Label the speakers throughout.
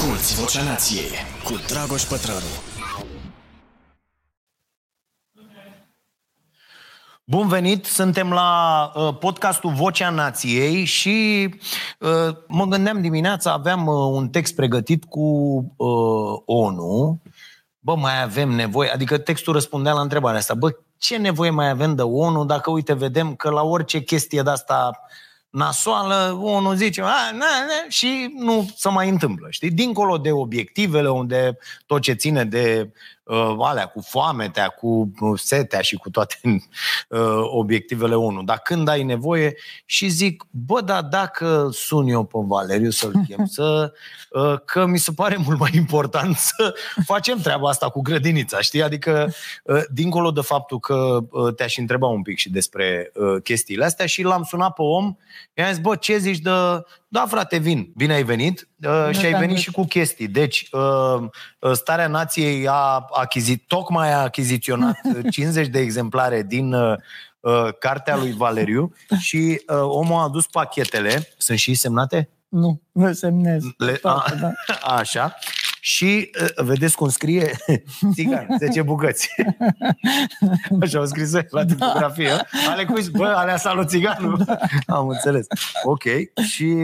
Speaker 1: Asculți Vocea Nației cu Dragoș Pătrălu.
Speaker 2: Bun venit, suntem la uh, podcastul Vocea Nației și uh, mă gândeam dimineața, aveam uh, un text pregătit cu uh, ONU. Bă, mai avem nevoie, adică textul răspundea la întrebarea asta. Bă, ce nevoie mai avem de ONU dacă, uite, vedem că la orice chestie de asta nasoală, ONU zice, a, na, na, și nu se mai întâmplă, știi? Dincolo de obiectivele unde tot ce ține de uh, alea cu foametea, cu uh, setea și cu toate uh, obiectivele ONU. Dar când ai nevoie și zic, bă, dar dacă sun eu pe Valeriu să-l chem, să, uh, că mi se pare mult mai important să facem treaba asta cu grădinița, știi? Adică, uh, dincolo de faptul că uh, te-aș întreba un pic și despre uh, chestiile astea și l-am sunat pe om, i-am zis, bă, ce zici de... Da, frate, vin. Bine ai venit uh, și ai venit și cu chestii. Deci, uh, uh, Starea Nației a achizit, tocmai a achiziționat 50 de exemplare din uh, uh, cartea lui Valeriu și uh, omul a adus pachetele. Sunt și semnate?
Speaker 3: Nu, vă semnez.
Speaker 2: Le, a,
Speaker 3: Toate, da.
Speaker 2: așa. Și uh, vedeți cum scrie țigan, 10 bucăți. Așa au scris ei la tipografie. Ale cui, bă, alea salut țiganul. Am înțeles. Ok. Și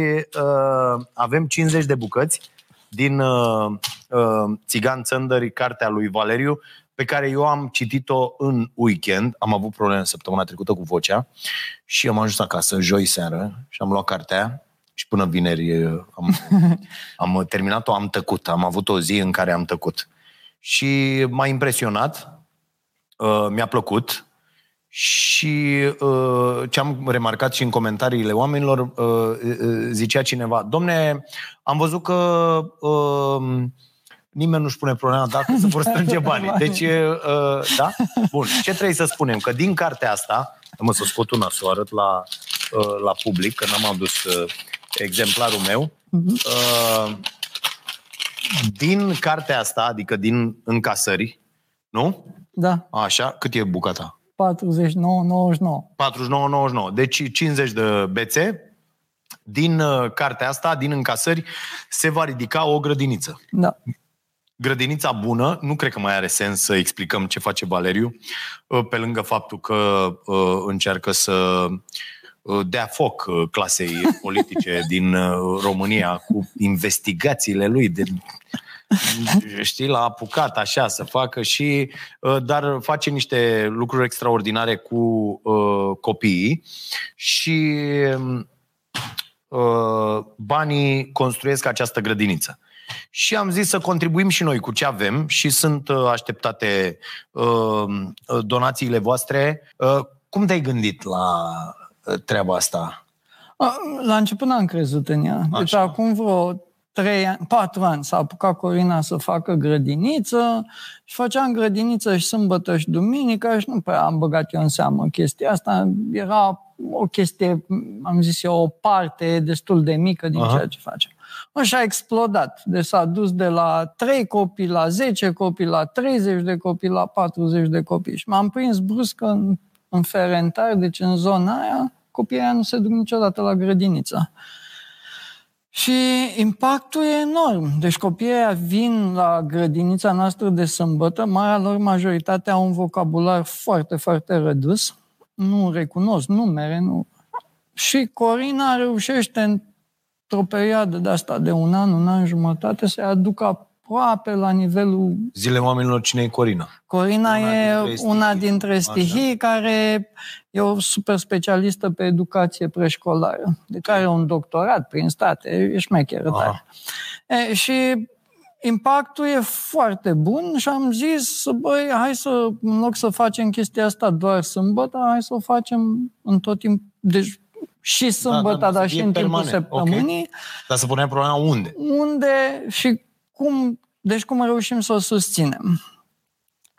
Speaker 2: uh, avem 50 de bucăți din uh, uh, Țigan Țăndări, cartea lui Valeriu, pe care eu am citit-o în weekend. Am avut probleme săptămâna trecută cu vocea și am ajuns acasă joi seară și am luat cartea aia și până vineri uh, am, am terminat-o, am tăcut. Am avut o zi în care am tăcut. Și m-a impresionat, uh, mi-a plăcut și uh, ce am remarcat și în comentariile oamenilor, uh, uh, zicea cineva, domne, am văzut că uh, nimeni nu-și pune problema dacă se vor strânge banii. Deci, uh, da? Bun. Ce trebuie să spunem? Că din cartea asta, mă să scot una să o arăt la, uh, la public, că n-am adus uh, exemplarul meu, uh, din cartea asta, adică din încasări, nu?
Speaker 3: Da,
Speaker 2: Așa, cât e bucata?
Speaker 3: 49, 99.
Speaker 2: 49,99. Deci 50 de bețe. Din uh, cartea asta, din încasări, se va ridica o grădiniță.
Speaker 3: Da.
Speaker 2: Grădinița bună, nu cred că mai are sens să explicăm ce face Valeriu, uh, pe lângă faptul că uh, încearcă să uh, dea foc uh, clasei politice din uh, România cu investigațiile lui de știi, l-a apucat așa să facă și uh, dar face niște lucruri extraordinare cu uh, copiii și uh, banii construiesc această grădiniță. Și am zis să contribuim și noi cu ce avem și sunt uh, așteptate uh, donațiile voastre. Uh, cum te-ai gândit la uh, treaba asta?
Speaker 3: A, La început n-am crezut în ea. Deci
Speaker 2: Așa.
Speaker 3: acum vreo 3 ani, 4 ani s-a apucat Corina să facă grădiniță și făceam grădiniță și sâmbătă și duminica și nu prea am băgat eu în seamă chestia asta. Era o chestie, am zis eu, o parte destul de mică din
Speaker 2: Aha.
Speaker 3: ceea ce facem. Și a explodat. Deci s-a dus de la 3 copii la 10 copii, la 30 de copii, la 40 de copii. Și m-am prins brusc în, în Ferentar, deci în zona aia, copiii aia nu se duc niciodată la grădiniță. Și impactul e enorm. Deci copiii aia vin la grădinița noastră de sâmbătă, marea lor majoritate au un vocabular foarte, foarte redus. Nu recunosc numere, nu. Și Corina reușește într-o perioadă de asta de un an, un an jumătate, să aducă aproape la nivelul
Speaker 2: Zile oamenilor, cine e Corina?
Speaker 3: Corina
Speaker 2: Una
Speaker 3: e
Speaker 2: dintre stihii.
Speaker 3: una dintre
Speaker 2: Așa.
Speaker 3: stihii care e o super specialistă pe educație preșcolară, de care are un doctorat prin state, e șmecheră
Speaker 2: Aha.
Speaker 3: tare. E, și impactul e foarte bun și am zis, băi, hai să, în loc să facem chestia asta doar sâmbătă, hai să o facem în tot timp, deci și sâmbătă,
Speaker 2: da,
Speaker 3: dar
Speaker 2: să
Speaker 3: și
Speaker 2: fie
Speaker 3: în timpul
Speaker 2: permanent. Ok.
Speaker 3: săptămânii,
Speaker 2: Dar să punem problema unde?
Speaker 3: unde și cum, deci cum reușim să o susținem.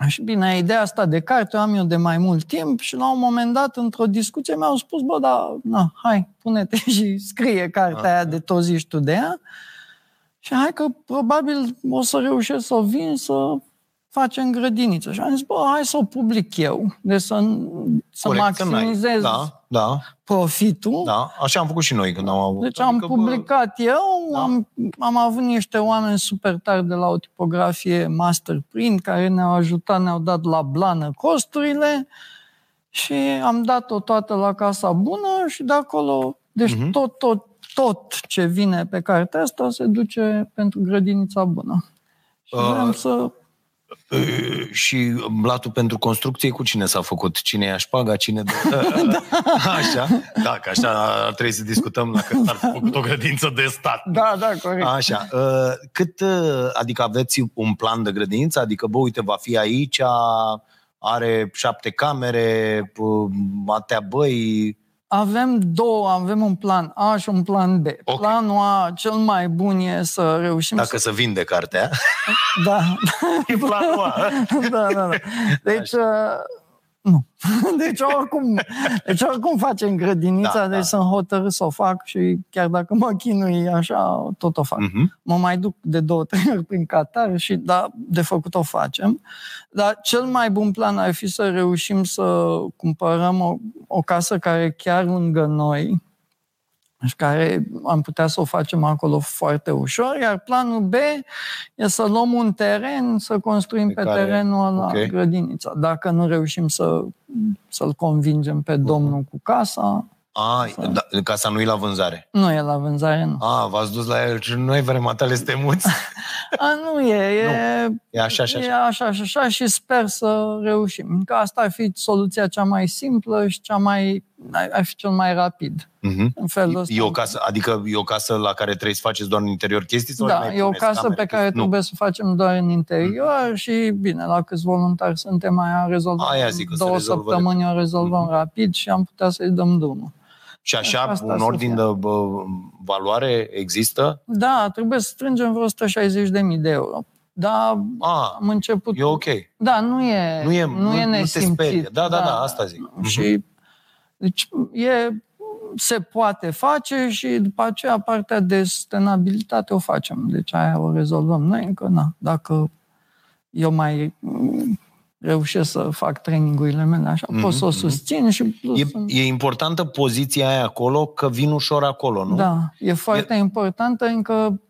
Speaker 3: Și bine, ideea asta de carte o am eu de mai mult timp și la un moment dat, într-o discuție, mi-au spus, bă, da, na, hai, pune-te și scrie cartea aia de tot zici tu de ea și hai că probabil o să reușesc să o vin să facem grădiniță. Și am zis, bă, hai să o public eu, de să, să
Speaker 2: Corect,
Speaker 3: maximizez
Speaker 2: Da, da,
Speaker 3: profitul.
Speaker 2: da. Așa am făcut și noi când am avut.
Speaker 3: Deci am
Speaker 2: Adică, bă,
Speaker 3: publicat eu,
Speaker 2: Da.
Speaker 3: am, am avut niște oameni super tari de la o tipografie Master Print care ne-au ajutat, ne-au dat la blană costurile și am dat-o toată la Casa Bună și de acolo, deci
Speaker 2: Mhm.
Speaker 3: tot, tot, tot ce vine pe cartea asta se duce pentru grădinița bună. Și
Speaker 2: Uh,
Speaker 3: vrem să...
Speaker 2: Uh, Și blatul pentru construcție cu cine s-a făcut? Cine ia șpaga, cine dă... Așa? Da, că așa ar trebui să discutăm dacă s-ar fi făcut o grădință de stat.
Speaker 3: Da, da, corect.
Speaker 2: Așa. uh, Cât, uh, adică aveți un plan de grădiniță? Adică, bă, uite, va fi aici, are șapte camere, uh, atea băi...
Speaker 3: Avem două, avem un plan A și un plan B.
Speaker 2: Ok.
Speaker 3: Planul A, cel mai bun e să reușim
Speaker 2: Dacă
Speaker 3: să...
Speaker 2: se vinde cartea,
Speaker 3: Da,
Speaker 2: e planul A.
Speaker 3: da, da, da. Deci, uh, nu. Deci oricum, deci oricum facem grădinița,
Speaker 2: Da,
Speaker 3: deci
Speaker 2: da.
Speaker 3: sunt hotărât să o fac și chiar dacă mă chinui așa, tot o fac.
Speaker 2: Mhm.
Speaker 3: Mă mai duc de două, trei ori prin Qatar și da, de făcut o facem. Dar cel mai bun plan ar fi să reușim să cumpărăm o, o casă care e chiar lângă noi și care am putea să o facem acolo foarte ușor, iar planul B e să luăm un teren, să construim
Speaker 2: Pe
Speaker 3: pe,
Speaker 2: care-
Speaker 3: terenul ăla
Speaker 2: ok.
Speaker 3: grădinița. Dacă nu reușim să, să-l convingem pe domnul cu casa,
Speaker 2: A, da, casa nu e la vânzare.
Speaker 3: nu e la vânzare, nu.
Speaker 2: A, v-ați dus la el și noi vrem matale stemuți?
Speaker 3: A, nu e, e,
Speaker 2: E așa și
Speaker 3: e
Speaker 2: așa.
Speaker 3: așa și așa și sper să reușim. Că asta ar fi soluția cea mai simplă și cea mai, ar fi cel mai rapid.
Speaker 2: Mhm.
Speaker 3: În felul ăsta.
Speaker 2: E o casă, adică e o casă la care trebuie să faceți doar în interior chestii? Sau
Speaker 3: Da,
Speaker 2: mai
Speaker 3: e o
Speaker 2: puneți
Speaker 3: casă
Speaker 2: camere,
Speaker 3: pe care
Speaker 2: chestii?
Speaker 3: trebuie să facem doar în interior și, bine, la câți voluntari suntem, mai rezolvăm.
Speaker 2: Aia zic, că se
Speaker 3: două
Speaker 2: rezolvă
Speaker 3: săptămâni o rezolvăm rapid și am putea să-i dăm drumul.
Speaker 2: Nu. Și așa,
Speaker 3: Asta
Speaker 2: un
Speaker 3: să
Speaker 2: ordin
Speaker 3: fie.
Speaker 2: de bă, valoare există?
Speaker 3: Da, trebuie să strângem vreo 160.000 de euro. Da,
Speaker 2: A,
Speaker 3: am început...
Speaker 2: e ok.
Speaker 3: Da, nu e,
Speaker 2: Nu e,
Speaker 3: nu e
Speaker 2: nu, nu te
Speaker 3: nesimțit.
Speaker 2: sperie. Da, da, da, asta zic. Mhm.
Speaker 3: Și deci e, se poate face și după aceea partea de sustenabilitate o facem. Deci aia o rezolvăm noi încă, na, dacă eu mai mm, reușesc să fac trainingurile mele așa, pot să o susțin și plus...
Speaker 2: Mhm, E, e importantă poziția aia acolo, că vin ușor acolo, nu?
Speaker 3: Da, e foarte e... importantă încă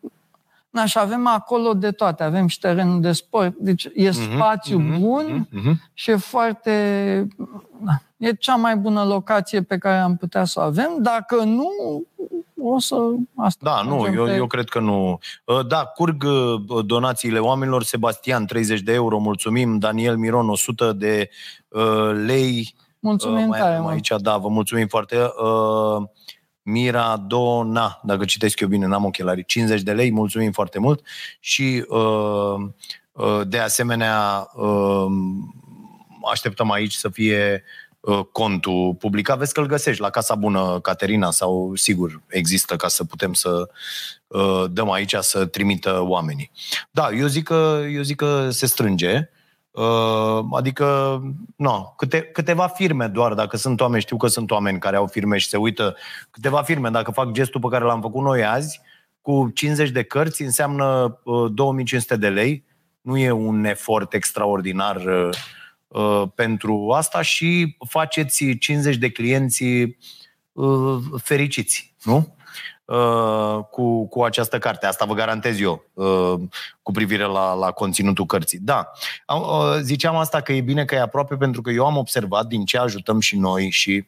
Speaker 3: Na, și avem acolo de toate. Avem și terenul de sport. Deci e spațiu
Speaker 2: mhm,
Speaker 3: bun
Speaker 2: mhm.
Speaker 3: și e foarte... Na, e cea mai bună locație pe care am putea să o avem. Dacă nu, o să... Asta
Speaker 2: Da, nu,
Speaker 3: mergem
Speaker 2: eu,
Speaker 3: pe-
Speaker 2: eu cred că nu. Uh, Da, curg uh, donațiile oamenilor. Sebastian, 30 de euro, mulțumim. Daniel Miron, 100 de uh, lei.
Speaker 3: Mulțumim
Speaker 2: Uh, mai
Speaker 3: tare
Speaker 2: avem
Speaker 3: mult.
Speaker 2: aici, da, vă mulțumim foarte. Uh, Mira Dona, dacă citesc eu bine, n-am ochelari, 50 de lei, mulțumim foarte mult. Și uh, uh, de asemenea uh, așteptăm aici să fie uh, contul publicat. Vezi că îl găsești la Casa Bună Caterina sau sigur există ca să putem să uh, dăm aici să trimită oamenii. Da, eu zic că, eu zic că se strânge. Uh, adică, no, câte, câteva firme doar, dacă sunt oameni, știu că sunt oameni care au firme și se uită, câteva firme, dacă fac gestul pe care l-am făcut noi azi, cu 50 de cărți înseamnă uh, 2500 de lei, nu e un efort extraordinar uh, uh, pentru asta și faceți 50 de clienți uh, fericiți, nu? Uh, cu, cu această carte. Asta vă garantez eu uh, cu privire la, la conținutul cărții. Da, Am- uh, ziceam asta că e bine că e aproape pentru că eu am observat din ce ajutăm și noi și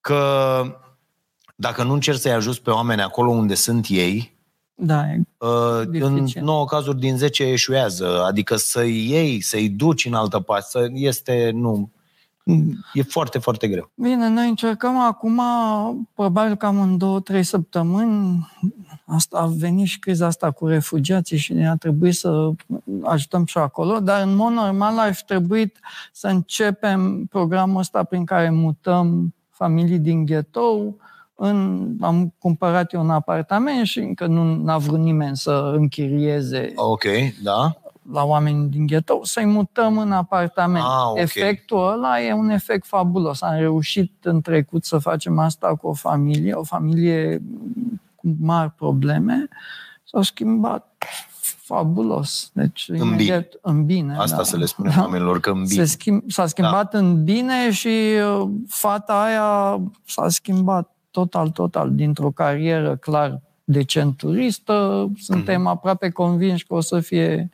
Speaker 2: că dacă nu încerci să-i ajuți pe oameni acolo unde sunt ei,
Speaker 3: Da, e
Speaker 2: Uh, în
Speaker 3: Dificil.
Speaker 2: 9 cazuri din 10 eșuează. Adică să-i iei, să-i duci în altă parte, să este, nu, e foarte, foarte greu.
Speaker 3: Bine, noi încercăm acum, probabil cam în două, trei săptămâni, asta a venit și criza asta cu refugiații și ne-a trebuit să ajutăm și acolo, dar în mod normal ar fi trebuit să începem programul ăsta prin care mutăm familii din ghetou, în, am cumpărat eu un apartament și încă nu a vrut nimeni să închirieze
Speaker 2: Ok, da?
Speaker 3: la oameni din ghetou, să-i mutăm în apartament.
Speaker 2: Ah, ok.
Speaker 3: Efectul ăla e un efect fabulos. Am reușit în trecut să facem asta cu o familie, o familie cu mari probleme. S-au schimbat fabulos. Deci,
Speaker 2: În
Speaker 3: imediat, în bine.
Speaker 2: Asta
Speaker 3: da.
Speaker 2: să le spunem
Speaker 3: Da.
Speaker 2: oamenilor că în
Speaker 3: Se
Speaker 2: bine.
Speaker 3: schimb, s-a schimbat da. în bine și uh, fata aia s-a schimbat total, total, dintr-o carieră clar de centuristă. Suntem
Speaker 2: Mhm.
Speaker 3: aproape convinși că o să fie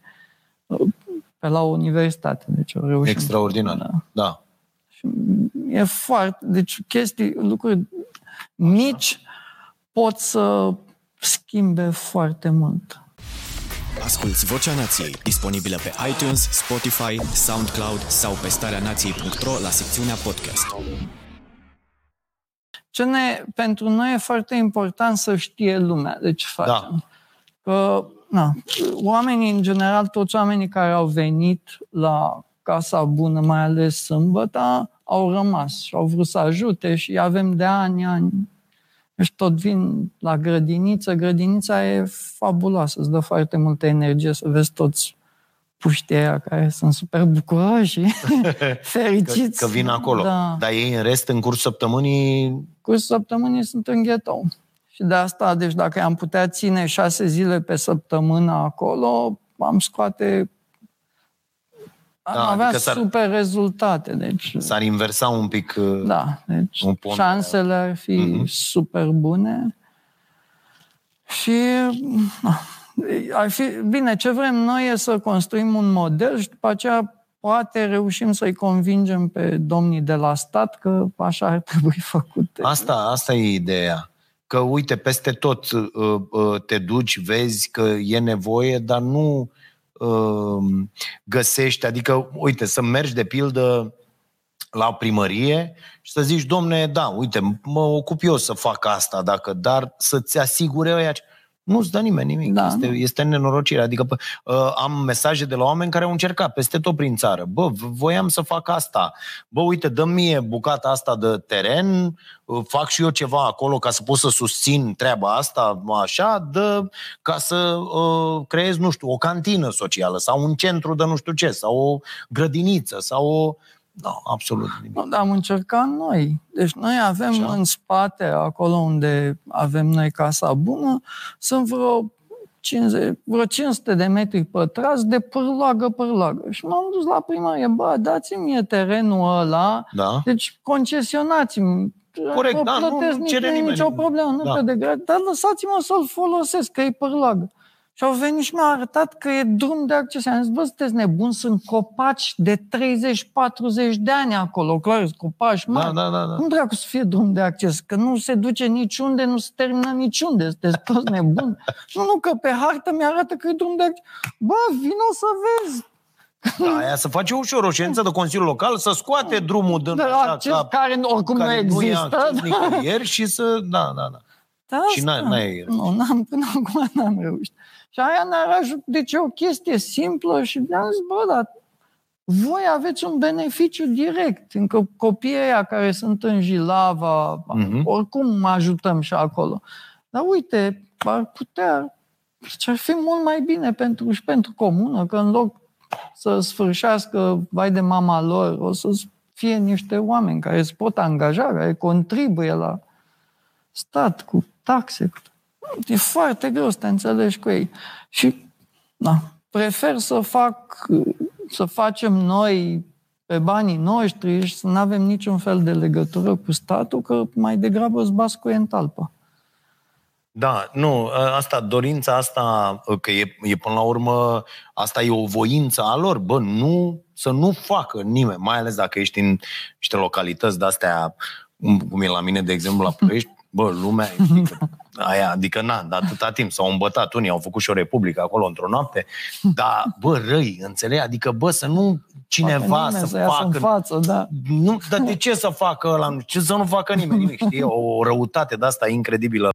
Speaker 3: uh, pe la universitate. Deci o reușim.
Speaker 2: Extraordinar.
Speaker 3: Da.
Speaker 2: Da.
Speaker 3: E foarte... Deci chestii, lucruri mici pot să schimbe foarte mult.
Speaker 1: Asculți Vocea Nației, disponibilă pe iTunes, Spotify, SoundCloud sau pe starea nației.ro la secțiunea podcast.
Speaker 3: Ce ne, pentru noi e foarte important să știe lumea de ce facem.
Speaker 2: Da.
Speaker 3: Că, na, oamenii, în general, toți oamenii care au venit la Casa Bună, mai ales sâmbătă, au rămas și au vrut să ajute și avem de ani, ani. Deci tot vin la grădiniță. Grădinița e fabuloasă, îți dă foarte multă energie să vezi toți puștii aia care sunt super bucuroși și
Speaker 2: Că,
Speaker 3: fericiți.
Speaker 2: că vin acolo.
Speaker 3: Da.
Speaker 2: Dar ei în rest, în cursul săptămânii,
Speaker 3: Cursul săptămânii sunt în ghetou. Și de asta, deci dacă am putea ține șase zile pe săptămână acolo, am scoate... Am
Speaker 2: Da,
Speaker 3: avea
Speaker 2: adică s-ar-
Speaker 3: super rezultate. Deci,
Speaker 2: s-ar inversa un pic... uh,
Speaker 3: da, deci
Speaker 2: Un pont-
Speaker 3: șansele ar fi
Speaker 2: Mhm.
Speaker 3: super bune. Și na, ar fi, bine, ce vrem noi e să construim un model și după aceea poate reușim să-i convingem pe domnii de la stat că așa ar trebui făcute.
Speaker 2: Asta, asta e ideea. Că, uite, peste tot uh, uh, te duci, vezi că e nevoie, dar nu uh, găsești, adică, uite, să mergi de pildă la primărie și să zici, domne, da, uite, mă ocup eu să fac asta, dacă, dar să-ți asigure ăia ce- nu-ți dă nimeni nimic.
Speaker 3: Da,
Speaker 2: este,
Speaker 3: nu.
Speaker 2: este nenorocire. Adică pă, uh, am mesaje de la oameni care au încercat peste tot prin țară. Bă, v- voiam să fac asta. Bă, uite, dă mie bucata asta de teren, uh, fac și eu ceva acolo ca să pot să susțin treaba asta, așa, dă, ca să uh, creez, nu știu, o cantină socială sau un centru de nu știu ce, sau o grădiniță, sau o... Nu, absolut nimic.
Speaker 3: Nu, dar am încercat noi. Deci noi avem
Speaker 2: Așa.
Speaker 3: Așa. în spate, acolo unde avem noi casa bună, sunt vreo 50, vreo 500 de metri pătrați de pârloagă, pârloagă. Și m-am dus la primărie, bă, dați-mi mie terenul ăla,
Speaker 2: Da?
Speaker 3: deci concesionați-mi.
Speaker 2: Corect,
Speaker 3: Vă
Speaker 2: da, nu-
Speaker 3: plătesc
Speaker 2: nu cere
Speaker 3: nici-
Speaker 2: nimeni.
Speaker 3: nicio problemă, nu
Speaker 2: Da.
Speaker 3: da. de grad, dar lăsați-mă să-l folosesc, că e pârloagă. Și au venit și mi-au arătat că e drum de acces. Am zis, bă, sunteți nebuni, sunt copaci de 30-40 de ani acolo. Clar, sunt copaci
Speaker 2: Da,
Speaker 3: mari.
Speaker 2: da, da, da.
Speaker 3: Cum dracu să fie drum de acces? Că nu se duce niciunde, nu se termină niciunde. Sunteți toți nebuni. nu, nu, că pe hartă mi-arată că e drum de acces. Bă, vino să vezi.
Speaker 2: Da, aia să face ușor o ședință de Consiliul Local, să scoate drumul din
Speaker 3: De
Speaker 2: așa,
Speaker 3: acces
Speaker 2: ca-
Speaker 3: care oricum nu
Speaker 2: care nu e
Speaker 3: există.
Speaker 2: acces nicăieri și să... Da, da, da.
Speaker 3: Da,
Speaker 2: Și n-ai-
Speaker 3: asta.
Speaker 2: n-ai
Speaker 3: Nu, n-am, până acum n-am reușit. Și aia ne-ar ajuta. Deci e o chestie simplă și ne-am zis, bă, dar voi aveți un beneficiu direct. Încă copiii ăia care sunt în Jilava,
Speaker 2: Mhm.
Speaker 3: oricum ajutăm și acolo. Dar uite, ar putea, ce ar fi mult mai bine pentru, și pentru comună, că în loc să sfârșească vai de mama lor, o să fie niște oameni care se pot angaja, care contribuie la stat cu taxe. cu- E foarte greu să te înțelegi cu ei. Și na, prefer să fac, să facem noi pe banii noștri și să nu avem niciun fel de legătură cu statul, că mai degrabă îți bați cu ei în talpă.
Speaker 2: Da, nu, asta, dorința asta, că e, e până la urmă, asta e o voință a lor, bă, nu, să nu facă nimeni, mai ales dacă ești în niște localități de-astea, cum e la mine, de exemplu, la Ploiești, bă, lumea, știi, că aia, adică na, de atâta timp s-au îmbătat unii, au făcut și o republică acolo într-o noapte, dar, bă, răi, înțelegi? Adică, bă, să nu cineva
Speaker 3: Poate nimeni
Speaker 2: să
Speaker 3: iasă
Speaker 2: facă...
Speaker 3: în față, da.
Speaker 2: Nu, dar de ce să facă ăla? Ce să nu facă nimeni nimic, știi? O, o răutate de asta incredibilă.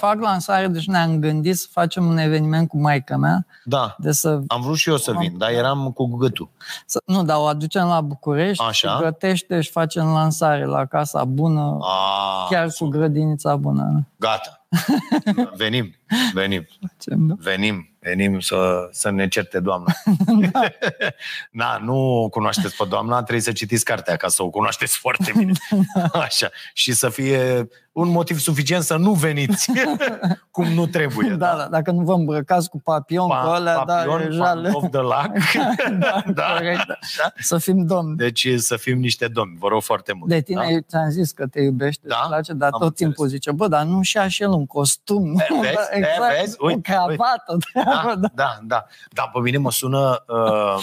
Speaker 3: Fac lansare, deci ne-am gândit să facem un eveniment cu maica mea,
Speaker 2: Da,
Speaker 3: de să
Speaker 2: am vrut și eu să vin, dar eram cu gâtul.
Speaker 3: Să, nu, dar o aducem la București
Speaker 2: Așa.
Speaker 3: și gătește și facem lansare la Casa Bună,
Speaker 2: A,
Speaker 3: chiar cu grădinița bună.
Speaker 2: Gata. Venim, venim,
Speaker 3: Facem, da?
Speaker 2: venim. Venim să, să ne certe doamna. da. Na, nu o cunoașteți pe doamna, trebuie să citiți cartea ca să o cunoașteți foarte bine. Așa. Și să fie un motiv suficient să nu veniți cum nu trebuie.
Speaker 3: Da, da, dacă nu vă îmbrăcați cu papion, pa, cu alea,
Speaker 2: papion, da, deja le... de lac.
Speaker 3: da, da, corect, da. Să fim domni.
Speaker 2: Deci să fim niște domni, vă rog foarte mult.
Speaker 3: De tine da? ți-am zis că te iubește, da? îți place, dar Am tot înțeles. timpul zice, bă, dar nu și așa el un costum.
Speaker 2: Vezi,
Speaker 3: exact,
Speaker 2: vezi? Uite,
Speaker 3: o cravată.
Speaker 2: Da, da, da, da. Dar pe mine mă sună... Uh,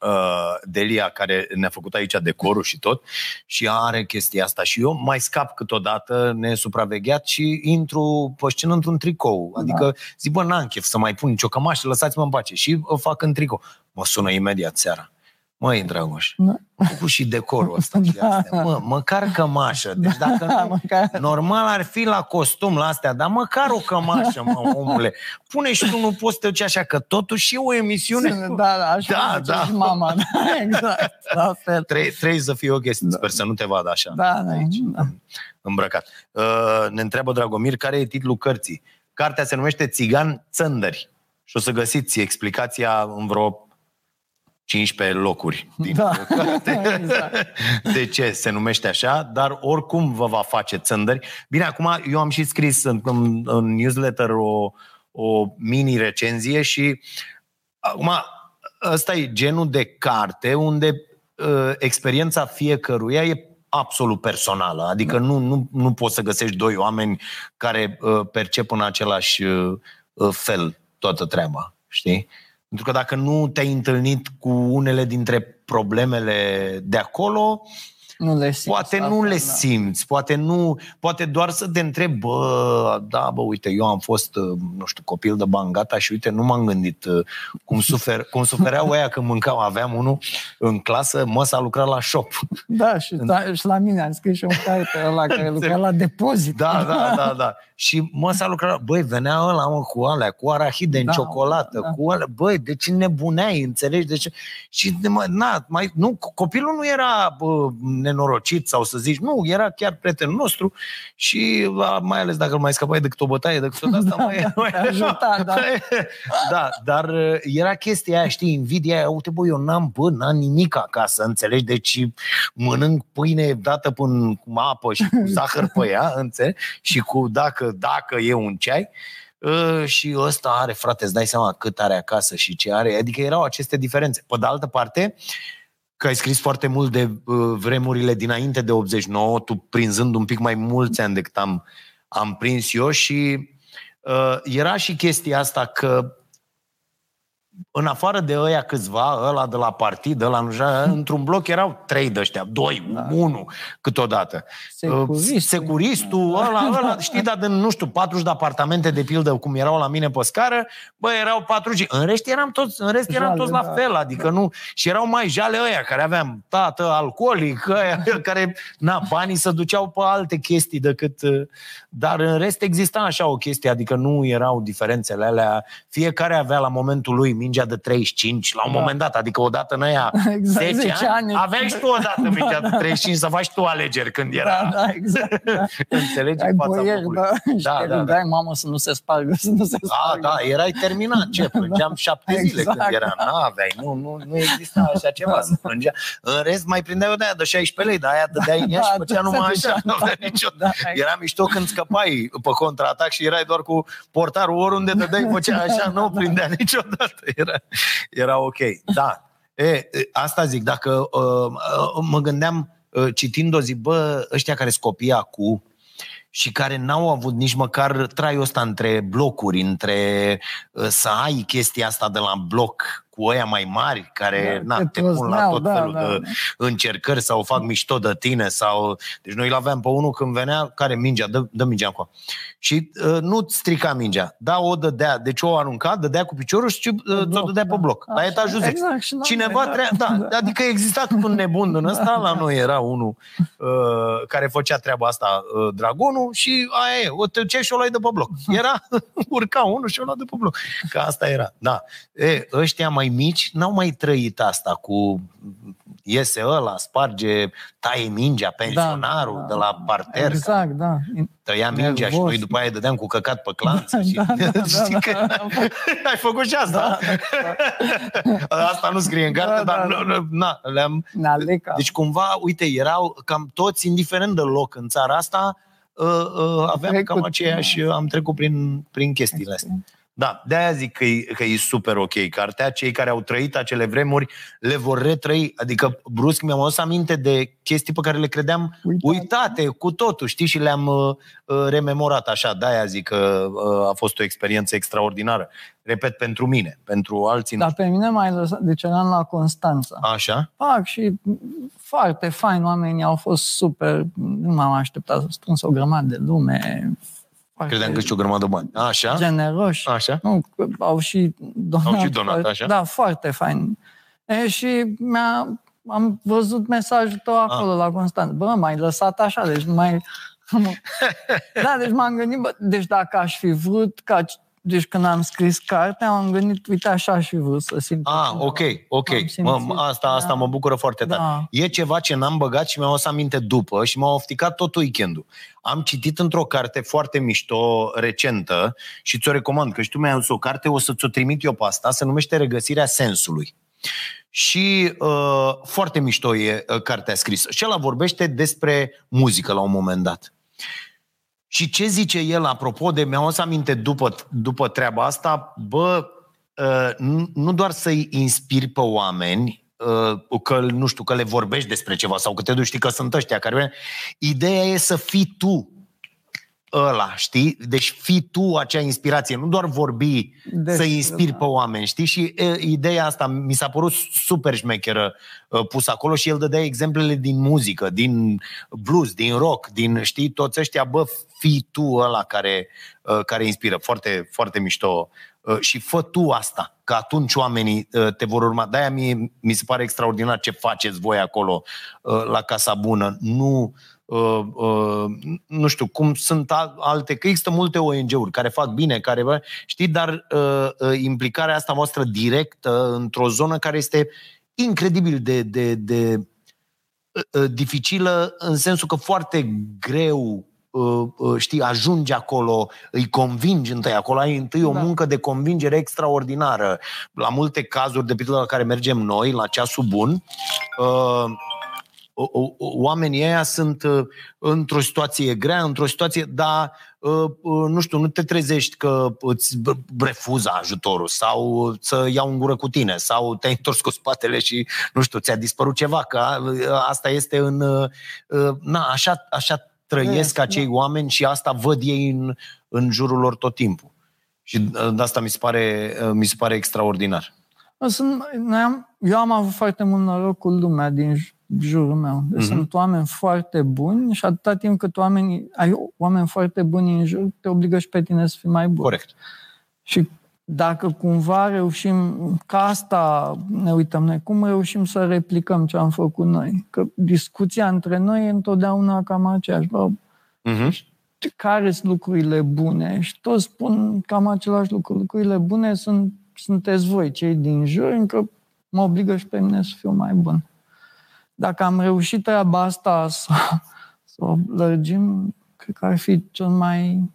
Speaker 2: uh, Delia care ne-a făcut aici decorul și tot și are chestia asta și eu mai scap câteodată nesupravegheat și intru pe scenă într-un tricou. Da. Adică zic, bă, n-am chef să mai pun nicio cămașă, lăsați-mă în pace. Și o fac în tricou. Mă sună imediat seara. Măi, Dragoș, da. cu și decorul ăsta și da. astea. Mă, măcar cămașă. Deci dacă da, nu, măcar... normal ar fi la costum la astea, dar măcar o cămașă, mă, omule. Pune și tu nu poți să te duci așa, că totuși e o emisiune.
Speaker 3: Da, da, așa da, da. Și mama, da, exact, la fel.
Speaker 2: Trebuie, trebuie să fie o chestie, da. sper să nu te vadă așa.
Speaker 3: Da, da, aici, da.
Speaker 2: Îmbrăcat. Uh, ne întreabă Dragomir, care e titlul cărții? Cartea se numește Țigan Țăndări. Și o să găsiți explicația în vreo 15 locuri din da. exact. de ce se numește așa, dar oricum vă va face țândări. Bine, acum eu am și scris în, în, în newsletter o, o mini-recenzie și acum ăsta e genul de carte unde uh, experiența fiecăruia e absolut personală. Adică da. nu, nu, nu poți să găsești doi oameni care uh, percep în același uh, fel toată treaba. Știi? Pentru că dacă nu te-ai întâlnit cu unele dintre problemele de acolo,
Speaker 3: nu le simți.
Speaker 2: Poate nu le da. simți, poate nu, poate doar să te întrebi, bă, da, bă, uite, eu am fost, uh, nu știu, copil de bani gata și uite, nu m-am gândit uh, cum, sufer, cum sufereau ăia când mâncau. Aveam unul în clasă, mă s-a lucrat la shop.
Speaker 3: Da, și, da, și la mine am scris și un carte ăla care lucra la depozit.
Speaker 2: Da, da, da, da. Și mă s-a lucrat, băi, venea ăla, mă, cu alea, cu arahide da, în ciocolată, da. cu alea, băi, de ce nebuneai, înțelegi? De ce? Și, mă, na, mai, nu, copilul nu era bă, nenorocit sau să zici, nu, era chiar prietenul nostru și mai ales dacă îl mai scăpai decât o bătaie, decât tot asta, da, mai,
Speaker 3: da, mai, ajuta, da.
Speaker 2: da, dar uh, era chestia aia, știi, invidia aia, uite, bă, eu n-am, bă, n-am nimic acasă, înțelegi? Deci mănânc pâine dată până cu apă și cu zahăr pe ea, înțelegi? Și cu, dacă, dacă e un ceai, Uh, și ăsta are, frate, îți dai seama cât are acasă și ce are. Adică erau aceste diferențe. Pe de altă parte, că ai scris foarte mult de uh, vremurile dinainte de 89, tu prinzând un pic mai mulți ani decât am, am prins eu și uh, era și chestia asta că în afară de ăia câțiva, ăla de la partid, ăla nu într-un bloc erau trei de ăștia, doi, da. unu câteodată. Securistul. Securistul, ăla, ăla, știi, dar din, nu știu, 40 de apartamente de pildă, cum erau la mine pe scară, bă, erau 40. În rest eram toți, în rest eram jale, toți la da. fel, adică nu, și erau mai jale ăia, care aveam tată alcoolic, ăia, care, na, banii se duceau pe alte chestii decât, dar în rest exista așa o chestie, adică nu erau diferențele alea, fiecare avea la momentul lui mingea de 35 la un da. moment dat, adică odată în aia exact, 10, 10 ani, ani, aveai și tu odată mingea de 35 să faci tu alegeri când era.
Speaker 3: Da, da, exact. Da.
Speaker 2: Înțelegi Ai fața boieri, da,
Speaker 3: da, da, da. mamă să nu se spargă, să nu se
Speaker 2: da,
Speaker 3: spargă.
Speaker 2: Da, da, erai terminat, ce, plângeam șapte exact. zile când era, n-aveai, nu, nu, nu exista așa ceva, da. să plângea. În rest, mai prindeai o de aia de 16 lei, dar aia dădeai în ea și făcea numai așa, nu avea nicio... Era mișto când scăpai pe contraatac și erai doar cu portarul oriunde dădeai, făcea așa, nu prindea niciodată era, era ok. Da. E, asta zic, dacă uh, uh, mă gândeam uh, citind o zi, bă, ăștia care scopia cu și care n-au avut nici măcar traiul ăsta între blocuri, între uh, să ai chestia asta de la bloc cu ăia mai mari care da, na, te pun la tot da, felul da, de da. încercări sau fac mișto de tine sau... Deci noi l-aveam pe unul când venea, care mingea, dă, dă mingea acolo. Și uh, nu strica mingea, da, o dădea, deci o arunca, dădea cu piciorul și uh, ți-o dădea da. pe bloc, la etajul 10. Exact, Cineva noi, trea... da, da, adică exista un nebun din ăsta, la noi era unul uh, care făcea treaba asta, uh, dragonul, și aia e, o tăcea și o luai de pe bloc. Era, urca unul și o lua de pe bloc. Că asta era, da. E, ăștia mai mici n-au mai trăit asta cu iese ăla, sparge, taie mingea, pensionarul
Speaker 3: Da, da,
Speaker 2: de la parter,
Speaker 3: Exact, da.
Speaker 2: tăia mingea și
Speaker 3: Nervos.
Speaker 2: noi după aia îi dădeam cu căcat pe clanță. și...
Speaker 3: Da, da, da,
Speaker 2: Știi
Speaker 3: da,
Speaker 2: că
Speaker 3: da, da.
Speaker 2: ai făcut și asta. Asta nu scrie în carte,
Speaker 3: Da,
Speaker 2: dar
Speaker 3: da,
Speaker 2: nu, nu, na, le-am...
Speaker 3: Naleca.
Speaker 2: Deci cumva, uite, erau cam toți, indiferent de loc în țara asta, uh, uh, aveam
Speaker 3: trecut,
Speaker 2: cam aceeași, am trecut prin, prin chestiile astea. Da, de-aia zic că e, că e super ok cartea. Cei care au trăit acele vremuri le vor retrăi. Adică, brusc, mi-am adus aminte de chestii pe care le credeam
Speaker 3: Uitate.
Speaker 2: uitate cu totul, știi? Și le-am uh, uh, rememorat așa. De-aia zic că uh, a fost o experiență extraordinară. Repet, pentru mine, pentru alții nu.
Speaker 3: Dar pe mine mai lăsat, deci eram la Constanța.
Speaker 2: Așa?
Speaker 3: Fac și foarte fain, oamenii au fost super, nu m-am așteptat să strâns o grămadă de lume. Foarte
Speaker 2: Credeam că știu o grămadă de bani. Așa?
Speaker 3: generoși.
Speaker 2: Așa?
Speaker 3: Nu, că au și donat.
Speaker 2: Au și donat,
Speaker 3: foarte-
Speaker 2: așa?
Speaker 3: Da, foarte fain. E, și mi-a, am văzut mesajul tău acolo
Speaker 2: Ah.
Speaker 3: la Constant. Bă, m-ai lăsat așa, deci nu mai... da, deci m-am gândit, bă, deci dacă aș fi vrut ca deci când am scris cartea, am gândit, uite, așa aș fi vrut să simt.
Speaker 2: Ah, ok, ok.
Speaker 3: Am
Speaker 2: Mă,
Speaker 3: simțit,
Speaker 2: asta, asta
Speaker 3: da.
Speaker 2: mă bucură foarte tare.
Speaker 3: Da.
Speaker 2: E ceva ce n-am băgat și mi-am adus aminte după și m-a ofticat tot weekendul. Am citit într-o carte foarte mișto, recentă, și ți-o recomand, că și tu mi-ai adus o carte, o să ți-o trimit eu pe asta, se numește Regăsirea sensului. Și uh, foarte mișto e uh, cartea scrisă. Și ăla vorbește despre muzică la un moment dat. Și ce zice el, apropo de, mi-am adus aminte după, după treaba asta, bă, uh, nu- nu doar să-i inspiri pe oameni, uh, că, nu știu, că le vorbești despre ceva sau că te duci, știi că sunt ăștia care... Ideea e să fii tu ăla, știi? Deci fii tu acea inspirație, nu doar vorbi
Speaker 3: Despre,
Speaker 2: să inspiri
Speaker 3: da.
Speaker 2: pe oameni, știi? Și e, ideea asta mi s-a părut super șmecheră uh, pus acolo și el dădea exemplele din muzică, din blues, din rock, din, știi, toți ăștia, bă, fii tu ăla care, uh, care inspiră. Foarte, foarte mișto. Uh, Și fă tu asta, că atunci oamenii uh, te vor urma. De-aia mie, mi se pare extraordinar ce faceți voi acolo uh, la Casa Bună. Nu, uh, uh, nu știu, cum sunt al- alte, că există multe ONG-uri care fac bine, care, bă, știi, dar uh, uh, implicarea asta voastră directă într-o zonă care este incredibil de, de, de uh, uh, dificilă în sensul că foarte greu uh, uh, știi, ajungi acolo, îi convingi întâi, acolo ai întâi o
Speaker 3: Da.
Speaker 2: muncă de convingere extraordinară. La multe cazuri, de pildă la care mergem noi, la ceasul bun, uh, o- o- oamenii ăia sunt uh, într-o situație grea, într-o situație, dar uh, uh, nu știu, nu te trezești că îți b- refuză ajutorul sau să iau în gură cu tine sau te-ai întors cu spatele și, nu știu, ți-a dispărut ceva, că a- asta este în... uh, uh, Na, așa, așa trăiesc
Speaker 3: Trăiesc,
Speaker 2: acei
Speaker 3: da.
Speaker 2: oameni și asta văd ei în, în jurul lor tot timpul. Și uh, de asta mi se pare, uh, mi se pare extraordinar.
Speaker 3: Sunt, noi am, eu am avut foarte mult noroc cu lumea din j- jurul meu. Deci
Speaker 2: Mhm.
Speaker 3: Sunt oameni foarte buni și atâta timp cât oamenii, ai oameni foarte buni în jur, te obligă și pe tine să fii mai bun.
Speaker 2: Corect.
Speaker 3: Și dacă cumva reușim, ca asta ne uităm noi, cum reușim să replicăm ce am făcut noi? Că discuția între noi e întotdeauna cam aceeași. Bă,
Speaker 2: Uh-huh.
Speaker 3: care sunt lucrurile bune? Și toți spun cam același lucru. Lucrurile bune sunt, sunteți voi, cei din jur, încă mă obligă și pe mine să fiu mai bun. Dacă am reușit treaba asta să, să o lărgim, cred că ar fi cel mai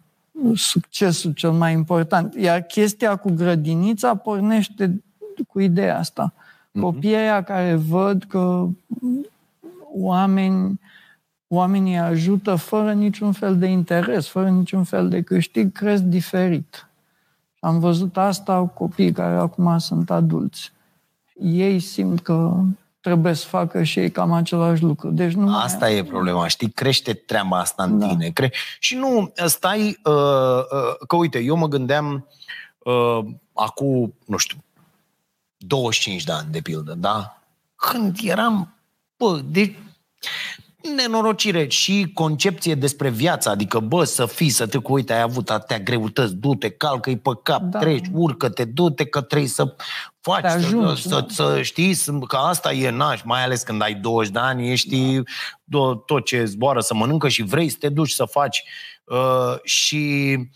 Speaker 3: succesul cel mai important. Iar chestia cu grădinița pornește cu ideea asta. Copiii aia care văd că oameni, oamenii ajută fără niciun fel de interes, fără niciun fel de câștig, cresc diferit. Am văzut asta cu copiii care acum sunt adulți. Ei simt că trebuie să facă și ei cam același lucru. Deci nu mai-
Speaker 2: Asta e problema, știi? Crește treaba asta în
Speaker 3: Da.
Speaker 2: tine. Cre- și nu stai... Uh, uh, că uite, eu mă gândeam uh, acum, nu știu, 25 de ani, de pildă, da? Când eram, bă, de nenorocire și concepție despre viață, adică, bă, să fii, să te cu uite, ai avut atâtea greutăți, du-te, calcă-i pe cap, da.
Speaker 3: Da.
Speaker 2: treci, urcă-te, du-te, că trebuie să faci,
Speaker 3: Te
Speaker 2: să,
Speaker 3: ajungi,
Speaker 2: să,
Speaker 3: da.
Speaker 2: să știi, să- că asta e naș, mai ales când ai 20 de ani, ești tot, tot ce zboară să mănâncă și vrei să te duci să faci Uh, și uh,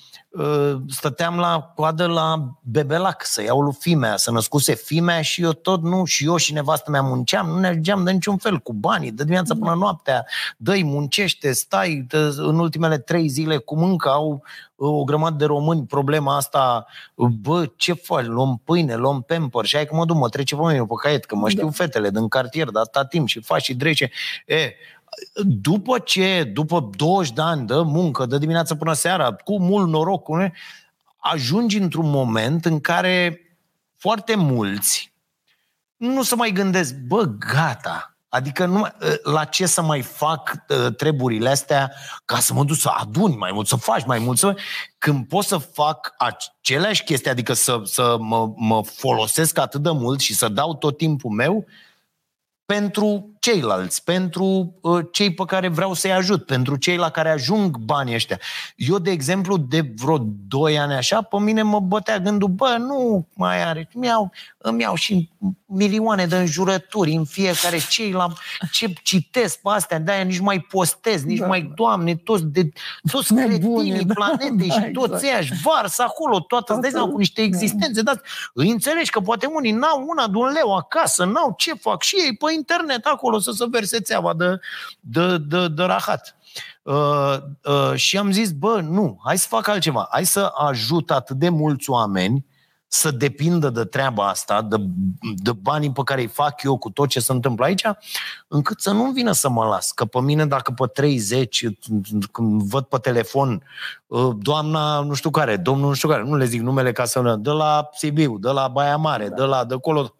Speaker 2: stăteam la coadă la bebelac să iau lui fimea, să născuse fimea și eu tot nu, și eu și nevastă mea munceam, nu ne ajungeam de niciun fel cu banii, de dimineața până noaptea, dă muncește, stai dă, în ultimele trei zile cu mâncă, au uh, o grămadă de români problema asta, bă, ce faci, luăm pâine, luăm pamper. Și hai că mă duc, mă trece pe mine pe caiet, că mă știu da. fetele din cartier de atâta timp și faci și drece. E, după ce, după 20 de ani de muncă, de dimineață până seara, cu mult noroc, cu ajungi într-un moment în care foarte mulți nu se mai gândesc, bă, gata, Adică nu, la ce să mai fac ă, treburile astea ca să mă duc să adun mai mult, să faci mai mult, să... când pot să fac aceleași chestii, adică să, să mă, mă folosesc atât de mult și să dau tot timpul meu, pentru ceilalți, pentru uh, cei pe care vreau să-i ajut, pentru cei la care ajung banii ăștia. Eu, de exemplu, de vreo 2 ani așa, pe mine mă bătea gândul, bă, nu mai are, îmi iau, îmi iau și milioane de înjurături în fiecare cei la ce citesc pe astea, de-aia nici mai postez, nici da. mai, doamne, toți, de, toți cretinii da, planetei da, și exact. toți exact. îi varsă acolo, toată, îți dai cu niște existențe, dar îi înțelegi că poate unii n-au una de un leu acasă, n-au ce fac și ei pe internet acolo să se verse țeava de, de, de, de rahat. Uh, uh, și am zis, bă, nu, hai să fac altceva. Hai să ajut atât de mulți oameni să depindă de treaba asta, de, de banii pe care îi fac eu cu tot ce se întâmplă aici, încât să nu vină să mă las. Că pe mine, dacă pe 30, când văd pe telefon, uh, doamna nu știu care, domnul nu știu care, nu le zic numele ca să de la Sibiu, de la Baia Mare, da. de la de acolo,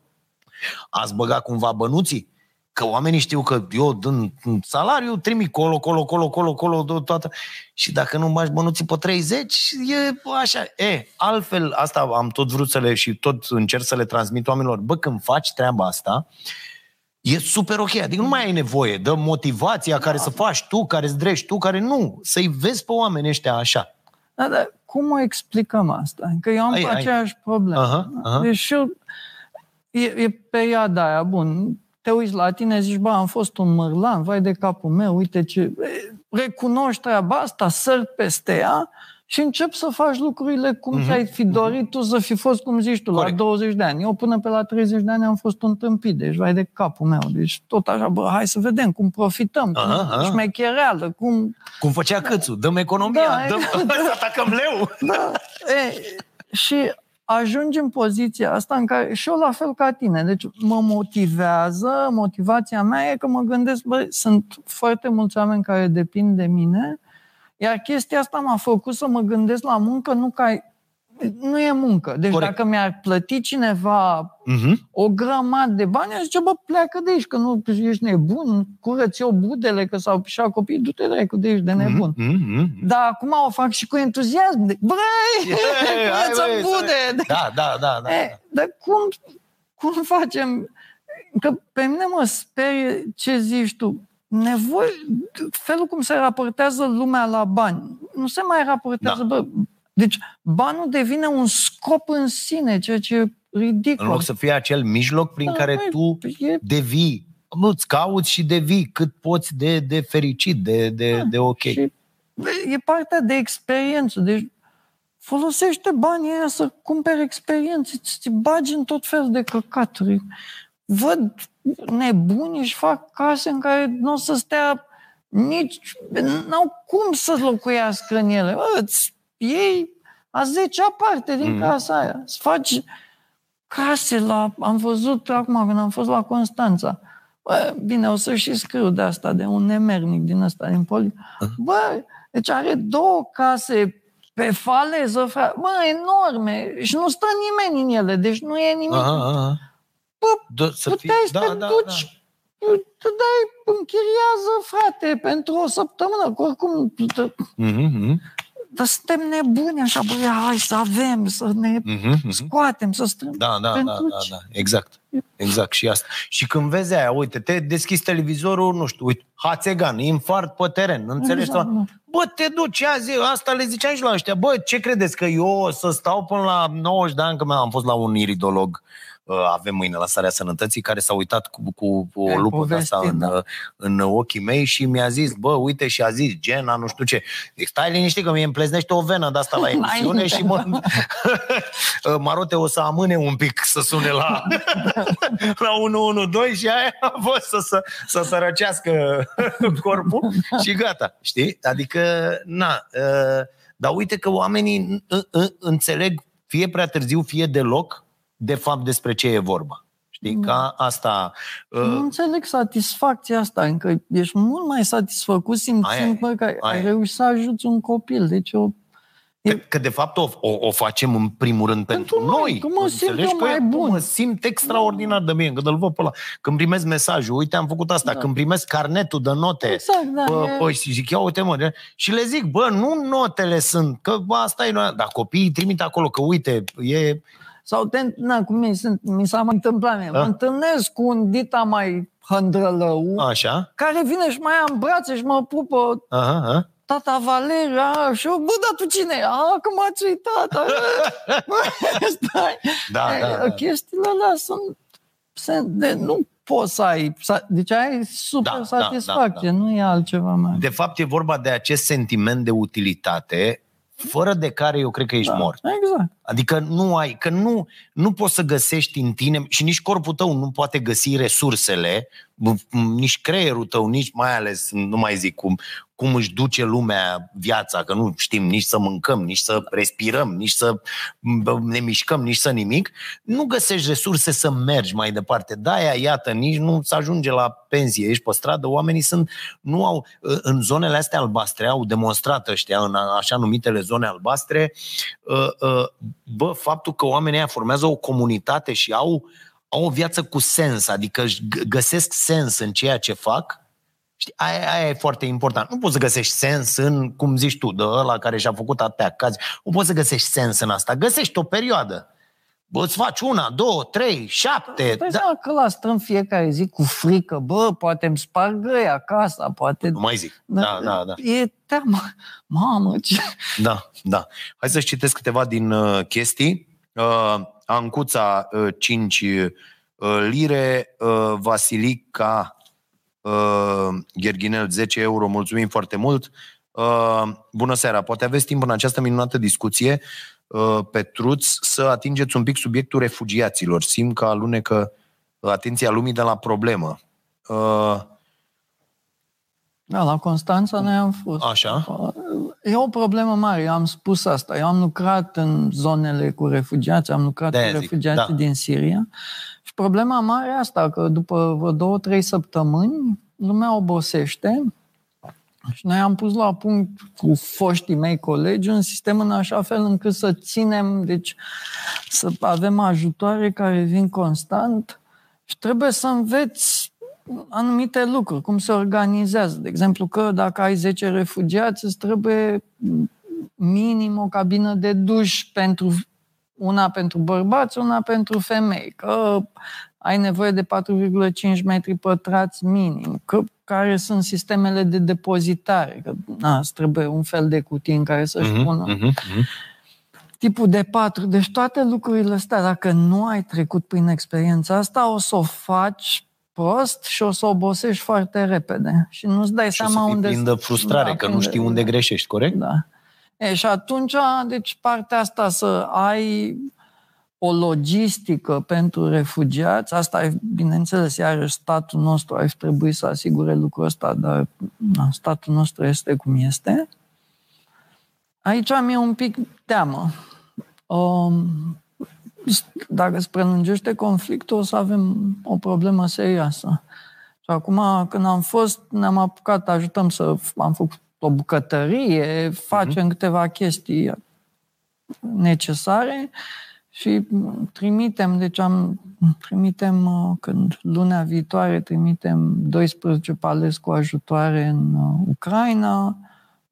Speaker 2: ați băgat cumva bănuții? Că oamenii știu că eu dând salariu, trimit colo, colo, colo, colo, colo, toată. Și dacă nu bagi bănuții pe 30, e așa. E, altfel, asta am tot vrut să le și tot încerc să le transmit oamenilor. Bă, când faci treaba asta, e super ok. Adică nu mai ai nevoie de motivația da. care să faci tu, care îți drești tu, care nu. Să-i vezi pe oamenii ăștia așa.
Speaker 3: Da, dar cum o explicăm asta? Că eu am ai, aceeași ai. problemă. Uh-huh, uh-huh. Deci eu, e, e perioada aia, bun, te uiți la tine, zici, bă, am fost un mărlan, vai de capul meu, uite ce... Recunoști treaba asta, sări peste ea și încep să faci lucrurile cum mm-hmm. ți-ai fi dorit tu să fi fost, cum zici tu, Corect. la 20 de ani. Eu până pe la 30 de ani am fost un tâmpit, deci vai de capul meu. Deci tot așa, bă, hai să vedem cum profităm, cum aha, șmechereală, cum...
Speaker 2: Cum făcea Câțu, dăm economia, da, dăm, da. să atacăm leu.
Speaker 3: Da. E, și ajungi în poziția asta în care și eu la fel ca tine. Deci mă motivează, motivația mea e că mă gândesc, băi, sunt foarte mulți oameni care depind de mine, iar chestia asta m-a făcut să mă gândesc la muncă nu ca nu e muncă. Deci Corect. dacă mi-ar plăti cineva uh-huh. o grămadă de bani, aș zice, bă, pleacă de aici, că nu ești nebun, curăți eu budele, că s-au pișat copii, du-te de de aici, de mhm, nebun. Uh-huh. Dar acum o fac și cu entuziasm. De, băi, curăță bude!
Speaker 2: Da, da, da. da. E,
Speaker 3: dar cum, cum facem? Că pe mine mă sperie ce zici tu. Nevoie, felul cum se raportează lumea la bani. Nu se mai raportează, da. bă, deci banul devine un scop în sine, ceea ce e ridicol.
Speaker 2: În loc să fie acel mijloc prin da, care băi, tu e... devii, nu, îți cauți și devii cât poți de, de fericit, de, de, da, de ok. Și
Speaker 3: e partea de experiență. Deci folosește banii aia să cumperi experiențe, ți bagi în tot fel de căcaturi. Văd nebuni și fac case în care nu o să stea nici... N-au cum să locuiască în ele. Bă, îți ei a zecea parte din mm. casa aia. Să faci case la... Am văzut acum când am fost la Constanța. Bă, bine, o să și scriu de asta, de un nemernic din ăsta, din poli. Bă, deci are două case pe faleză, frate. Bă, enorme. Și nu stă nimeni în ele, deci nu e nimic. Aha, aha. Bă, da, să puteai fie... să da, te da, duci da. Tu dai, închiriază, frate, pentru o săptămână, că oricum... Mm-hmm dar suntem nebuni așa, băi, hai să avem, să ne uh-huh, uh-huh. scoatem, să strâng.
Speaker 2: Da, da, da, da, da, exact. Exact, și asta. Și când vezi aia, uite, te deschizi televizorul, nu știu, uite, Hațegan, infart pe teren, înțelegi?
Speaker 3: Exact, da.
Speaker 2: Bă, te duci azi, asta le ziceam și la ăștia. Bă, ce credeți, că eu o să stau până la 90 de ani, că am fost la un iridolog uh, avem mâine la Starea Sănătății, care s-a uitat cu, cu, cu o
Speaker 3: Ai
Speaker 2: lupă de
Speaker 3: povestit,
Speaker 2: asta în,
Speaker 3: da.
Speaker 2: în ochii mei și mi-a zis, bă, uite, și a zis Gena, nu știu ce. Zic, stai liniștit că mie îmi pleznește o venă de asta la emisiune
Speaker 3: Înainte.
Speaker 2: și mă... Marote o să amâne un pic să sune la, la 112 și aia a fost să, să, să sărăcească corpul și gata, știi? Adică, na, uh, dar uite că oamenii în- în- înțeleg fie prea târziu, fie deloc, de fapt despre ce e vorba. Știi, ca asta...
Speaker 3: Nu
Speaker 2: Uh,
Speaker 3: înțeleg satisfacția asta, încă ești mult mai satisfăcut
Speaker 2: Aia e,
Speaker 3: simțind bă, că ai,
Speaker 2: aia
Speaker 3: ai
Speaker 2: e.
Speaker 3: reușit să ajuți un copil. Deci o,
Speaker 2: Că, că de fapt o, o, o facem în primul rând pentru,
Speaker 3: Pentru noi,
Speaker 2: noi.
Speaker 3: că mă simt
Speaker 2: Înțelegi?
Speaker 3: eu
Speaker 2: Că
Speaker 3: mai
Speaker 2: eu
Speaker 3: bun.
Speaker 2: Mă simt extraordinar de bine, când îl văd pe ăla. Când primesc mesajul, uite, am făcut asta,
Speaker 3: Da.
Speaker 2: când primesc carnetul de note,
Speaker 3: Exact, da,
Speaker 2: Bă,
Speaker 3: e-
Speaker 2: bă, și zic, ia uite mă, de- și le zic, bă, nu notele sunt, că bă, asta e, noi- dar copiii trimit acolo, că uite, e,
Speaker 3: Sau, te, na, cum mi, sunt, mi s-a mai întâmplat mie.
Speaker 2: Da.
Speaker 3: Mă întâlnesc cu un dita mai hândrălău,
Speaker 2: așa,
Speaker 3: care vine și mai ia în brațe și mă pupă
Speaker 2: aha, aha.
Speaker 3: tata Valeria și eu, bă, dar tu cine e? A, că m-ați uitat. Stai.
Speaker 2: Da,
Speaker 3: E,
Speaker 2: da, da.
Speaker 3: Chestiile alea sunt... Se, de, nu poți să ai... sa- Deci ai super
Speaker 2: Da, da,
Speaker 3: satisfacție,
Speaker 2: da,
Speaker 3: nu e altceva mai.
Speaker 2: De fapt, e vorba de acest sentiment de utilitate, fără de care eu cred că ești
Speaker 3: da,
Speaker 2: mort.
Speaker 3: Exact.
Speaker 2: Adică nu ai, că nu, nu poți să găsești în tine și nici corpul tău nu poate găsi resursele, m- nici creierul tău, nici mai ales, nu mai zic cum, cum își duce lumea viața, că nu știm nici să mâncăm, nici să respirăm, nici să m, ne mișcăm, nici să nimic, nu găsești resurse să mergi mai departe. De-aia, iată, nici nu se ajunge la pensie, ești pe stradă, oamenii sunt, nu au, în zonele astea albastre, au demonstrat ăștia, în așa numitele zone albastre, uh, uh, bă, faptul că oamenii aia formează o comunitate și au, au o viață cu sens, adică își g- găsesc sens în ceea ce fac, Știi, aia, aia e foarte important. Nu poți să găsești sens în, cum zici tu, de ăla care și-a făcut atâtea cazi. Nu poți să găsești sens în asta. Găsești o perioadă. Bă, îți faci una, două, trei, șapte.
Speaker 3: Dai
Speaker 2: Da.
Speaker 3: seama că la stăm fiecare zi cu frică, bă, poate îmi sparg ăia casa, poate...
Speaker 2: Nu mai zic. Da, da, da.
Speaker 3: E teamă. Mamă, ce...
Speaker 2: Da, da. Hai să citesc câteva din uh, chestii. Uh, Ancuța, uh, 5 uh, lire, uh, Vasilica, uh, Gherghinel, 10 euro, mulțumim foarte mult. Uh, bună seara, poate aveți timp în această minunată discuție, uh, Petruț, să atingeți un pic subiectul refugiaților. Simt că alunecă atenția lumii de la problemă. Uh,
Speaker 3: Da, la Constanța noi am fost.
Speaker 2: așa?
Speaker 3: E o problemă mare, eu am spus asta. Eu am lucrat în zonele cu refugiați, am lucrat
Speaker 2: De-aia
Speaker 3: cu
Speaker 2: zic,
Speaker 3: refugiații
Speaker 2: da.
Speaker 3: din Siria și problema mare e asta, că după vreo două, trei săptămâni lumea obosește și noi am pus la punct cu foștii mei colegi un sistem în așa fel încât să ținem, deci să avem ajutoare care vin constant și trebuie să înveți anumite lucruri, cum se organizează. De exemplu, că dacă ai 10 refugiați, îți trebuie minim o cabină de duș pentru una pentru bărbați, una pentru femei, că ai nevoie de 4,5 metri pătrați minim, că care sunt sistemele de depozitare, că na, îți trebuie un fel de cutie în care să-și
Speaker 2: Mhm,
Speaker 3: pună
Speaker 2: mhm, mhm.
Speaker 3: tipul de patru. Deci toate lucrurile astea, dacă nu ai trecut prin experiența asta, o să o faci prost și o să obosești foarte repede. Și nu-ți dai
Speaker 2: Și o
Speaker 3: seama
Speaker 2: să fii
Speaker 3: unde...
Speaker 2: plin de frustrare,
Speaker 3: Da,
Speaker 2: că nu
Speaker 3: plin de-
Speaker 2: știi unde greșești, corect?
Speaker 3: Da. E, și atunci, deci partea asta să ai o logistică pentru refugiați, asta e, bineînțeles, iarăși statul nostru ar trebui să asigure lucrul ăsta, dar na, statul nostru este cum este. Aici mi-e un pic teamă. Um, dacă îți prelungește conflictul, o să avem o problemă serioasă. Și acum, când am fost, ne-am apucat, ajutăm să... Am făcut o bucătărie, facem uh-huh. câteva chestii necesare și trimitem, deci am trimitem uh, când lunea viitoare trimitem 12 paleți cu ajutoare în uh, Ucraina,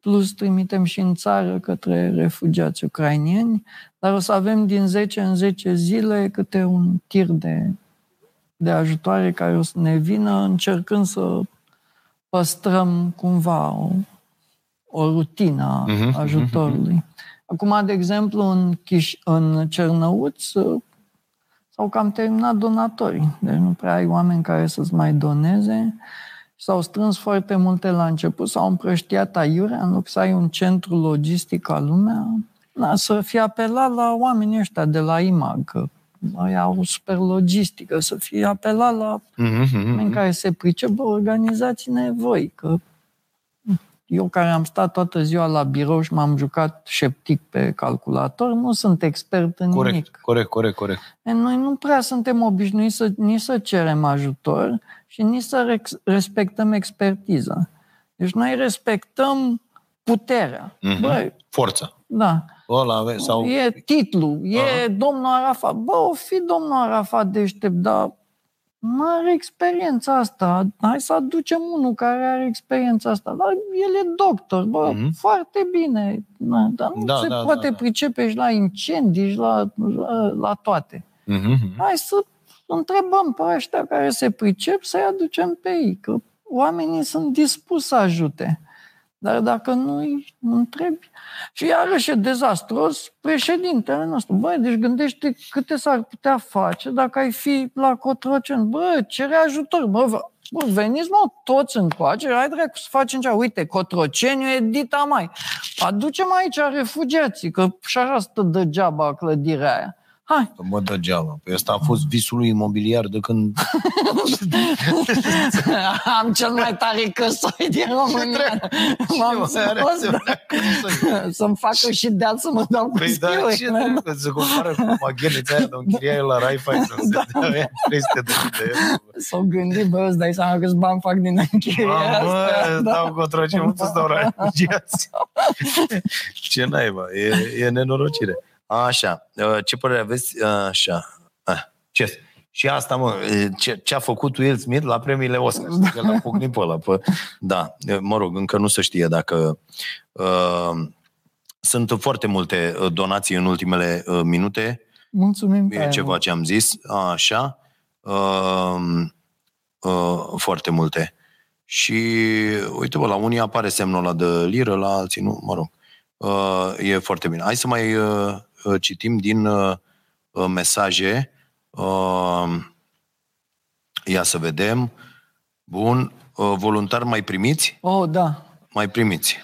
Speaker 3: plus trimitem și în țară către refugiați ucrainieni, dar o să avem din 10 în 10 zile câte un tir de de ajutoare care o să ne vină încercând să păstrăm cumva o, o rutină a
Speaker 2: Mhm, mhm,
Speaker 3: ajutorului. Acum, de exemplu, în, Chiș- în Cernăuț uh, s-au cam terminat donatorii. Deci nu prea ai oameni care să-ți mai doneze. S-au strâns foarte multe la început, s-au împrăștiat aiurea, în loc să ai un centru logistic al lumea, na, să fie apelat la oamenii ăștia de la IMAG, că mai au super logistică, să fie apelat la
Speaker 2: Mhm, mhm,
Speaker 3: oameni
Speaker 2: mhm.
Speaker 3: care se pricep, bă, organizați-ne voi, că eu care am stat toată ziua la birou și m-am jucat șeptic pe calculator, nu sunt expert în
Speaker 2: Corect,
Speaker 3: nimic.
Speaker 2: corect, corect, corect.
Speaker 3: E, Noi nu prea suntem obișnuiți să, nici să cerem ajutor și nici să rex- respectăm expertiza. Deci noi respectăm puterea.
Speaker 2: Mhm.
Speaker 3: Băi,
Speaker 2: Forța.
Speaker 3: da.
Speaker 2: Ăla ave- sau...
Speaker 3: E titlu, e
Speaker 2: Aha.
Speaker 3: domnul Arafat. Bă, o fi domnul Arafat deștept, dar nu are experiența asta. Hai să aducem unul care are experiența asta. Dar el e doctor, bă,
Speaker 2: Mhm.
Speaker 3: foarte bine. Da, dar nu
Speaker 2: Da,
Speaker 3: se
Speaker 2: da,
Speaker 3: poate
Speaker 2: da, da.
Speaker 3: pricepe și la incendii și la, la, la toate.
Speaker 2: Mhm, mhm.
Speaker 3: Hai să întrebăm pe ăștia care se pricep să-i aducem pe ei, că oamenii sunt dispuși să ajute. Dar dacă nu îi întrebi... Și iarăși e dezastros președintele nostru. Băi, deci gândește câte s-ar putea face dacă ai fi la Cotroceni. Bă, cere ajutor. Bă, vă- bă veniți, mă, toți încoace, hai dracu să facem ceva. Uite, Cotroceniu e dita mai. Aducem aici refugiații, că și așa stă degeaba clădirea aia. Hai,
Speaker 2: Că Mă degeaba. Păi ăsta a fost visul lui imobiliar de când...
Speaker 3: Am cel mai tare căsoi din România. M-am
Speaker 2: Are
Speaker 3: scos,
Speaker 2: asemenea căsoi.
Speaker 3: să-mi facă și deal să mă dau cu
Speaker 2: Păi da, ce
Speaker 3: schiuri.
Speaker 2: trebuie să compară cu magheleța aia de închiriai la Raiffeisen să
Speaker 3: Da.
Speaker 2: dea aia 300 de mii de euro.
Speaker 3: S-au gândit, bă, îți dai seama câți bani fac din închiriere
Speaker 2: Mamă,
Speaker 3: asta.
Speaker 2: dau cu o troce, nu să stau refugiați. Ce naiba, e, e nenorocire. Așa, uh, ce părere aveți? Așa, Ah, ce? Și asta, mă, e, ce, ce a făcut Will Smith la premiile Oscar? Știi Că l-a pocnit pe ăla. Pe, da, e, mă rog, încă nu se știe dacă... Uh, sunt foarte multe uh, donații în ultimele uh, minute.
Speaker 3: Mulțumim
Speaker 2: E
Speaker 3: tare
Speaker 2: ceva
Speaker 3: mult.
Speaker 2: ce am zis, așa, uh, uh, foarte multe. Și uite, bă, la unii apare semnul ăla de liră, la alții nu, mă rog. Uh, e foarte bine. Hai să mai uh, uh, citim din uh, uh, mesaje. Uh, ia să vedem. Bun. Uh, voluntari mai primiți?
Speaker 3: Oh, da.
Speaker 2: Mai primiți.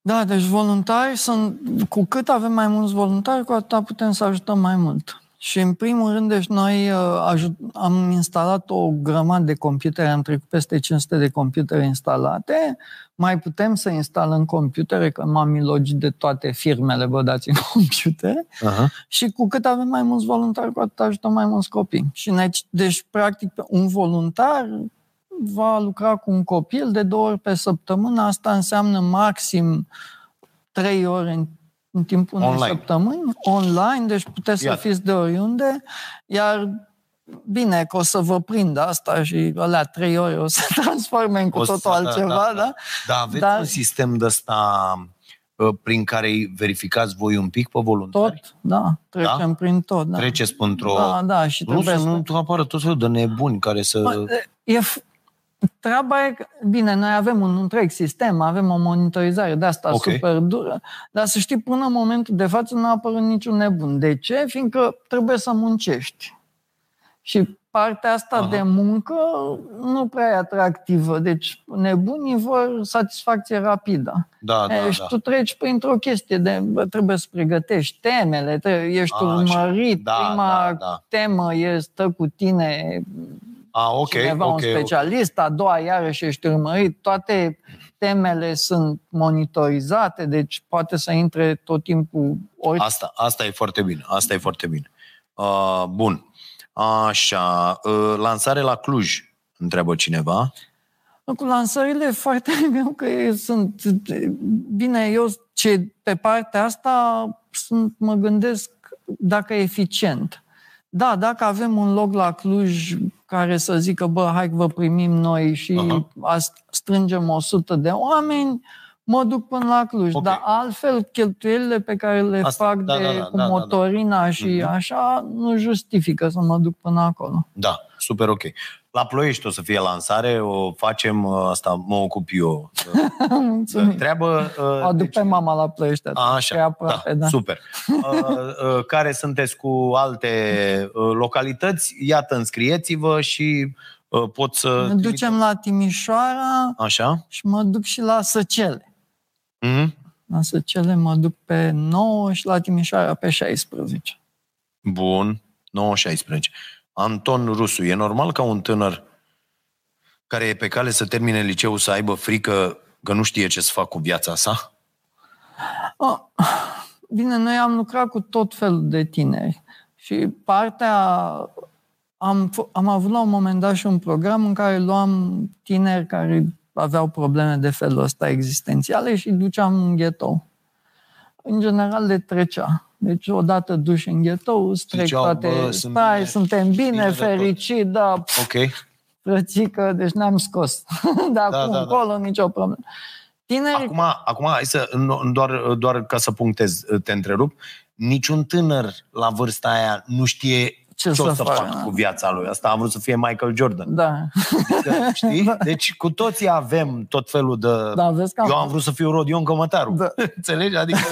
Speaker 3: Da, deci voluntari sunt, cu cât avem mai mulți voluntari, cu atât putem să ajutăm mai mult. Și în primul rând, deci noi uh, ajut, am instalat o grămadă de computere, am trecut peste 500 de computere instalate, mai putem să instalăm computere, că m-am milogit de toate firmele, vă dați în computere,
Speaker 2: Uh-huh.
Speaker 3: și cu cât avem mai mulți voluntari, cu atât ajutăm mai mulți copii. Și deci, deci practic, un voluntar va lucra cu un copil de două ori pe săptămână. Asta înseamnă maxim trei ore în, în timpul unei
Speaker 2: Online.
Speaker 3: săptămâni, online, deci puteți
Speaker 2: Iată.
Speaker 3: să fiți de oriunde, iar bine că o să vă prindă asta și alea trei ore o să transforme în cu
Speaker 2: O să-
Speaker 3: totul
Speaker 2: da,
Speaker 3: altceva,
Speaker 2: da,
Speaker 3: da?
Speaker 2: da. Dar aveți
Speaker 3: Dar-
Speaker 2: un sistem de ăsta uh, prin care îi verificați voi un pic pe voluntari?
Speaker 3: Tot, da, trecem prin tot. Da.
Speaker 2: Treceți într-o...
Speaker 3: Da, da, și
Speaker 2: Nu,
Speaker 3: trebuie
Speaker 2: să
Speaker 3: să...
Speaker 2: nu apară tot felul de nebuni care să...
Speaker 3: Bă, e, f- treaba e, că- bine, noi avem un întreg sistem, avem o monitorizare de asta
Speaker 2: Ok.
Speaker 3: super dură, dar să știi, până în momentul de față nu a apărut niciun nebun. De ce? Fiindcă trebuie să muncești. Și partea asta
Speaker 2: Aha.
Speaker 3: de muncă nu prea e atractivă. Deci nebunii vor satisfacție rapidă.
Speaker 2: Da, da,
Speaker 3: E, și
Speaker 2: da.
Speaker 3: tu treci printr-o chestie de bă, trebuie să pregătești temele, trebuie, ești
Speaker 2: A,
Speaker 3: urmărit,
Speaker 2: și- da,
Speaker 3: prima
Speaker 2: da, da.
Speaker 3: temă e stă cu tine
Speaker 2: A, ok,
Speaker 3: cineva,
Speaker 2: ok.
Speaker 3: un specialist, a doua iarăși ești urmărit, toate temele sunt monitorizate, deci poate să intre tot timpul ori
Speaker 2: Asta, asta e foarte bine, asta e foarte bine. Uh, bun. Așa, uh, lansare la Cluj, întreabă cineva.
Speaker 3: Cu lansările e foarte greu că e- sunt... Bine, eu ce, pe partea asta sunt, mă gândesc dacă e eficient. Da, dacă avem un loc la Cluj care să zică, bă, hai că vă primim noi și
Speaker 2: Aha.
Speaker 3: uh strângem 100 de oameni, mă duc până la Cluj.
Speaker 2: Ok.
Speaker 3: Dar altfel, cheltuielile pe care le
Speaker 2: Asta,
Speaker 3: fac
Speaker 2: da,
Speaker 3: de,
Speaker 2: da, da,
Speaker 3: cu
Speaker 2: da, da, da.
Speaker 3: motorina și
Speaker 2: Mhm.
Speaker 3: așa, nu justifică să mă duc până acolo.
Speaker 2: Da, super ok. La Ploiești o să fie lansare, o facem, uh, asta mă ocup eu.
Speaker 3: Mulțumim.
Speaker 2: Treabă... uh,
Speaker 3: O aduc pe mama la plăiește.
Speaker 2: a, Așa,
Speaker 3: e aproape, da.
Speaker 2: super. Uh, uh, care sunteți cu alte uh, localități, iată, înscrieți-vă și uh, pot să...
Speaker 3: Ne ducem la Timișoara
Speaker 2: Așa?
Speaker 3: și mă duc și la Săcele.
Speaker 2: Mm-hmm.
Speaker 3: La Săcele mă duc pe 9 și la Timișoara pe 16.
Speaker 2: Bun, 9-16. Anton Rusu, e normal ca un tânăr care e pe cale să termine liceul să aibă frică că nu știe ce să fac cu viața sa?
Speaker 3: Oh, bine, noi am lucrat cu tot felul de tineri și partea... Am, f- am avut la un moment dat și un program în care luam tineri care aveau probleme de felul ăsta existențiale și îi duceam în ghetou. În general le trecea. Deci odată duși în ghetou, îți trec
Speaker 2: Ziceau,
Speaker 3: toate...
Speaker 2: "Bă, sunt
Speaker 3: stai,
Speaker 2: bine,
Speaker 3: suntem bine,
Speaker 2: bine de tot."
Speaker 3: fericit, da,
Speaker 2: Ok.
Speaker 3: frățică, deci ne-am scos. de
Speaker 2: Da,
Speaker 3: acum
Speaker 2: da, da.
Speaker 3: încolo, nicio problemă. Tinerii
Speaker 2: Acum, acum hai să, nu- doar, doar ca să punctez, te întrerup, niciun tânăr la vârsta aia nu știe
Speaker 3: Ce
Speaker 2: ce,
Speaker 3: să
Speaker 2: o să
Speaker 3: facă,
Speaker 2: facă
Speaker 3: da.
Speaker 2: cu viața lui. Asta am vrut să fie Michael Jordan.
Speaker 3: Da.
Speaker 2: Că, Știi? Deci cu toții avem tot felul de...
Speaker 3: Da, vezi că am-
Speaker 2: Eu am vrut să fiu Rodion Cămătaru.
Speaker 3: Da.
Speaker 2: Înțelegi? Adică...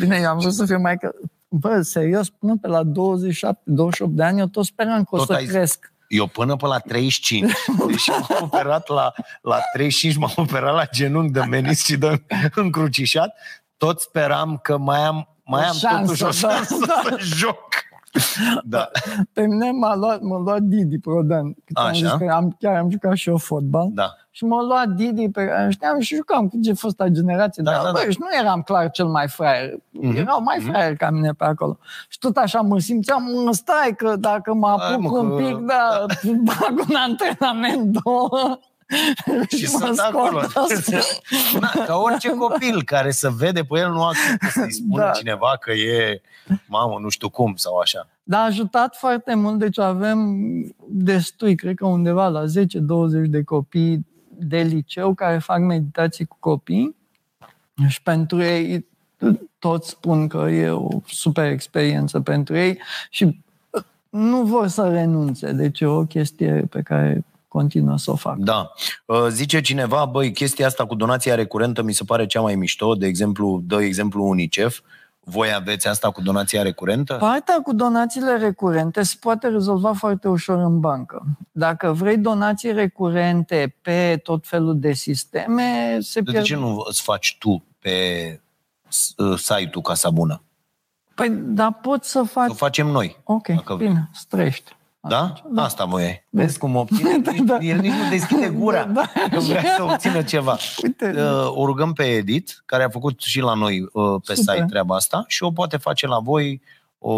Speaker 3: Bine, eu am vrut să fiu mai... Că... Bă, serios, până pe la 27-28 de ani, eu tot speram că o
Speaker 2: Tot
Speaker 3: să
Speaker 2: ai-
Speaker 3: cresc.
Speaker 2: Eu până pe la 35, deși m-am operat la, la 35, m-am operat la genunchi de menis și de încrucișat, tot speram că mai am, mai
Speaker 3: O
Speaker 2: am
Speaker 3: șansă,
Speaker 2: totuși o
Speaker 3: da,
Speaker 2: șansă
Speaker 3: da.
Speaker 2: să joc. Da.
Speaker 3: Pe mine m-a luat, m-a luat Didi Prodan. Că am
Speaker 2: Așa.
Speaker 3: zis că am, chiar am jucat și eu fotbal.
Speaker 2: Da.
Speaker 3: Și m-a luat Didi pe care știam și jucam cu ce fosta generație.
Speaker 2: Da,
Speaker 3: dar,
Speaker 2: da,
Speaker 3: bă,
Speaker 2: da.
Speaker 3: și nu eram clar cel mai fraier.
Speaker 2: Mhm,
Speaker 3: Erau mai
Speaker 2: mhm.
Speaker 3: fraieri ca mine pe acolo. Și tot așa mă simțeam, mă, stai că dacă mă
Speaker 2: Hai,
Speaker 3: apuc
Speaker 2: mă,
Speaker 3: un
Speaker 2: că-
Speaker 3: pic, da, bag un antrenament, două.
Speaker 2: Și
Speaker 3: mă
Speaker 2: sunt
Speaker 3: scot
Speaker 2: acolo.
Speaker 3: asta.
Speaker 2: Na, ca orice copil care să vede pe el, nu acceptă să-i spună
Speaker 3: Da.
Speaker 2: cineva că e mamă, nu știu cum sau așa.
Speaker 3: Dar a ajutat foarte mult, deci avem destui, cred că undeva la 10-20 de copii de liceu care fac meditații cu copii și pentru ei toți spun că e o super experiență pentru ei și nu vor să renunțe, deci e o chestie pe care continuă să o fac.
Speaker 2: Da. Uh, Zice cineva, băi, chestia asta cu donația recurentă mi se pare cea mai mișto, de exemplu, dă exemplu UNICEF. Voi aveți asta cu donația recurentă?
Speaker 3: Partea cu donațiile recurente se poate rezolva foarte ușor în bancă. Dacă vrei donații recurente pe tot felul de sisteme, se
Speaker 2: De
Speaker 3: pierde.
Speaker 2: ce nu îți faci tu pe s- uh, site-ul Casa Bună?
Speaker 3: Păi, dar poți să faci...
Speaker 2: O facem noi.
Speaker 3: Ok,
Speaker 2: dacă vrei.
Speaker 3: bine, strești.
Speaker 2: Da?
Speaker 3: Da.
Speaker 2: Asta voiai. Vezi cum obține?
Speaker 3: Da.
Speaker 2: El nici nu deschide gura
Speaker 3: Da.
Speaker 2: că vrea să obțină ceva.
Speaker 3: Uite,
Speaker 2: Uh, O rugăm pe Edit, care a făcut și la noi uh, pe
Speaker 3: Super.
Speaker 2: site treaba asta și o poate face la voi, o,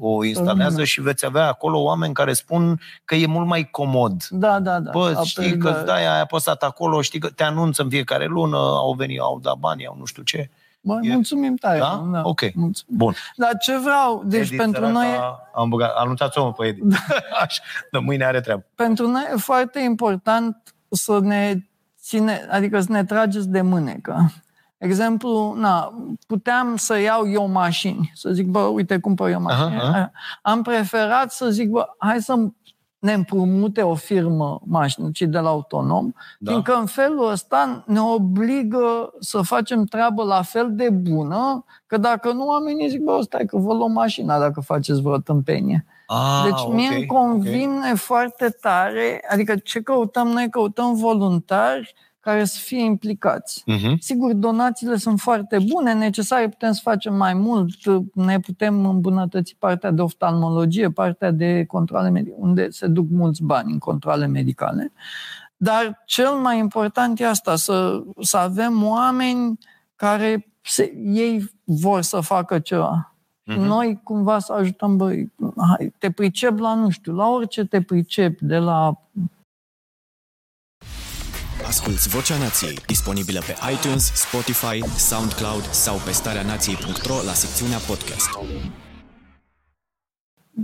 Speaker 2: o instalează
Speaker 3: Rămâne.
Speaker 2: și veți avea acolo oameni care spun că e mult mai comod.
Speaker 3: da, da, da.
Speaker 2: Bă,
Speaker 3: Apel,
Speaker 2: știi că
Speaker 3: da.
Speaker 2: îți dai, ai apăsat acolo, știi că te anunță în fiecare lună, au venit, au dat bani, au nu știu ce.
Speaker 3: Bă,
Speaker 2: e-
Speaker 3: mulțumim tare.
Speaker 2: Da? Ok.
Speaker 3: Mulțumim.
Speaker 2: Bun.
Speaker 3: Dar ce vreau, deci
Speaker 2: Edit,
Speaker 3: pentru
Speaker 2: săraca,
Speaker 3: noi,
Speaker 2: Am băgat, anunțați-o mă pe Edit. Așa, de mâine are treabă.
Speaker 3: pentru noi e foarte important să ne ține, adică să ne trageți de mânecă. Exemplu, na, puteam să iau eu mașini, să zic, bă, uite, cumpăr eu mașini.
Speaker 2: Aha, aha.
Speaker 3: Am preferat să zic, bă, hai să ne împrumute o firmă mașinicii de la autonom,
Speaker 2: Da.
Speaker 3: da. fiindcă în felul ăsta ne obligă să facem treabă la fel de bună, că dacă nu, oamenii zic, bă, stai că vă luăm mașina dacă faceți vreo tâmpenie.
Speaker 2: Ah,
Speaker 3: Deci mie
Speaker 2: ok,
Speaker 3: îmi convine foarte tare, adică ce căutăm noi, căutăm voluntari care să fie implicați.
Speaker 2: ok. Mhm.
Speaker 3: Sigur, donațiile sunt foarte bune, necesare, putem să facem mai mult, ne putem îmbunătăți partea de oftalmologie, partea de controle medicale, unde se duc mulți bani în controle medicale. Dar cel mai important e asta, să, să avem oameni care se, ei vor să facă ceva.
Speaker 2: Mhm.
Speaker 3: Mm-hmm. Noi cumva să ajutăm, băi, hai, te pricep la, nu știu, la orice te pricep, de la
Speaker 1: Asculți Vocea Nației, disponibilă pe iTunes, Spotify, SoundCloud sau pe starea nației.ro la secțiunea podcast.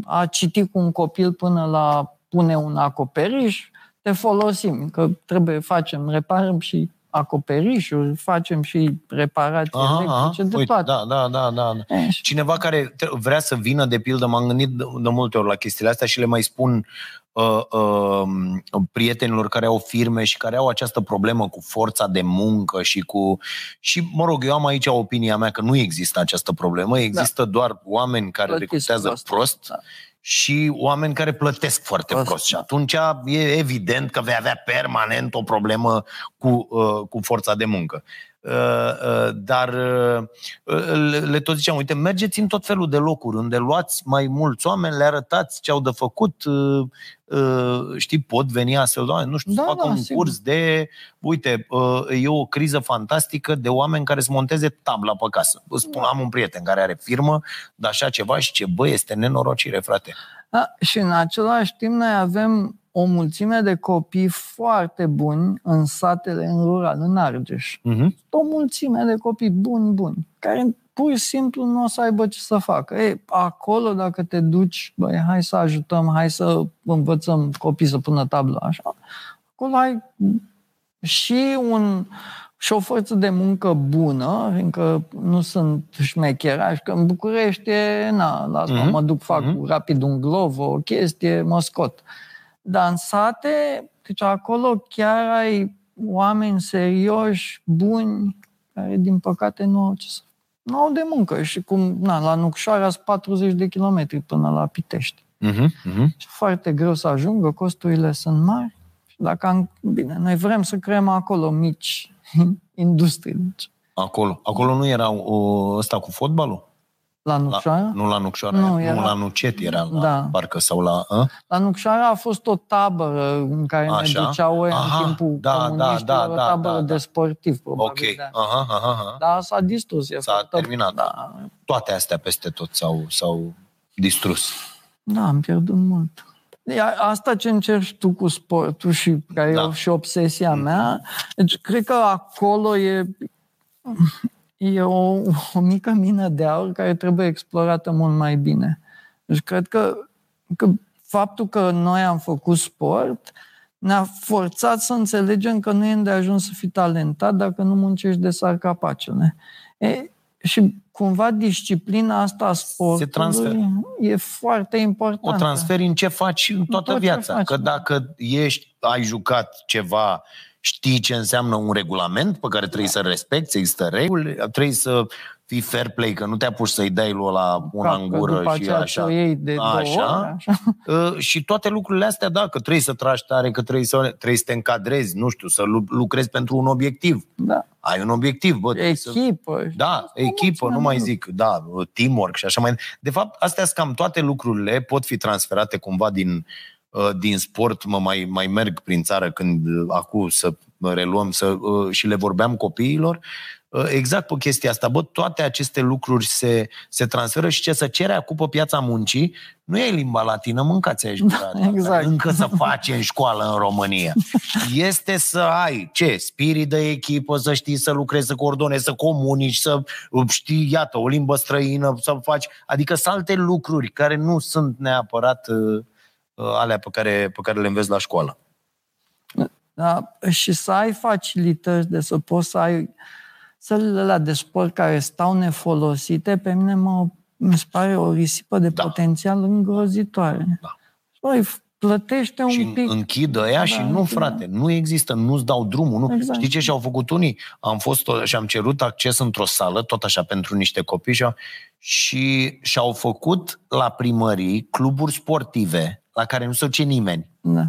Speaker 3: a citi cu un copil până la pune un acoperiș, te folosim, că trebuie facem, reparăm și acoperișuri, facem și reparații
Speaker 2: Aha,
Speaker 3: electrice,
Speaker 2: aha.
Speaker 3: de
Speaker 2: Uite,
Speaker 3: toate.
Speaker 2: da, da, da, da. da.
Speaker 3: E, și
Speaker 2: Cineva care tre- vrea să vină, de pildă, m-am gândit de, de multe ori la chestiile astea și le mai spun uh, uh, prietenilor care au firme și care au această problemă cu forța de muncă și cu... Și, mă rog, eu am aici opinia mea că nu există această problemă, există da. doar oameni care
Speaker 3: Plătiți
Speaker 2: recrutează prost,
Speaker 3: prost.
Speaker 2: prost
Speaker 3: Da.
Speaker 2: și oameni care plătesc foarte
Speaker 3: Prost.
Speaker 2: prost. Și atunci e evident că vei avea permanent o problemă cu, uh, cu forța de muncă. Uh, uh, dar uh, le, le tot ziceam, uite, mergeți în tot felul de locuri unde luați mai mulți oameni, le arătați ce au de făcut, uh, uh, știi, pot veni astfel de oameni, nu știu,
Speaker 3: Da,
Speaker 2: să facă
Speaker 3: da,
Speaker 2: un
Speaker 3: sigur.
Speaker 2: curs de, uite, uh, e o criză fantastică de oameni care să monteze tabla pe casă. Îți spun, am un prieten care are firmă, dar așa ceva și ce, bă, este nenorocire, frate.
Speaker 3: Da, și în același timp noi avem o mulțime de copii foarte buni în satele în rural, în Argeș.
Speaker 2: Uh-huh.
Speaker 3: O mulțime de copii buni, buni, care pur și simplu nu o să aibă ce să facă. E, acolo, dacă te duci, băi, hai să ajutăm, hai să învățăm copii să pună tablă așa, acolo ai și un și o forță de muncă bună, fiindcă nu sunt șmecherași, că în București e, na, las
Speaker 2: Mhm.
Speaker 3: mm-hmm. mă duc, fac
Speaker 2: Mhm.
Speaker 3: mm-hmm. rapid un glov, o chestie, mă scot. Dar în sate, deci acolo chiar ai oameni serioși, buni, care din păcate nu au ce să nu au de muncă și cum, na, la Nucșoara sunt 40 de kilometri până la Pitești.
Speaker 2: Uh-huh. Uh-huh.
Speaker 3: Și foarte greu să ajungă, costurile sunt mari. Și dacă am, bine, noi vrem să creăm acolo mici industrii. Deci,
Speaker 2: Acolo. Acolo nu era o, ăsta cu fotbalul?
Speaker 3: La
Speaker 2: La,
Speaker 3: Nucșoara?
Speaker 2: nu la Nucșoara,
Speaker 3: Nu,
Speaker 2: nu,
Speaker 3: era-
Speaker 2: nu la Nucet era, la
Speaker 3: Da.
Speaker 2: parcă sau la... A?
Speaker 3: La Nucșoara a fost o tabără în care
Speaker 2: Așa.
Speaker 3: ne duceau oi
Speaker 2: Aha,
Speaker 3: în timpul
Speaker 2: da, da,
Speaker 3: comuniștilor,
Speaker 2: da,
Speaker 3: o
Speaker 2: da,
Speaker 3: tabără
Speaker 2: da, da.
Speaker 3: de sportiv, probabil.
Speaker 2: Ok.
Speaker 3: de aia.
Speaker 2: Aha, aha, aha.
Speaker 3: Dar s-a distrus. E
Speaker 2: S-a
Speaker 3: foarte-
Speaker 2: terminat.
Speaker 3: Da,
Speaker 2: Toate astea peste tot s-au, s-au distrus.
Speaker 3: da, am pierdut mult. Iar asta ce încerci tu cu sportul și care
Speaker 2: Da.
Speaker 3: e și obsesia mea, deci cred că acolo e, e o, o mică mină de aur care trebuie explorată mult mai bine. Deci cred că, că faptul că noi am făcut sport ne-a forțat să înțelegem că nu e de ajuns să fii talentat dacă nu muncești de sar capacele. E, și cumva disciplina asta a sportului
Speaker 2: transferă.
Speaker 3: e foarte
Speaker 2: O
Speaker 3: importantă.
Speaker 2: transferi în ce faci în toată
Speaker 3: tot ce
Speaker 2: viața.
Speaker 3: faci,
Speaker 2: că
Speaker 3: da.
Speaker 2: dacă ești, ai jucat ceva, știi ce înseamnă un regulament pe care trebuie să-l respecti, există reguli, trebuie să fii fair play, că nu te apuci să-i dai lui la una
Speaker 3: Ca
Speaker 2: în
Speaker 3: că
Speaker 2: gură
Speaker 3: după
Speaker 2: și
Speaker 3: aceea
Speaker 2: așa.
Speaker 3: ți-o iei de două
Speaker 2: Așa.
Speaker 3: ori, așa.
Speaker 2: Uh, și toate lucrurile astea, da, că trebuie să tragi tare, că trebuie să, trebuie să te încadrezi, nu știu, să lu- lucrezi pentru un obiectiv.
Speaker 3: Da.
Speaker 2: Ai un obiectiv, bă. trebuie să-
Speaker 3: Echipă.
Speaker 2: Da, echipă, nu mai zic, da, teamwork și așa mai De fapt, astea sunt cam toate lucrurile, pot fi transferate cumva din, uh, din sport, mă mai, mai merg prin țară când uh, acum să reluăm să, uh, și le vorbeam copiilor, uh, exact pe chestia asta, bă, toate aceste lucruri se, se transferă și ce să cere acum pe piața muncii, nu e limba latină, mâncați aici. Da,
Speaker 3: exact.
Speaker 2: Încă să faci în școală în România. Este să ai, ce, spirit de echipă, să știi să lucrezi, să coordonezi, să comunici, să uh, știi, iată, o limbă străină, să faci, adică să alte lucruri care nu sunt neapărat uh, uh, alea pe care, pe care le înveți la școală.
Speaker 3: Da? Și să ai facilități de să poți să ai sălile alea de sport care stau nefolosite, pe mine mă, mi se pare o risipă de
Speaker 2: Da.
Speaker 3: potențial îngrozitoare.
Speaker 2: Da.
Speaker 3: Băi, plătește
Speaker 2: și
Speaker 3: un pic.
Speaker 2: închid ăia
Speaker 3: Da,
Speaker 2: și nu,
Speaker 3: închid,
Speaker 2: frate, nu există, nu-ți dau drumul. Nu.
Speaker 3: Exact.
Speaker 2: Știi ce și-au făcut unii? Am fost și am cerut acces într-o sală, tot așa pentru niște copii și, și și-au făcut la primării cluburi sportive la care nu se duce nimeni.
Speaker 3: Da.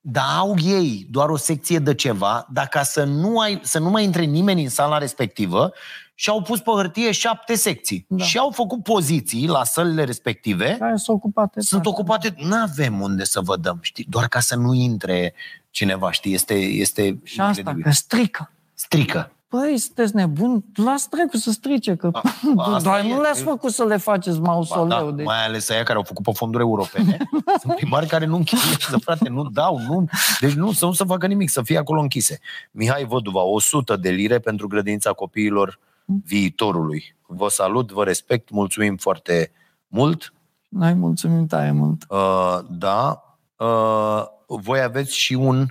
Speaker 2: Dar au ei doar o secție de ceva, dar ca să nu, ai, să nu mai intre nimeni în sala respectivă, și-au pus pe hârtie șapte secții.
Speaker 3: Da.
Speaker 2: Și au făcut poziții la sălile respective
Speaker 3: Care sunt ocupate.
Speaker 2: sunt
Speaker 3: toate.
Speaker 2: ocupate, nu avem unde să vă dăm, știi? Doar ca să nu intre cineva, știi? Este, este
Speaker 3: Și asta,
Speaker 2: incredibil.
Speaker 3: că strică.
Speaker 2: Strică.
Speaker 3: Păi, sunteți nebuni? Las trecu să strice, că
Speaker 2: A- asta
Speaker 3: doar
Speaker 2: e.
Speaker 3: nu le-ați făcut să le faceți
Speaker 2: Ba,
Speaker 3: mausoleu.
Speaker 2: da,
Speaker 3: deci...
Speaker 2: mai ales aia care au făcut pe fonduri europene. Sunt primari care nu închiriază, frate, nu dau, nu. Deci nu, să nu se facă nimic, să fie acolo închise. Mihai Văduva, 100 de lire pentru grădinița copiilor viitorului. Vă salut, vă respect, mulțumim foarte mult.
Speaker 3: Noi mulțumim tare mult.
Speaker 2: Uh, da. Uh, voi aveți și un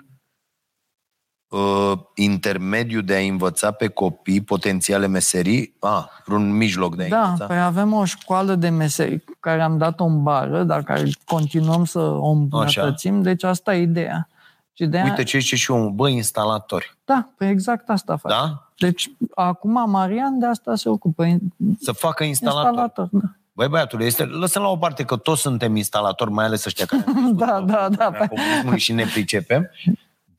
Speaker 2: uh, intermediu de a învăța pe copii potențiale meserii? Ah, vreun mijloc de a
Speaker 3: Da,
Speaker 2: învăța?
Speaker 3: păi avem o școală de meserii cu care am dat-o în bară, dar care continuăm să o îmbunătățim, deci asta e ideea. Și de
Speaker 2: Uite ce zice și omul, bă, instalatori.
Speaker 3: Da, păi exact asta face.
Speaker 2: Da?
Speaker 3: Deci, acum Marian de asta se ocupă.
Speaker 2: Să facă instalatori.
Speaker 3: Instalator, da.
Speaker 2: Băi, băiatule, este, lăsăm la o parte că toți suntem instalatori, mai ales ăștia care am
Speaker 3: Da, da, da.
Speaker 2: lumea comunismului și ne pricepem.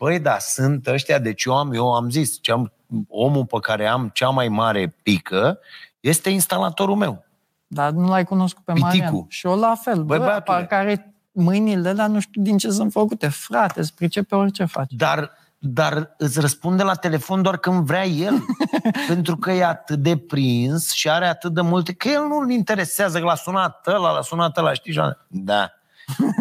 Speaker 2: Băi, da, sunt ăștia, deci eu am, eu am zis, ce am, omul pe care am cea mai mare pică este instalatorul meu.
Speaker 3: Dar nu l-ai cunoscut pe
Speaker 2: Piticu.
Speaker 3: Marian. Și eu la fel.
Speaker 2: Băi,
Speaker 3: Bă,
Speaker 2: băiatule.
Speaker 3: parcă are mâinile alea, nu știu din ce sunt făcute. Frate, se pricepe orice face.
Speaker 2: Dar, dar îți răspunde la telefon doar când vrea el. pentru că e atât de prins și are atât de multe, că el nu-l interesează, că l-a sunat ăla, l-a sunat ăla, știi? Și am- Da.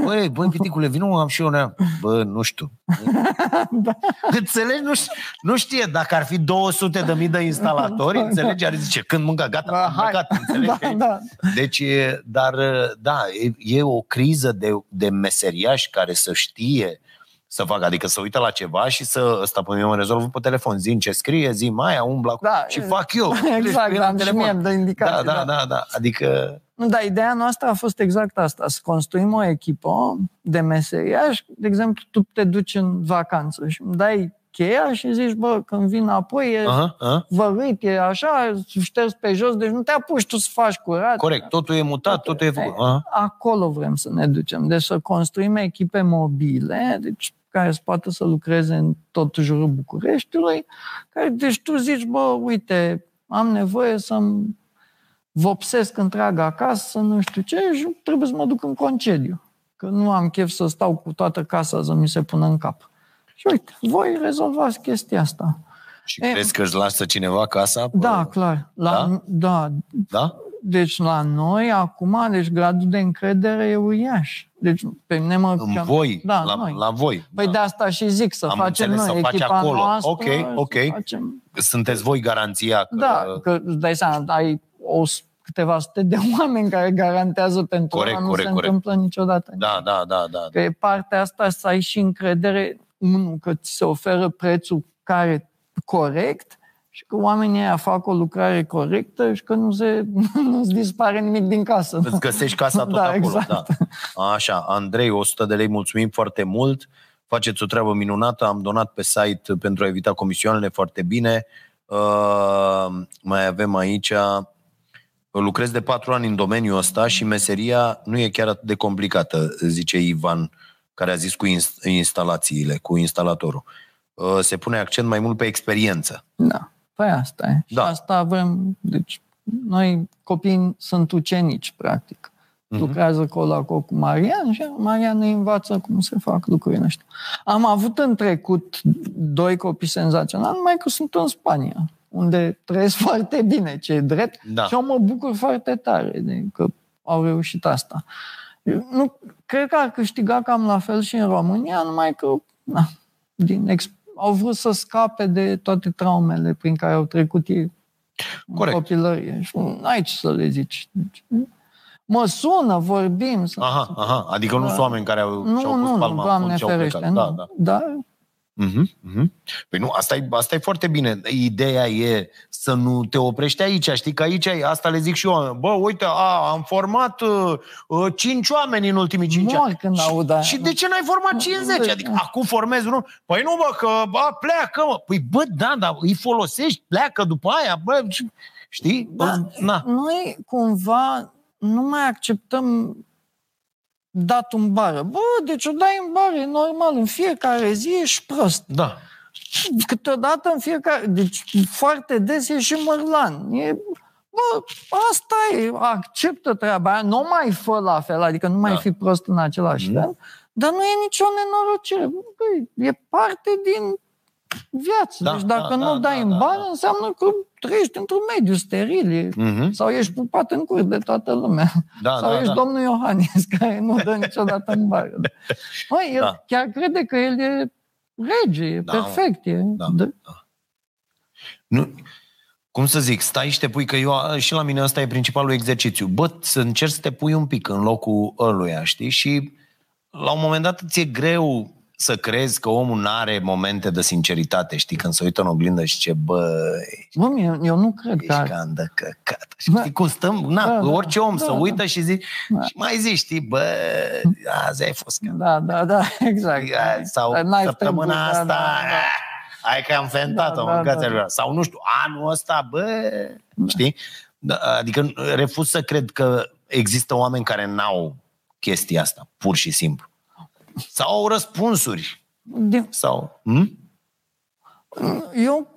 Speaker 2: Băi, băi, piticule, vină mă, am și eu neam. Bă, nu știu.
Speaker 3: Da.
Speaker 2: Înțelegi? Nu, ș- nu știe dacă ar fi 200 de mii de instalatori, înțelegi? Ar zice, când mânca, gata,
Speaker 3: Da,
Speaker 2: am
Speaker 3: hai.
Speaker 2: mâncat, înțelegi?
Speaker 3: Da, da.
Speaker 2: Deci, e- dar, da, e, e o criză de, de meseriași care să știe să facă, adică să uită la ceva și să, ăsta pe mine mă rezolvă pe telefon, zi ce scrie, zi mai umbla
Speaker 3: Da,
Speaker 2: și fac eu.
Speaker 3: exact,
Speaker 2: Scrie
Speaker 3: da,
Speaker 2: la
Speaker 3: și mie îmi dă indicații,
Speaker 2: Da, da,
Speaker 3: da.
Speaker 2: da, da, adică,
Speaker 3: Nu, dar ideea noastră a fost exact asta, să construim o echipă de meseriași. De exemplu, tu te duci în vacanță și îmi dai cheia și zici, bă, când vin apoi e
Speaker 2: aha, aha,
Speaker 3: vărât, e așa, șters pe jos, deci nu te apuci tu să faci curat.
Speaker 2: corect, totul e mutat, totul e făcut. Aha.
Speaker 3: Acolo vrem să ne ducem. Deci să construim echipe mobile, deci care să poată să lucreze în tot jurul Bucureștiului. Care, deci tu zici, bă, uite, am nevoie să-mi vopsesc întreaga casă, nu știu ce, și trebuie să mă duc în concediu. Că nu am chef să stau cu toată casa să mi se pună în cap. Și uite, voi rezolvați chestia asta.
Speaker 2: Și
Speaker 3: E-
Speaker 2: crezi că îți lasă cineva casa? Pe-
Speaker 3: Da, clar. La,
Speaker 2: Da?
Speaker 3: da?
Speaker 2: Da?
Speaker 3: Deci la noi, acum, deci gradul de încredere e uriaș. Deci pe mine mă...
Speaker 2: În voi,
Speaker 3: Da,
Speaker 2: la,
Speaker 3: noi.
Speaker 2: la voi.
Speaker 3: Păi
Speaker 2: da.
Speaker 3: de asta și zic, să
Speaker 2: Am
Speaker 3: facem
Speaker 2: înțeles,
Speaker 3: noi
Speaker 2: să faci
Speaker 3: echipa
Speaker 2: acolo.
Speaker 3: noastră.
Speaker 2: Ok,
Speaker 3: să
Speaker 2: ok.
Speaker 3: Facem...
Speaker 2: Sunteți voi garanția că...
Speaker 3: Da, că îți dai seama, ai o, s- câteva sute de oameni care garantează pentru
Speaker 2: Corect,
Speaker 3: ăla, nu
Speaker 2: corect,
Speaker 3: se
Speaker 2: corect.
Speaker 3: întâmplă niciodată.
Speaker 2: Da, da, da, da.
Speaker 3: Că e partea asta să ai și încredere, unul, că ți se oferă prețul care corect și că oamenii aia fac o lucrare corectă și că nu se, nu-ți dispare nimic din casă.
Speaker 2: Îți găsești casa tot
Speaker 3: Da,
Speaker 2: acolo.
Speaker 3: exact.
Speaker 2: Da. Așa, Andrei, 100 de lei, mulțumim foarte mult. Faceți o treabă minunată, am donat pe site pentru a evita comisioanele foarte bine. Uh, mai avem aici, lucrez de patru ani în domeniul ăsta și meseria nu e chiar atât de complicată, zice Ivan, care a zis cu inst- instalațiile, cu instalatorul. Uh, se pune accent mai mult pe experiență.
Speaker 3: Da. Păi asta e.
Speaker 2: Da.
Speaker 3: Și asta vrem, deci noi copiii sunt ucenici, practic.
Speaker 2: Mhm.
Speaker 3: Lucrează col la col cu Marian și Marian ne învață cum se fac lucrurile astea. Am avut în trecut doi copii senzaționali, numai că sunt în Spania, unde trăiesc foarte bine, ce e drept.
Speaker 2: Da.
Speaker 3: Și eu mă bucur foarte tare de că au reușit asta. Nu, cred că ar câștiga cam la fel și în România, numai că na, din ex- au vrut să scape de toate traumele prin care au trecut ei
Speaker 2: Corect.
Speaker 3: în copilărie. Și aici să le zici. Deci, mă sună, vorbim. Să,
Speaker 2: Aha, aha. Adică nu
Speaker 3: Da.
Speaker 2: sunt oameni care au,
Speaker 3: nu,
Speaker 2: și-au pus
Speaker 3: nu,
Speaker 2: palma
Speaker 3: nu,
Speaker 2: în
Speaker 3: Doamne
Speaker 2: și-au
Speaker 3: ferește.
Speaker 2: plecat.
Speaker 3: Nu.
Speaker 2: Da, da.
Speaker 3: Dar
Speaker 2: Mhm, mhm. Păi nu, asta e, asta e foarte bine. Ideea e să nu te oprești aici, știi că aici e, asta le zic și eu. Bă, uite, a, am format uh, uh, cinci oameni în ultimii cinci
Speaker 3: Mor
Speaker 2: ani.
Speaker 3: când
Speaker 2: Și-
Speaker 3: aud aia.
Speaker 2: Și de ce n-ai format 50? Adică acum formezi unul. Păi nu, bă, că a, pleacă, mă. Păi bă, da, da, îi folosești, pleacă după aia, bă, și- știi?
Speaker 3: Da.
Speaker 2: Na.
Speaker 3: noi cumva nu mai acceptăm dat în bară. Bă, deci o dai în bară, e normal, în fiecare zi ești prost.
Speaker 2: Da.
Speaker 3: Câteodată în fiecare, deci foarte des e și mărlan. E, bă, asta e, acceptă treaba aia, nu mai fă la fel, adică nu mai
Speaker 2: Da.
Speaker 3: fi prost în același
Speaker 2: Mhm.
Speaker 3: fel, dar nu e nicio nenorocire. Bă, e parte din viață.
Speaker 2: Da,
Speaker 3: deci dacă
Speaker 2: da,
Speaker 3: nu
Speaker 2: da,
Speaker 3: dai
Speaker 2: da,
Speaker 3: în
Speaker 2: da,
Speaker 3: bară,
Speaker 2: da.
Speaker 3: înseamnă că trăiești într-un mediu steril. E,
Speaker 2: Mhm.
Speaker 3: sau ești pupat în cur de toată lumea.
Speaker 2: Da,
Speaker 3: sau
Speaker 2: da,
Speaker 3: ești
Speaker 2: da.
Speaker 3: domnul Iohannis, care nu dă niciodată în bară. Măi, el
Speaker 2: Da.
Speaker 3: chiar crede că el e rege, e
Speaker 2: Da, mă.
Speaker 3: perfect. E,
Speaker 2: Da.
Speaker 3: de-
Speaker 2: Nu, cum să zic, stai și te pui, că eu, și la mine ăsta e principalul exercițiu. Bă, să încerci să te pui un pic în locul ăluia, știi? Și la un moment dat ți-e greu să crezi că omul nu are momente de sinceritate, știi, când se uită în oglindă și ce, bă,
Speaker 3: Bă, eu, eu nu cred că...
Speaker 2: ești
Speaker 3: are.
Speaker 2: cam de căcat. Și
Speaker 3: Da.
Speaker 2: știi cum stăm? Na,
Speaker 3: Da, da,
Speaker 2: orice om
Speaker 3: da,
Speaker 2: să
Speaker 3: da.
Speaker 2: uită și zici,
Speaker 3: Da.
Speaker 2: și mai zici, știi, bă, azi ai fost cam.
Speaker 3: Da, da, da, exact.
Speaker 2: Sau
Speaker 3: N-ai
Speaker 2: săptămâna
Speaker 3: trecut,
Speaker 2: asta,
Speaker 3: da, da, da.
Speaker 2: hai că am fentat-o,
Speaker 3: Da, da,
Speaker 2: mâncați
Speaker 3: da, da.
Speaker 2: Sau nu știu, anul ăsta, bă, știi? Da, Adică refuz să cred că există oameni care n-au chestia asta, pur și simplu. Sau au răspunsuri.
Speaker 3: Din,
Speaker 2: Sau... Hm?
Speaker 3: eu,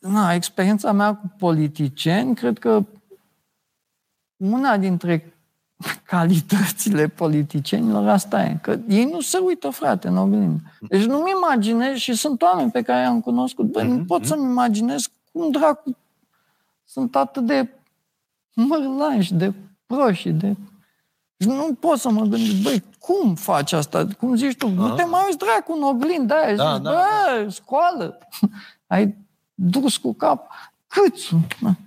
Speaker 3: na, experiența mea cu politicieni, cred că una dintre calitățile politicienilor asta e, că ei nu se uită, frate, în oglindă. Deci nu-mi imaginez, și sunt oameni pe care i-am cunoscut, bă, nu pot să-mi imaginez cum dracu sunt atât de mărlanși, de proști, de... Și nu pot să mă gândesc, băi, cum faci asta? Cum zici tu? Nu te mai uiți dracu în oglindă aia.
Speaker 2: Da,
Speaker 3: zici,
Speaker 2: da,
Speaker 3: bă, scoală. Ai dus cu cap. Câțu.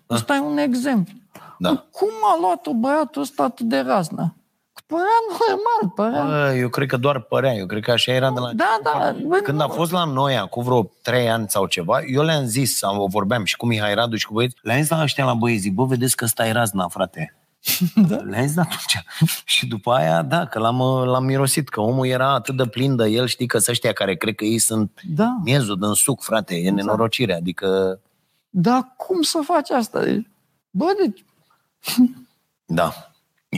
Speaker 3: Ăsta e un exemplu.
Speaker 2: Da.
Speaker 3: Cum a luat-o băiatul ăsta atât de raznă? Că Părea normal, părea...
Speaker 2: Bă, eu cred că doar părea, eu cred că așa era de la...
Speaker 3: Da, da. Bă,
Speaker 2: Când
Speaker 3: nu.
Speaker 2: a fost la noi, acum vreo trei ani sau ceva, eu le-am zis, am, vorbeam și cu Mihai Radu și cu băieți, le-am zis la ăștia la băieți, zic, bă, vedeți că ăsta e razna, frate. da. Le-am zis atunci. și după aia, da, că l-am, l-am mirosit, că omul era atât de plin de el, știi, că sunt ăștia care cred că ei sunt
Speaker 3: Da.
Speaker 2: miezul din suc, frate, e nenorocire, adică,
Speaker 3: Dar cum să faci asta? Deci, Bă, deci
Speaker 2: da,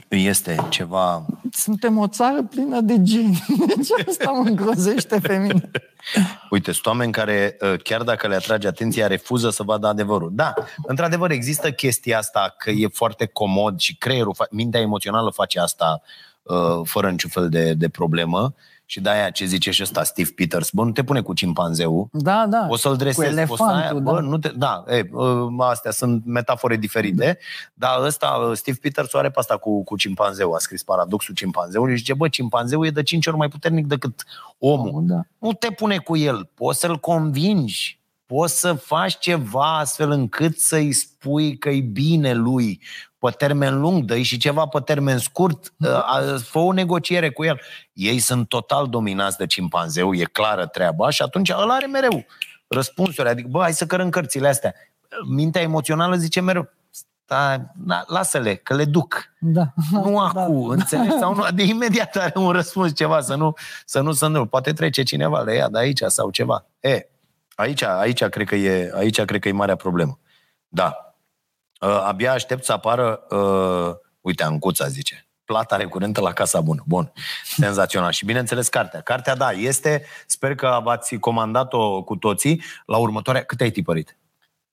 Speaker 2: este ceva...
Speaker 3: suntem o țară plină de geni. Deci asta mă îngrozește pe mine.
Speaker 2: Uite, sunt oameni care, uh, chiar dacă le atrage atenția, refuză să vadă adevărul. Da, într-adevăr, există chestia asta că e foarte comod și creierul, fa- mintea emoțională face asta uh, fără niciun fel de, de problemă. Și de-aia ce zice și ăsta Steve Peters, bă, nu te pune cu cimpanzeul,
Speaker 3: Da, da.
Speaker 2: o să-l dresezi,
Speaker 3: Cu
Speaker 2: o să aia,
Speaker 3: elefantul,
Speaker 2: bă,
Speaker 3: da.
Speaker 2: nu te, da, e, uh, astea sunt metafore diferite, dar ăsta, uh, Steve Peters o are pe asta cu, cu cimpanzeul, a scris paradoxul cimpanzeului și zice, bă, cimpanzeul e de 5 ori mai puternic decât omul.
Speaker 3: Da.
Speaker 2: Nu te pune cu el, poți să-l convingi, poți să faci ceva astfel încât să-i spui că e bine lui pe termen lung, dă și ceva pe termen scurt, uh, fă o negociere cu el. Ei sunt total dominați de cimpanzeu, e clară treaba și atunci ăla are mereu răspunsuri, adică bă, hai să cărăm cărțile astea. Mintea emoțională zice mereu, stai, na, lasă-le, că le duc.
Speaker 3: Da.
Speaker 2: Nu
Speaker 3: Da.
Speaker 2: acum, înțelegi? Sau nu, de imediat are un răspuns ceva, să nu să nu, să nu. Poate trece cineva, le ia de aici sau ceva. E, aici, aici, cred că e, aici cred că e marea problemă. Da. Uh, abia aștept să apară, uh, uite, Ancuța zice, plata recurentă la Casa Bună. Bun, senzațional. Și bineînțeles cartea. Cartea, da, este, sper că v-ați comandat-o cu toții la următoarea. Cât ai tipărit?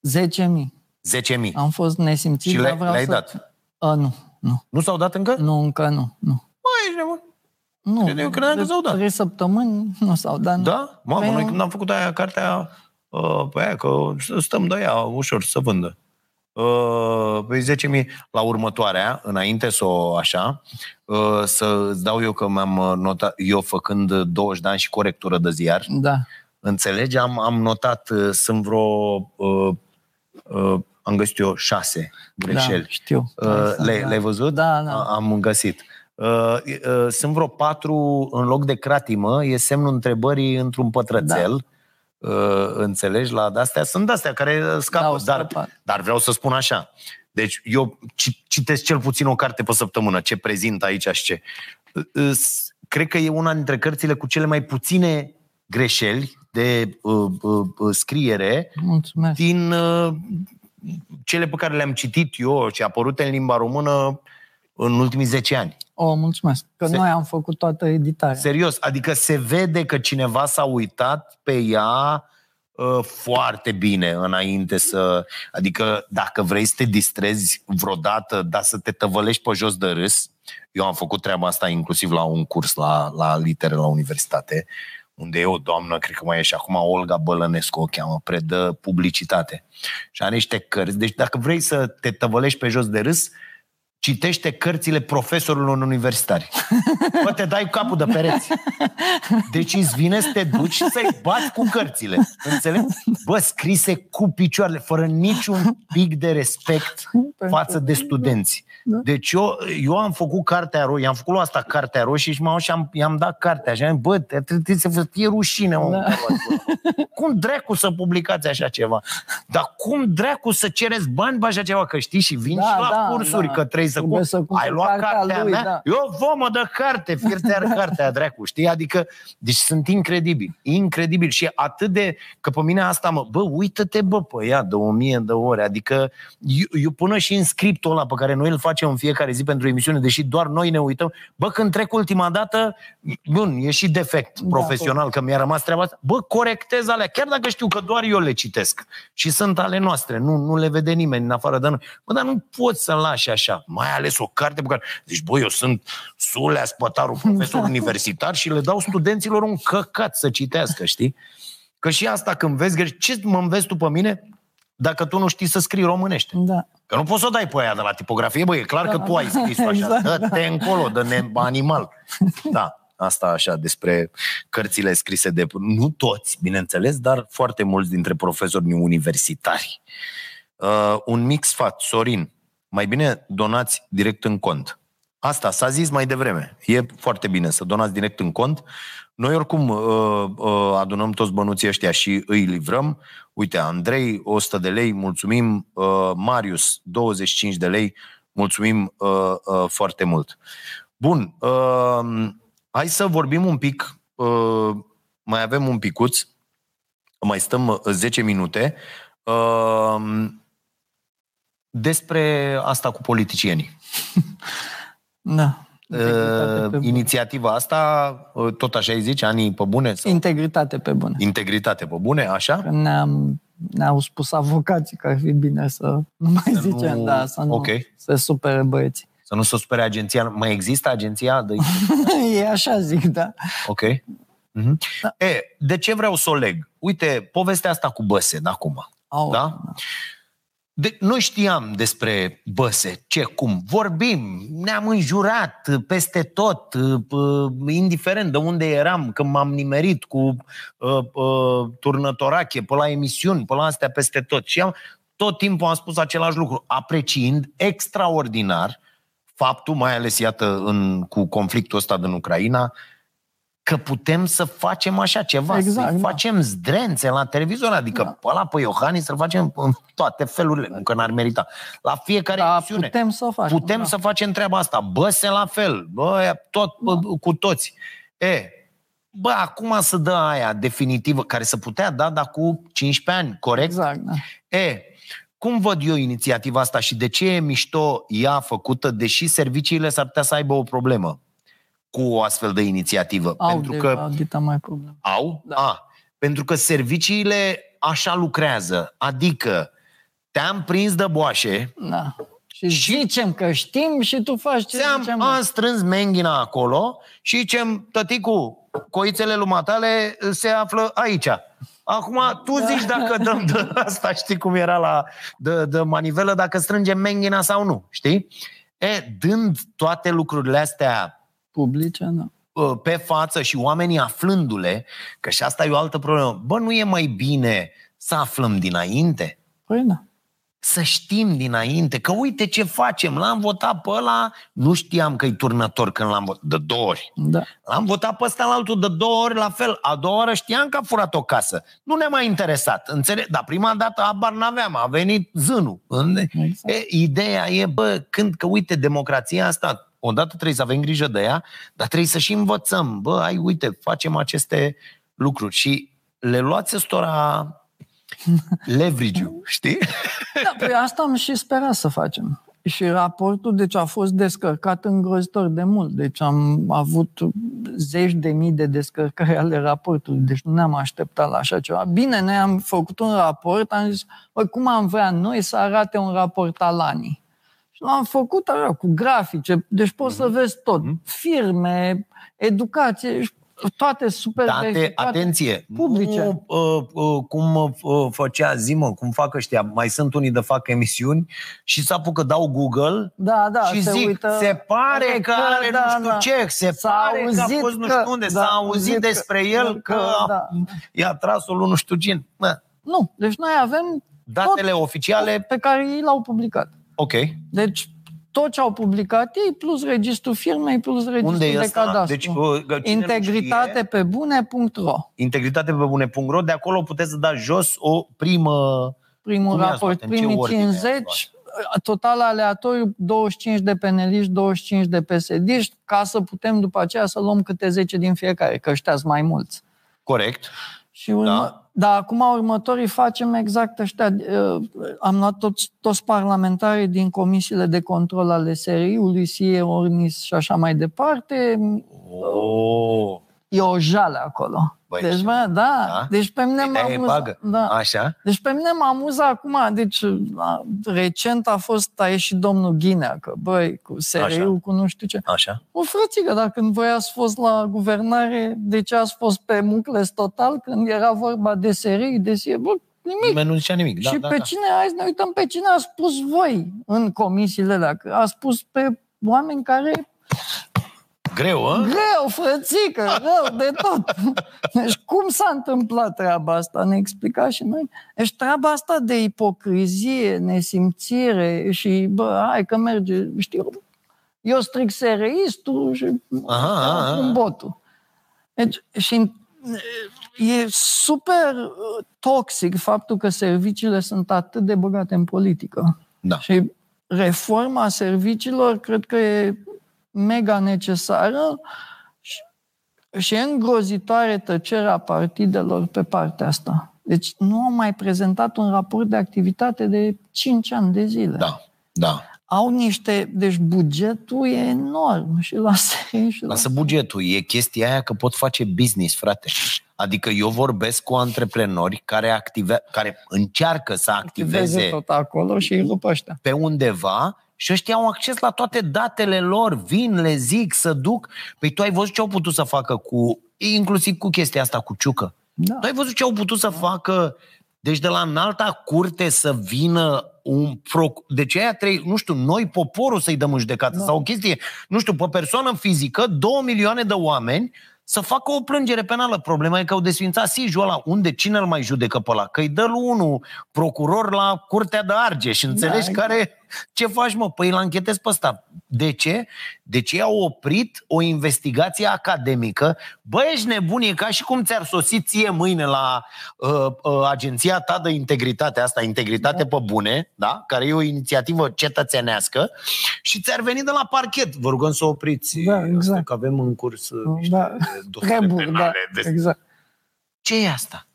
Speaker 3: 10.000.
Speaker 2: 10.000.
Speaker 3: Am fost nesimțit,
Speaker 2: Și le-
Speaker 3: dar vreau
Speaker 2: le-ai
Speaker 3: să...
Speaker 2: dat?
Speaker 3: A, nu, nu.
Speaker 2: Nu s-au dat încă?
Speaker 3: Nu, încă nu. Nu.
Speaker 2: Mai ești nebun.
Speaker 3: Nu,
Speaker 2: Cred- eu credeam că
Speaker 3: de
Speaker 2: s-au dat.
Speaker 3: Trei săptămâni nu s-au dat. nu.
Speaker 2: Da? Mamă,
Speaker 3: Păi
Speaker 2: noi
Speaker 3: eu-
Speaker 2: când am făcut aia cartea, uh, pe aia, că stăm de ea ușor să vândă. Uh, pe 10.000 la următoarea, înainte să o așa, uh, să îți dau eu că mi-am uh, notat, eu făcând 20 de ani și corectură de ziar,
Speaker 3: Da.
Speaker 2: înțelegi, am, am notat, uh, sunt vreo, uh, uh, am găsit eu șase greșeli.
Speaker 3: Da, știu.
Speaker 2: Uh, le,
Speaker 3: Da.
Speaker 2: le-ai văzut?
Speaker 3: Da, da.
Speaker 2: A- Am găsit. Uh, uh, Sunt vreo patru, în loc de cratimă, e semnul întrebării într-un pătrățel. Da. Înțelegi? La de-astea sunt de-astea care scapă.
Speaker 3: Da, au
Speaker 2: dar,
Speaker 3: scăpat.
Speaker 2: dar vreau să spun așa. Deci eu ci- citesc cel puțin o carte pe săptămână, ce prezint aici și ce. Uh, s- Cred că e una dintre cărțile cu cele mai puține greșeli de uh, uh, uh, scriere
Speaker 3: Mulțumesc.
Speaker 2: din uh, cele pe care le-am citit eu și apărute în limba română în ultimii 10 ani.
Speaker 3: O, mulțumesc. Că
Speaker 2: Se-
Speaker 3: noi am făcut toată editarea.
Speaker 2: Serios, adică se vede că cineva s-a uitat pe ea uh, foarte bine înainte să... Adică dacă vrei să te distrezi vreodată, dar să te tăvălești pe jos de râs, eu am făcut treaba asta inclusiv la un curs la, la litere la universitate, unde e o doamnă, cred că mai e și acum Olga Bălănescu o cheamă, predă publicitate. Și are niște cărți. Deci dacă vrei să te tăvălești pe jos de râs, citește cărțile profesorilor universitari. Bă, te dai capul de pereți. Deci îți vine să te duci și să-i bați cu cărțile. Înțelegi? Bă, scrise cu picioarele, fără niciun pic de respect față de studenți. Deci eu, eu am făcut cartea roșie, am făcut la asta cartea roșie și m-am și am, i-am dat cartea așa. Bă, trebuie să vă fie rușine, mă. Da. Cum dracu să publicați așa ceva? Dar cum dracu să cereți bani pe așa ceva? Că știi și vin da, și la da, cursuri, da. că trebuie să... Trebuie să Ai luat cartea lui, mea? Da. Eu vă mă dă carte, fiertear cartea, dracu, știi? Adică, deci sunt incredibil, incredibil și atât de, că pe mine asta mă, bă, uită-te, bă, pe ea de o mie de ore, adică eu, eu până și în scriptul ăla pe care noi îl facem în fiecare zi pentru emisiune, deși doar noi ne uităm, bă, când trec ultima dată, bun, e și defect da, profesional, că mi-a rămas treaba asta, bă, corectez alea, chiar dacă știu că doar eu le citesc și sunt ale noastre, nu, nu le vede nimeni în afară de noi, bă, dar nu poți să lași așa, mai ales o carte pe care zici, băi, eu sunt Sulea Spătaru, profesor universitar și le dau studenților un căcat să citească, știi? Că și asta când vezi, ce mă înveți tu pe mine dacă tu nu știi să scrii românește?
Speaker 3: Da.
Speaker 2: Că nu poți să o dai pe aia de la tipografie, băi, e clar da, că tu ai scris așa. Exact, Dă-te da. încolo, dă animal. Da, asta așa despre cărțile scrise de... Nu toți, bineînțeles, dar foarte mulți dintre profesori universitari. Uh, un mic sfat, Sorin, mai bine donați direct în cont. Asta s-a zis mai devreme. E foarte bine să donați direct în cont. Noi oricum uh, uh, adunăm toți bănuții ăștia și îi livrăm. Uite, Andrei, 100 de lei, mulțumim. Uh, Marius, 25 de lei, mulțumim uh, uh, foarte mult. Bun, uh, hai să vorbim un pic, uh, mai avem un picuț, mai stăm 10 uh, minute. Uh, despre asta cu politicienii.
Speaker 3: da.
Speaker 2: Uh, inițiativa asta, uh, tot așa îi zice, anii pe bune?
Speaker 3: Sau? Integritate pe bune.
Speaker 2: Integritate pe bune, așa?
Speaker 3: Ne-am, ne-au spus avocații că ar fi bine să nu mai să zicem, nu... da, să nu okay. se supere băieții.
Speaker 2: Să nu se supere agenția. Mai există agenția? De...
Speaker 3: e așa zic, da.
Speaker 2: Ok. Mm-hmm. Da. E, de ce vreau să o leg? Uite, povestea asta cu Băse, de acum. Oh, da? da? De, noi știam despre Băse, ce, cum, vorbim, ne-am înjurat peste tot, indiferent de unde eram, când m-am nimerit cu uh, uh, turnătorache, pe la emisiuni, pe la astea peste tot. Și am, tot timpul am spus același lucru, apreciind extraordinar faptul, mai ales, iată, în, cu conflictul ăsta din Ucraina, că putem să facem așa ceva, exact, să da. facem zdrențe la televizor, adică da. pe ăla pe Iohannis să-l facem în toate felurile, nu că n-ar merita. La fiecare da, emisiune.
Speaker 3: Putem să facem.
Speaker 2: Putem da. să facem treaba asta. Bă, se la fel. Bă, tot da. cu toți. E, bă, acum să dă aia definitivă, care să putea da, dar cu 15 ani, corect?
Speaker 3: Exact, da.
Speaker 2: E, cum văd eu inițiativa asta și de ce e mișto ea făcută, deși serviciile s-ar putea să aibă o problemă? Cu o astfel de inițiativă.
Speaker 3: Au pentru de, că au mai problem.
Speaker 2: Au? Da. A, pentru că serviciile așa lucrează. Adică te-am prins de boașe
Speaker 3: da. Și, și zicem că știm și tu faci ce
Speaker 2: am,
Speaker 3: zicem.
Speaker 2: Am strâns menghina acolo și zicem, tăticu, coițele lumatale se află aici. Acum, tu da. zici dacă dăm de asta, știi cum era la de, de manivelă, dacă strângem menghina sau nu, știi? E, dând toate lucrurile astea
Speaker 3: publice, da.
Speaker 2: pe față și oamenii aflându-le, că și asta e o altă problemă, bă, nu e mai bine să aflăm dinainte?
Speaker 3: Păi da.
Speaker 2: Să știm dinainte că uite ce facem, l-am votat pe ăla, nu știam că e turnător când l-am votat, de două ori.
Speaker 3: Da.
Speaker 2: L-am votat pe ăsta la altul de două ori, la fel. A doua oră știam că a furat o casă. Nu ne-a mai interesat, înțeleg? Dar prima dată abar n-aveam, a venit zânul. Exact. E, ideea e, bă, când, că uite, democrația asta odată trebuie să avem grijă de ea, dar trebuie să și învățăm. Bă, ai, uite, facem aceste lucruri și le luați ăstora leverage știi?
Speaker 3: Da, păi asta am și sperat să facem. Și raportul, deci, a fost descărcat îngrozitor de mult. Deci am avut zeci de mii de descărcări ale raportului. Deci nu ne-am așteptat la așa ceva. Bine, noi am făcut un raport, am zis, bă, cum am vrea noi să arate un raport al anii? Și l-am făcut așa, cu grafice, deci poți mm-hmm. să mhm. vezi tot. Mm-hmm. Firme, educație, toate super
Speaker 2: Date,
Speaker 3: verificate.
Speaker 2: atenție,
Speaker 3: publice.
Speaker 2: nu uh, uh, cum uh, făcea Zimă, cum fac ăștia, mai sunt unii de fac emisiuni și se apucă, dau Google
Speaker 3: Da, da,
Speaker 2: și
Speaker 3: se
Speaker 2: zic,
Speaker 3: uită,
Speaker 2: se pare că are
Speaker 3: da,
Speaker 2: nu știu
Speaker 3: da.
Speaker 2: ce, se
Speaker 3: S-a
Speaker 2: pare că a
Speaker 3: auzit
Speaker 2: fost nu
Speaker 3: că-
Speaker 2: știu unde,
Speaker 3: da,
Speaker 2: s-a auzit
Speaker 3: că-
Speaker 2: despre el că,
Speaker 3: că-
Speaker 2: a-
Speaker 3: da.
Speaker 2: i-a tras-o lui nu știu cine. Bă,
Speaker 3: Nu, deci noi avem
Speaker 2: Datele
Speaker 3: tot
Speaker 2: oficiale,
Speaker 3: pe care ei l-au publicat.
Speaker 2: Ok.
Speaker 3: Deci tot ce au publicat ei, plus registrul firmei, plus registrul
Speaker 2: Unde e
Speaker 3: de
Speaker 2: ăsta?
Speaker 3: cadastru.
Speaker 2: Deci, uh, că cine nu știe-
Speaker 3: Integritatepebune.ro
Speaker 2: Integritate pe bune.ro, de acolo puteți să dați jos o primă...
Speaker 3: Primul
Speaker 2: Cum i-ați
Speaker 3: raport,
Speaker 2: luat? În ce
Speaker 3: primii
Speaker 2: ordine i-ați
Speaker 3: 50, total aleatoriu, 25 de peneliști, 25 de psd ca să putem după aceea să luăm câte 10 din fiecare, că ăștia sunt mai mulți.
Speaker 2: Corect.
Speaker 3: Și urmă,
Speaker 2: Da.
Speaker 3: Da. Dar acum următorii facem exact ăștia. Uh, Am luat toți, toți parlamentarii din comisiile de control ale SRI-ului, SIE, Ornis și așa mai departe.
Speaker 2: Oh.
Speaker 3: E o jale acolo.
Speaker 2: Băi,
Speaker 3: deci,
Speaker 2: ce-
Speaker 3: bă, da,
Speaker 2: da?
Speaker 3: da. Deci pe mine
Speaker 2: De-aia
Speaker 3: m-a
Speaker 2: e
Speaker 3: amuzat.
Speaker 2: bagă.
Speaker 3: Da.
Speaker 2: Așa?
Speaker 3: Deci pe mine mă amuză acum, deci a, recent a fost, a ieșit domnul Ghinea, că băi, cu SRI-ul, cu nu știu ce.
Speaker 2: Așa.
Speaker 3: O frățică, dacă când voi ați fost la guvernare, de ce ați fost pe mucles total când era vorba de SRI, de SIE? Bă, nimic.
Speaker 2: Nimeni nu zicea nimic. Da,
Speaker 3: și
Speaker 2: da,
Speaker 3: pe
Speaker 2: da.
Speaker 3: cine, hai să ne uităm pe cine a spus voi în comisiile alea, că a spus pe oameni care
Speaker 2: Greu, a?
Speaker 3: Greu, frățică, rău de tot. Deci cum s-a întâmplat treaba asta? Ne explica și noi. Deci treaba asta de ipocrizie, nesimțire și, bă, hai că merge, știu, eu stric sereistul și
Speaker 2: Aha, aha, aha.
Speaker 3: un botul. Deci, și e super uh, toxic faptul că serviciile sunt atât de băgate în politică.
Speaker 2: Da.
Speaker 3: Și reforma serviciilor cred că e mega necesară și, și e îngrozitoare tăcerea partidelor pe partea asta. Deci nu au mai prezentat un raport de activitate de 5 ani de zile.
Speaker 2: Da, da.
Speaker 3: Au niște... Deci bugetul e enorm și la serie și la...
Speaker 2: Lasă bugetul, e chestia aia că pot face business, frate. Adică eu vorbesc cu antreprenori care, active, care încearcă să
Speaker 3: activeze
Speaker 2: activeze
Speaker 3: tot acolo și îi rup ăștia.
Speaker 2: pe undeva și ăștia au acces la toate datele lor, vin, le zic, să duc. Păi tu ai văzut ce au putut să facă cu, inclusiv cu chestia asta cu Ciucă.
Speaker 3: Da.
Speaker 2: Tu ai văzut ce au putut să facă, deci de la înalta curte să vină un proc... Deci aia trei, nu știu, noi poporul să-i dăm în judecată
Speaker 3: Da.
Speaker 2: sau o chestie, nu știu, pe persoană fizică, două milioane de oameni să facă o plângere penală. Problema e că au desfințat SIJ-ul ăla. Unde? Cine îl mai judecă pe ăla? Că îi dă lui unul procuror la Curtea de Argeș. Înțelegi?
Speaker 3: Da,
Speaker 2: Care... Ce faci, mă? Păi îl anchetezi pe ăsta. De ce? De ce au oprit o investigație academică? Bă, ești nebun, e ca și cum ți-ar sosi ție mâine la uh, uh, agenția ta de integritate, asta, Integritate da. pe bune, da? care e o inițiativă cetățenească, și ți-ar veni de la parchet. Vă rugăm să opriți,
Speaker 3: Da, exact.
Speaker 2: asta, că avem în curs uh, niște
Speaker 3: Da.
Speaker 2: dosare
Speaker 3: Treburi, da,
Speaker 2: penale. de-
Speaker 3: exact.
Speaker 2: ce e asta?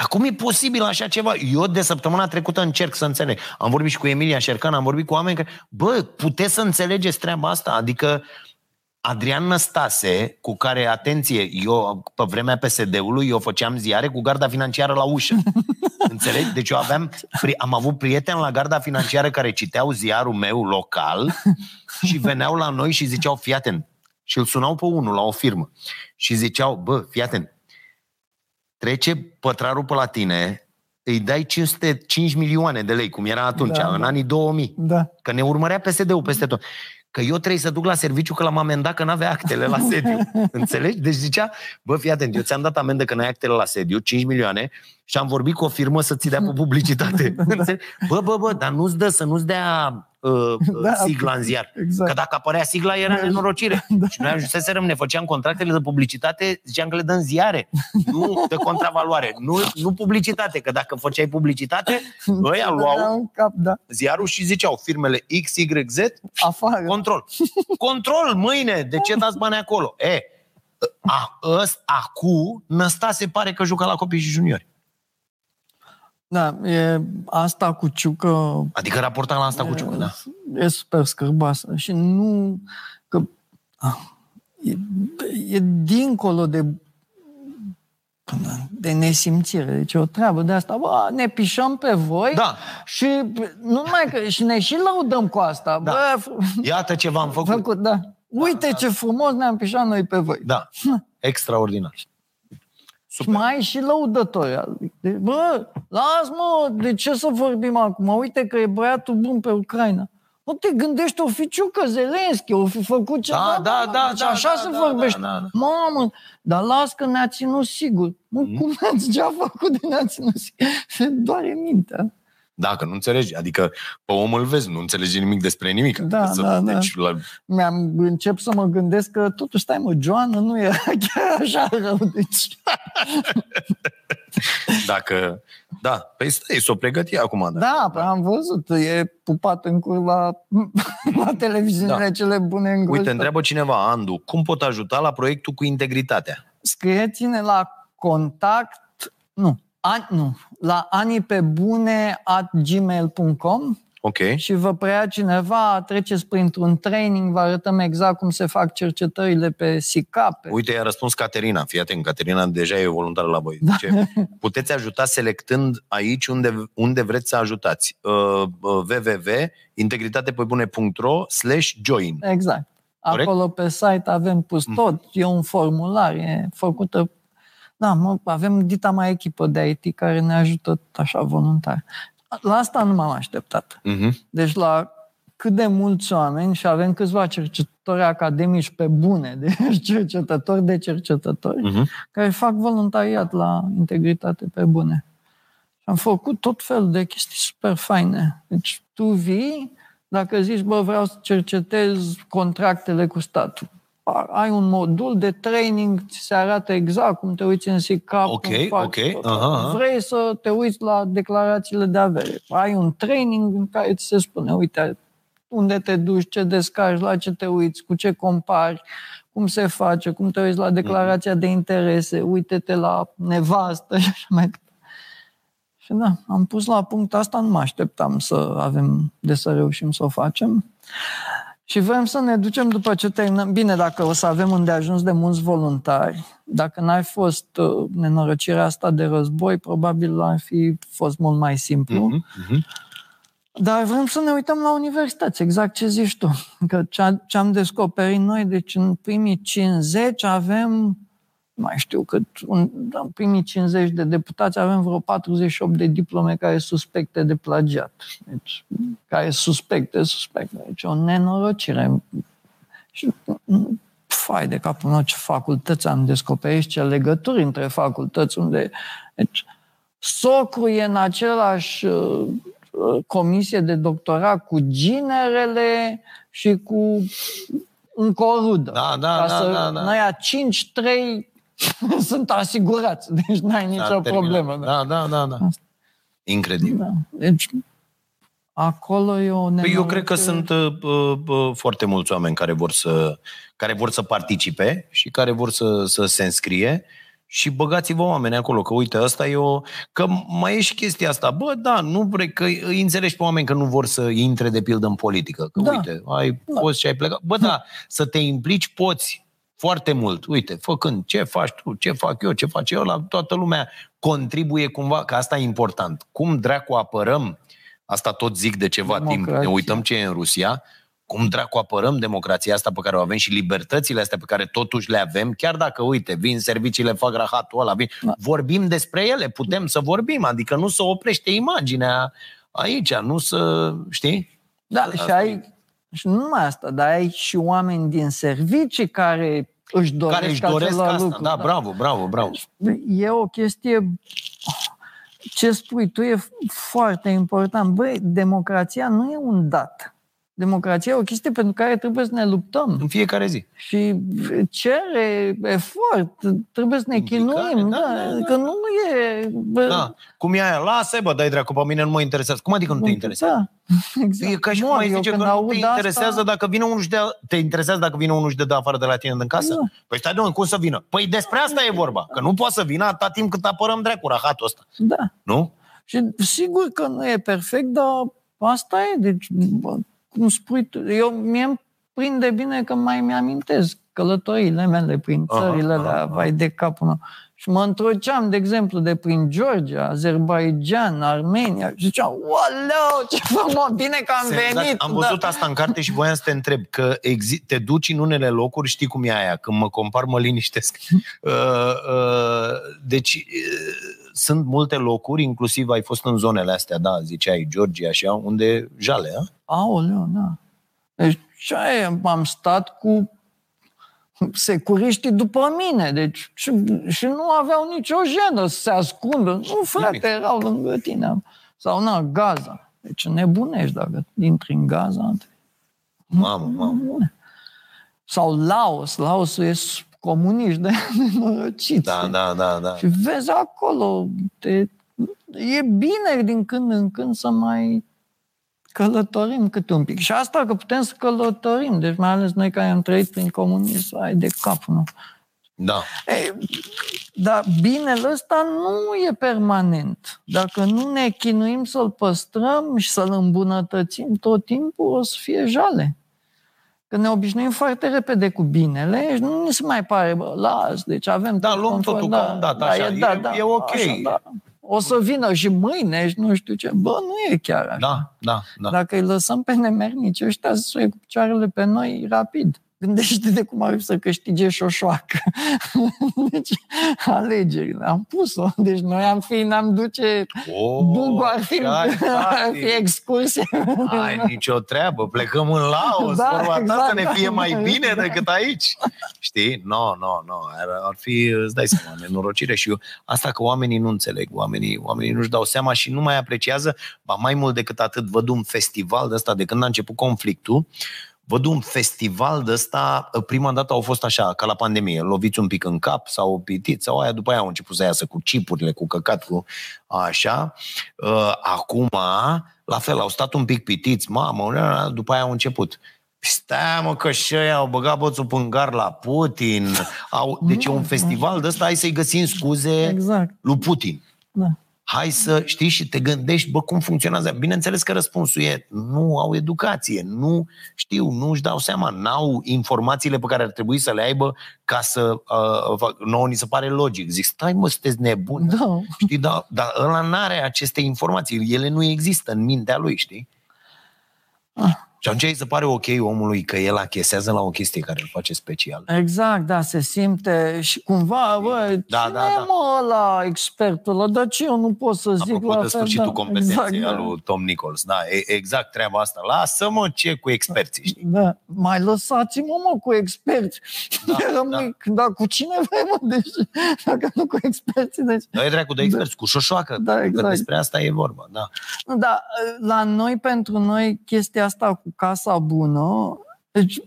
Speaker 2: Acum e posibil așa ceva. Eu de săptămâna trecută încerc să înțeleg. Am vorbit și cu Emilia Șercan, am vorbit cu oameni care, bă, puteți să înțelegeți treaba asta? Adică Adrian Năstase, cu care, atenție, eu pe vremea PSD-ului, eu făceam ziare cu garda financiară la ușă. Înțelegi? Deci eu aveam, pri- am avut prieteni la garda financiară care citeau ziarul meu local și veneau la noi și ziceau, fii atent. Și îl sunau pe unul la o firmă. Și ziceau, bă, fii atent, trece pătrarul pe la tine, îi dai 505 milioane de lei, cum era atunci,
Speaker 3: Da,
Speaker 2: da, în
Speaker 3: da.
Speaker 2: anii 2000.
Speaker 3: Da.
Speaker 2: Că ne urmărea PSD-ul peste tot. Că eu trebuie să duc la serviciu că l-am amendat că n-avea actele la sediu. Înțelegi? Deci zicea, bă, fii atent, eu ți-am dat amendă că n-ai actele la sediu, 5 milioane, și am vorbit cu o firmă să ți dea pe publicitate. Înțelegi? Bă, bă, bă, dar nu-ți dă, să nu-ți dea uh,
Speaker 3: Da,
Speaker 2: sigla în ziar.
Speaker 3: exact.
Speaker 2: Că dacă apărea sigla era nenorocire. Și noi ajunseserăm, ne făceam contractele de publicitate, ziceam că le dăm ziare, nu de contravaloare, nu, nu publicitate, că dacă făceai publicitate, ăia
Speaker 3: Dădea
Speaker 2: luau
Speaker 3: un cap, da.
Speaker 2: ziarul și ziceau firmele X, Y, Z,
Speaker 3: Afară.
Speaker 2: control. Control, mâine, de ce dați bani acolo? E, a, ăs, acu, Năstase pare că juca la copii și juniori.
Speaker 3: Da, e asta cu ciucă
Speaker 2: Adică raporta la asta cu ciucă, da.
Speaker 3: e super scârboasă și nu că ah, e, e dincolo de de nesimțire. Deci e o treabă de asta. Bă, ne pișăm pe voi
Speaker 2: Da.
Speaker 3: și nu numai că și ne și lăudăm cu asta.
Speaker 2: Da.
Speaker 3: Bă, f-
Speaker 2: Iată ce v-am făcut.
Speaker 3: făcut, da. Uite ce frumos ne-am pișat noi pe voi.
Speaker 2: Da, extraordinar.
Speaker 3: Și mai ai și lăudători. De, bă, las mă, de ce să vorbim acum? Uite că e băiatul bun pe Ucraina. Nu te gândești, o fi ciucă Zelenski, o fi făcut ceva.
Speaker 2: Da, da, da,
Speaker 3: deci
Speaker 2: da,
Speaker 3: așa
Speaker 2: da,
Speaker 3: se
Speaker 2: da,
Speaker 3: vorbește.
Speaker 2: da, da, da.
Speaker 3: Mamă, dar las că ne-a ținut sigur. Mă,
Speaker 2: Mhm.
Speaker 3: cum ați ce-a făcut de ne-a ținut sigur? Doare mintea.
Speaker 2: Dacă nu înțelegi, adică pe om îl vezi, nu înțelegi nimic despre nimic.
Speaker 3: Da,
Speaker 2: Adică să,
Speaker 3: da, da.
Speaker 2: deci, La,
Speaker 3: Mi-am încep să mă gândesc că totuși, stai mă, Joana nu era chiar așa rău. Deci,
Speaker 2: dacă, da, păi stai, s-o pregăti acum.
Speaker 3: da, da, am văzut, e pupat în cur la, la televiziunile
Speaker 2: Da.
Speaker 3: cele bune în
Speaker 2: Uite, întreabă cineva, Andu, cum pot ajuta la proiectul cu integritatea?
Speaker 3: scrieți-ne la contact, nu, an, nu, la anipebune at gmail.com
Speaker 2: Ok.
Speaker 3: și vă preia cineva, treceți printr-un training, vă arătăm exact cum se fac cercetările pe SICAP.
Speaker 2: Uite, i-a răspuns Caterina. Fii atent, Caterina deja e voluntară la voi. Da. Zice, puteți ajuta selectând aici unde, unde vreți să ajutați. Uh, uh, www.integritatepebune.ro slash join.
Speaker 3: Exact.
Speaker 2: Corect?
Speaker 3: Acolo pe site avem pus tot, e un formular, e făcută... Da, mă, avem dita mai echipă de IT care ne ajută așa voluntar. La asta nu m-am așteptat.
Speaker 2: Uh-huh.
Speaker 3: Deci la cât de mulți oameni și avem câțiva cercetători academici pe bune, deci cercetători de cercetători,
Speaker 2: Uh-huh.
Speaker 3: care fac voluntariat la integritate pe bune. Și am făcut tot felul de chestii super faine. Deci tu vii, dacă zici, bă, vreau să cercetez contractele cu statul. Ai un modul de training, ți se arată exact cum te uiți în SICAP.
Speaker 2: Ok,
Speaker 3: cum faci
Speaker 2: ok,
Speaker 3: tot.
Speaker 2: aha, aha.
Speaker 3: Vrei să te uiți la declarațiile de avere. Ai un training în care ți se spune, uite, unde te duci, ce descarci, la ce te uiți, cu ce compari, cum se face, cum te uiți la declarația de interese, uite-te la nevastă și așa mai departe. Și da, am pus la punct asta, nu mă așteptam să avem de să reușim să o facem. Și vrem să ne ducem după ce terminăm. Bine, dacă o să avem îndeajuns de mulți voluntari, dacă n-ar fost uh, nenorocirea asta de război, probabil ar fi fost mult mai simplu.
Speaker 2: Uh-huh.
Speaker 3: Dar vrem să ne uităm la universități, exact ce zici tu. Că ce- ce am descoperit noi, deci în primii 50 avem, nu mai știu cât, un, în primii 50 de deputați avem vreo 48 de diplome care suspecte de plagiat. Deci, care suspecte, suspecte. Deci o nenorocire. Și fai de capul meu ce facultăți am descoperit și ce legături între facultăți unde... Deci, socru e în același uh, uh, comisie de doctorat cu ginerele și cu încă o rudă.
Speaker 2: Da, da,
Speaker 3: Ca
Speaker 2: da,
Speaker 3: să,
Speaker 2: da, da.
Speaker 3: Noi a 5-3 sunt asigurați, deci n-ai nicio
Speaker 2: Da,
Speaker 3: problemă.
Speaker 2: Da, da, da, da. Incredibil.
Speaker 3: Da. Deci, acolo e o
Speaker 2: Păi eu cred că
Speaker 3: nenorocire.
Speaker 2: sunt uh, uh, foarte mulți oameni care vor să, care vor să participe și care vor să, să se înscrie și băgați-vă oameni acolo, că uite, asta e o... Că mai e și chestia asta. Bă, da, nu vrei că îi înțelegi pe oameni că nu vor să intre de pildă în politică. Că
Speaker 3: Da.
Speaker 2: uite, ai fost și ai plecat. Bă, da, să te implici poți foarte mult. Uite, făcând ce faci tu, ce fac eu, ce face eu, la toată lumea contribuie cumva, că asta e important. Cum dracu apărăm, asta tot zic de ceva timp,
Speaker 3: Democrația.
Speaker 2: ne uităm ce e în Rusia, cum dracu apărăm democrația asta pe care o avem și libertățile astea pe care totuși le avem, chiar dacă, uite, vin serviciile, fac rahatul ăla, vin,
Speaker 3: Da.
Speaker 2: vorbim despre ele, putem să vorbim, adică nu să oprește imaginea aici, nu să, știi?
Speaker 3: Da,
Speaker 2: Asta
Speaker 3: și ai, și nu numai asta, dar ai și oameni din servicii care își doresc,
Speaker 2: care își doresc
Speaker 3: același
Speaker 2: asta.
Speaker 3: lucru.
Speaker 2: da, bravo, bravo, bravo.
Speaker 3: E o chestie... Ce spui tu e foarte important. Băi, democrația nu e un dat. Democrația e o chestie pentru care trebuie să ne luptăm.
Speaker 2: În fiecare zi.
Speaker 3: Și cere efort, trebuie să ne
Speaker 2: Implicare,
Speaker 3: chinuim.
Speaker 2: da,
Speaker 3: Da,
Speaker 2: da, da.
Speaker 3: Că nu e... Bă,
Speaker 2: Da. Cum e aia? Lasă, bă, dai dracu, pe mine nu mă interesează. Cum adică nu te interesează?
Speaker 3: Da, exact.
Speaker 2: E ca și
Speaker 3: Nu,
Speaker 2: cum ai
Speaker 3: eu
Speaker 2: zice că
Speaker 3: când
Speaker 2: nu te
Speaker 3: aud
Speaker 2: interesează
Speaker 3: asta,
Speaker 2: dacă vine unul și de te interesează dacă vine unul și de dă afară de la tine din casă?
Speaker 3: Da.
Speaker 2: Păi stai de cum să vină? Păi despre asta e vorba. Că nu poate să vină atâta timp cât apărăm dracu rahatul ăsta.
Speaker 3: Da.
Speaker 2: Nu?
Speaker 3: Și sigur că nu e perfect, dar asta e. Deci, bă, cum spui tu, eu mie îmi prinde bine că mai mi-amintesc călătoriile mele prin
Speaker 2: Aha,
Speaker 3: țările
Speaker 2: aha,
Speaker 3: alea,
Speaker 2: aha.
Speaker 3: vai de capul meu. Și mă întorceam, de exemplu, de prin Georgia, Azerbaijan, Armenia și ziceam, wow, ce frumos, bine că am
Speaker 2: Senzaț-
Speaker 3: venit.
Speaker 2: Am văzut asta în carte și voiam să te întreb, că exi- te duci în unele locuri, știi cum e aia, când mă compar mă liniștesc. Uh, uh, deci uh, sunt multe locuri, inclusiv ai fost în zonele astea, da, ziceai, Georgia, așa, unde jale, a?
Speaker 3: Aoleu, da. Deci ce aia, am stat cu securiștii după mine, deci și, și nu aveau nicio jenă să se ascundă. Nu, frate,
Speaker 2: Nimic.
Speaker 3: erau lângă tine. Sau, na, Gaza. Deci nebunești dacă intri în Gaza.
Speaker 2: Mamă, mamă.
Speaker 3: Sau Laos. Laosul e s- comuniști de nenorociți.
Speaker 2: Da, da, da, da.
Speaker 3: Și vezi acolo, te, e bine din când în când să mai călătorim câte un pic. Și asta că putem să călătorim, deci mai ales noi care am trăit prin comunism, ai de cap, nu?
Speaker 2: Da.
Speaker 3: Ei, dar binele ăsta nu e permanent. Dacă nu ne chinuim să-l păstrăm și să-l îmbunătățim tot timpul, o să fie jale. Că ne obișnuim foarte repede cu binele și nu ni se mai pare, bă, las, deci avem...
Speaker 2: Da,
Speaker 3: tot
Speaker 2: luăm
Speaker 3: confort,
Speaker 2: totul ca un dat, așa, e- e ok.
Speaker 3: Așa, da. O să vină și mâine și nu știu ce. Bă, nu e chiar așa.
Speaker 2: Da, da, da.
Speaker 3: Dacă îi lăsăm pe nemernici ăștia să suie cu picioarele pe noi rapid. Gândește de cum ar fi să câștige șoșoacă. Deci, alegerile. Am pus-o. Deci noi am fi, ne-am duce...
Speaker 2: Oh,
Speaker 3: Bugu ar fi,
Speaker 2: ai,
Speaker 3: ar fi
Speaker 2: tati.
Speaker 3: excursie.
Speaker 2: Ai nicio treabă, plecăm în Laos,
Speaker 3: Da,
Speaker 2: vorba ta
Speaker 3: exact,
Speaker 2: să ne fie
Speaker 3: da.
Speaker 2: mai bine decât aici. Știi? Nu, no, nu, no, nu. No. Ar, ar fi, îți dai seama, nenorocire și eu. Asta că oamenii nu înțeleg, oamenii, oamenii nu-și dau seama și nu mai apreciază, ba mai mult decât atât, văd un festival de ăsta de când a început conflictul, văd un festival de ăsta, prima dată au fost așa, ca la pandemie, loviți un pic în cap sau pitit sau aia, după aia au început să iasă cu cipurile, cu căcat, cu așa. Uh, Acum, la fel, au stat un pic pitiți, mamă, după aia au început. Stai mă că și ăia au băgat boțul pângar la Putin. Au, deci e un festival de ăsta, hai să-i găsim scuze
Speaker 3: Exact.
Speaker 2: lui Putin.
Speaker 3: Da.
Speaker 2: Hai să știi și te gândești, bă, cum funcționează. Bineînțeles că răspunsul e, nu au educație, nu știu, nu își dau seama, n-au informațiile pe care ar trebui să le aibă ca să, uh, fac- nouă ni se pare logic. Zic, stai mă, sunteți nebuni.
Speaker 3: Da.
Speaker 2: Știi, dar dar ăla n-are aceste informații, ele nu există în mintea lui, știi?
Speaker 3: Ah.
Speaker 2: Și atunci îi se pare ok omului că el achesează la o chestie care îl face special.
Speaker 3: Exact, da, se simte și cumva, bă,
Speaker 2: Da,
Speaker 3: cine
Speaker 2: da,
Speaker 3: e
Speaker 2: da.
Speaker 3: mă ăla expertul ăla? Dar ce eu nu pot să zic
Speaker 2: Apropo
Speaker 3: la
Speaker 2: de
Speaker 3: fel?
Speaker 2: sfârșitul
Speaker 3: da,
Speaker 2: competenței
Speaker 3: exact,
Speaker 2: al
Speaker 3: da.
Speaker 2: lui Tom Nichols. Da, e, exact treaba asta. Lasă-mă ce cu experții, știi?
Speaker 3: Da, mai lăsați-mă, mă, cu experți.
Speaker 2: Da,
Speaker 3: Da, Rămâi, da. cu cine vrei, mă, deci, dacă nu cu experții, deci...
Speaker 2: Noi dracu de experți, cu șoșoacă.
Speaker 3: Da,
Speaker 2: Că
Speaker 3: exact.
Speaker 2: despre asta e vorba, da.
Speaker 3: Da, la noi, pentru noi, chestia asta cu casa bună, deci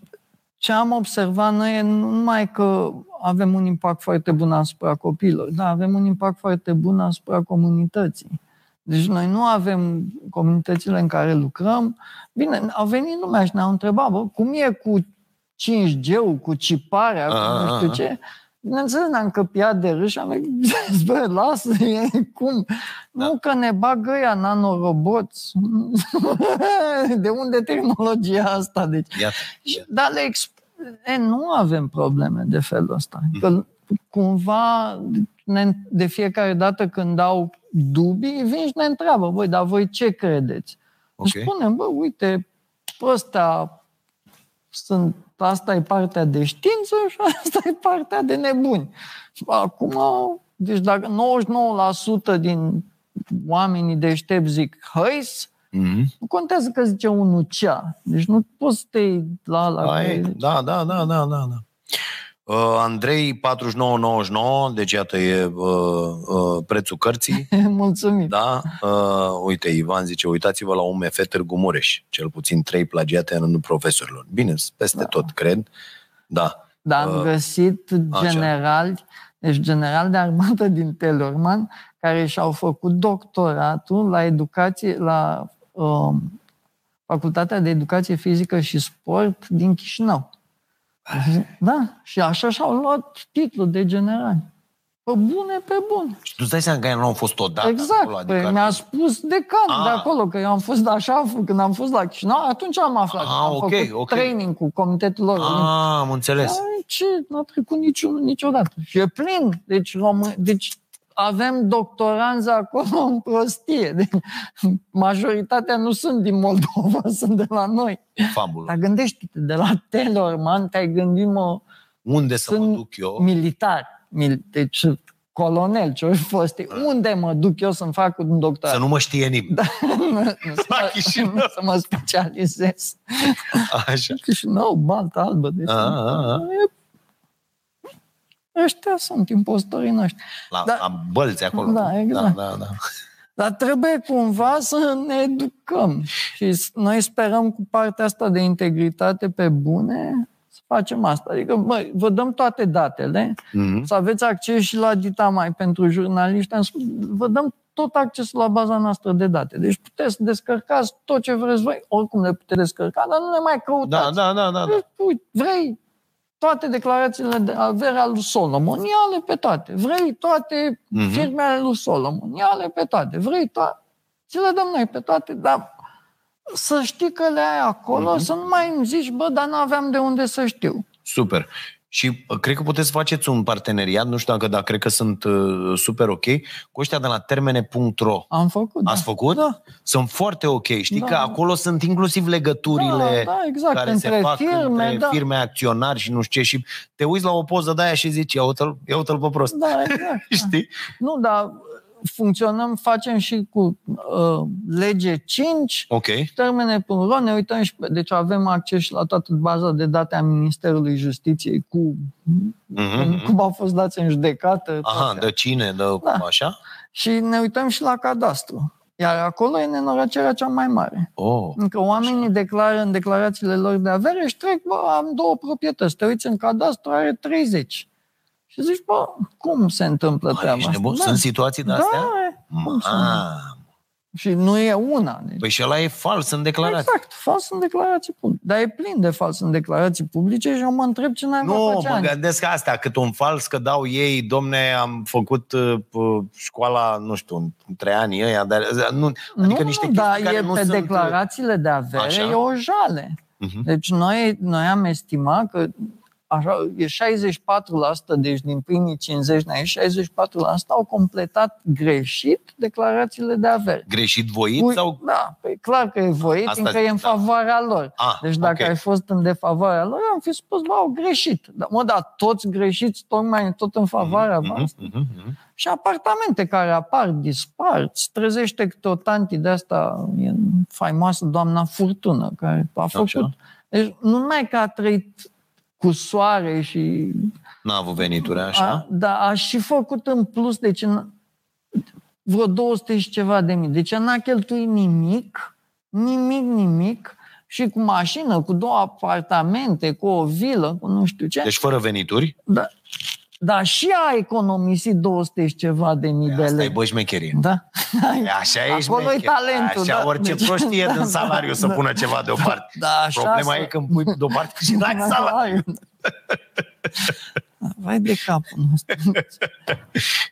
Speaker 3: ce am observat noi e nu numai că avem un impact foarte bun asupra copiilor, dar avem un impact foarte bun asupra comunității. Deci noi nu avem comunitățile în care lucrăm. Bine, au venit lumea și ne-au întrebat, bă, cum e cu 5G-ul, cu ciparea, cu
Speaker 2: A,
Speaker 3: nu
Speaker 2: a,
Speaker 3: știu
Speaker 2: a.
Speaker 3: ce. Bineînțeles, ne-am căpiat de râs și am zis, bă, lasă, e cum?
Speaker 2: Da.
Speaker 3: Nu că ne bagă ea nanoroboți. de unde tehnologia asta? Deci,
Speaker 2: Iată.
Speaker 3: și- dar le exp- e, nu avem probleme de felul ăsta. Că cumva ne, de fiecare dată când dau dubii, vin și ne întreabă, voi, dar voi ce credeți?
Speaker 2: Ok.
Speaker 3: Spunem, bă, uite, ăsta sunt, asta e partea de știință și asta e partea de nebuni. Și Acum, deci dacă 99% din oamenii deștepți zic hăis,
Speaker 2: Mhm.
Speaker 3: nu contează că zice unul cea. Deci nu poți să te iei la la
Speaker 2: Da, e, da, da, da, da, da, da. Uh, Andrei 49,99, deci iată e uh, uh, prețul cărții.
Speaker 3: Mulțumim.
Speaker 2: Da, uh, uite, Ivan zice, uitați-vă la UMF Târgu Mureș, cel puțin trei plagiate în rândul profesorilor. Bine, sunt peste da. tot, cred. Da.
Speaker 3: Dar am
Speaker 2: Uh,
Speaker 3: găsit
Speaker 2: așa.
Speaker 3: generali, deci general de armată din Telorman, care și-au făcut doctoratul la educație, la um, Facultatea de Educație Fizică și Sport din Chișinău. Da, și așa și-au luat titlul de general. Pe bune, pe bune.
Speaker 2: Și tu îți dai seama că ei nu au fost odată
Speaker 3: exact.
Speaker 2: acolo? Adică
Speaker 3: Păi
Speaker 2: ar
Speaker 3: mi-a
Speaker 2: fi-
Speaker 3: spus decanul
Speaker 2: Ah.
Speaker 3: de acolo, că eu am fost așa, când am fost la Chișinău, atunci am aflat.
Speaker 2: Ah,
Speaker 3: am
Speaker 2: ok,
Speaker 3: făcut
Speaker 2: ok.
Speaker 3: training cu comitetul lor.
Speaker 2: Ah, am înțeles.
Speaker 3: Ai, Ce? N-a trecut niciun, niciodată. Și e plin. Deci, român, deci avem doctoranți acolo în prostie. Deci, majoritatea nu sunt din Moldova, sunt de la noi.
Speaker 2: Fabulă.
Speaker 3: Dar gândește-te, de la Telorman te-ai gândit, mă,
Speaker 2: Unde să mă
Speaker 3: sunt
Speaker 2: duc eu?
Speaker 3: militar. Mil, deci colonel, ce-o fi fost. Unde mă duc eu să-mi fac un doctorat?
Speaker 2: Să nu mă știe nimeni.
Speaker 3: Da, nu, să,
Speaker 2: La
Speaker 3: mă,
Speaker 2: Chișinău.
Speaker 3: să mă specializez.
Speaker 2: Așa.
Speaker 3: Chișinău, baltă albă. Deci,
Speaker 2: A, a, a.
Speaker 3: Ăștia sunt impostorii noștri.
Speaker 2: La,
Speaker 3: Da.
Speaker 2: la bălți acolo.
Speaker 3: Da, exact.
Speaker 2: Da, da, da.
Speaker 3: Dar trebuie cumva să ne educăm. Și s- noi sperăm cu partea asta de integritate pe bune să facem asta. Adică, băi, vă dăm toate datele,
Speaker 2: Mhm.
Speaker 3: să aveți acces și la Dita mai pentru jurnaliști. Am spus, vă dăm tot accesul la baza noastră de date. Deci puteți să descărcați tot ce vreți voi. Oricum le puteți descărca, dar nu ne mai căutați.
Speaker 2: Da, da, da, da. da.
Speaker 3: Vrei, uite, vrei toate declarațiile de avere al lui Solomon, ia-le pe toate. Vrei toate
Speaker 2: Mhm.
Speaker 3: firmele ale lui Solomon, ia-le pe toate. Vrei toate, ți le dăm noi pe toate, dar să știi că le ai acolo, să nu mai îmi zici, bă, dar nu aveam de unde să știu.
Speaker 2: Super. Și uh, cred că puteți să faceți un parteneriat, nu știu dacă, dar cred că sunt uh, super ok, cu ăștia de la termene.ro.
Speaker 3: Am făcut,
Speaker 2: Ați
Speaker 3: da.
Speaker 2: făcut?
Speaker 3: Da.
Speaker 2: Sunt foarte ok. Știi
Speaker 3: Da.
Speaker 2: că acolo sunt inclusiv legăturile
Speaker 3: Da, da, exact,
Speaker 2: care
Speaker 3: între
Speaker 2: se fac
Speaker 3: firme,
Speaker 2: între
Speaker 3: da.
Speaker 2: firme acționari și nu știu ce. Și te uiți la o poză de aia și zici, ia uite-l, ia uite-l pe prost.
Speaker 3: Da, exact.
Speaker 2: Știi?
Speaker 3: Nu, dar funcționăm, facem și cu uh, lege 5,
Speaker 2: Ok.
Speaker 3: termene.ro, ne uităm și pe, deci avem acces și la toată baza de date a Ministerului Justiției cu
Speaker 2: Mhm.
Speaker 3: cum au fost dați în judecată.
Speaker 2: Aha,
Speaker 3: toate.
Speaker 2: de cine, de
Speaker 3: Da.
Speaker 2: cum așa?
Speaker 3: Și ne uităm și la cadastru. Iar acolo e nenorăcerea cea mai mare.
Speaker 2: Oh.
Speaker 3: Încă oamenii declară în declarațiile lor de avere și trec, bă, am două proprietăți, te uiți în cadastru, are 30. Și zici, bă, cum se întâmplă
Speaker 2: Ai,
Speaker 3: treaba
Speaker 2: ești
Speaker 3: asta?
Speaker 2: nebun?
Speaker 3: Da.
Speaker 2: Sunt situații de astea?
Speaker 3: Da, cum să nu?
Speaker 2: Ma.
Speaker 3: Și nu e una. Deci,
Speaker 2: Păi și ăla e fals în declarație.
Speaker 3: exact, fals în declarații publice. Dar e plin de fals în declarații publice și eu mă întreb ce n-ai
Speaker 2: Nu,
Speaker 3: face
Speaker 2: mă
Speaker 3: ani.
Speaker 2: gândesc asta, cât un fals că dau ei, domne, am făcut uh, uh, școala, nu știu, în trei ani ăia, dar uh, nu, adică
Speaker 3: nu,
Speaker 2: niște
Speaker 3: nu,
Speaker 2: chestii
Speaker 3: dar
Speaker 2: care
Speaker 3: e
Speaker 2: nu
Speaker 3: pe
Speaker 2: sunt... uh,
Speaker 3: declarațiile de avere,
Speaker 2: Așa.
Speaker 3: e o jale.
Speaker 2: Mhm.
Speaker 3: Deci noi, noi am estimat că așa, e 64%, deci din primii 50 de ani, 64% au completat greșit declarațiile de avere.
Speaker 2: Greșit voit
Speaker 3: Ui,
Speaker 2: sau...
Speaker 3: Da, păi clar că e voit,
Speaker 2: Asta
Speaker 3: fiindcă e în
Speaker 2: zic, da.
Speaker 3: favoarea lor.
Speaker 2: Ah,
Speaker 3: Deci dacă
Speaker 2: ok.
Speaker 3: ai fost în defavoarea lor, am fi spus, bă, au greșit. Dar, mă, dar toți greșiți, tocmai tot în favoarea
Speaker 2: Mhm,
Speaker 3: voastră.
Speaker 2: mhm, mhm.
Speaker 3: Și apartamente care apar, dispar, îți trezește câte o tanti de asta, e faimoasă doamna Furtună, care a făcut.
Speaker 2: Așa.
Speaker 3: Deci nu numai că a trăit cu soare și...
Speaker 2: N-a avut venituri,
Speaker 3: A,
Speaker 2: așa?
Speaker 3: dar a și făcut în plus, deci în vreo 200 și ceva de mii. Deci n-a cheltuit nimic, nimic, nimic, și cu mașină, cu două apartamente, cu o vilă, cu nu știu ce.
Speaker 2: Deci fără venituri?
Speaker 3: Da, dar și a economisit 200 și ceva de mii de
Speaker 2: Asta e
Speaker 3: lei.
Speaker 2: bă șmecherie.
Speaker 3: Da.
Speaker 2: E Așa e
Speaker 3: Acolo e
Speaker 2: șmecher.
Speaker 3: talentul,
Speaker 2: Așa
Speaker 3: da.
Speaker 2: orice
Speaker 3: Deci-
Speaker 2: proștie din
Speaker 3: da,
Speaker 2: salariu să
Speaker 3: da.
Speaker 2: pună ceva deoparte.
Speaker 3: Da, așa
Speaker 2: Problema
Speaker 3: să-
Speaker 2: e când pui deoparte și dai salariu.
Speaker 3: Vai de capul nostru.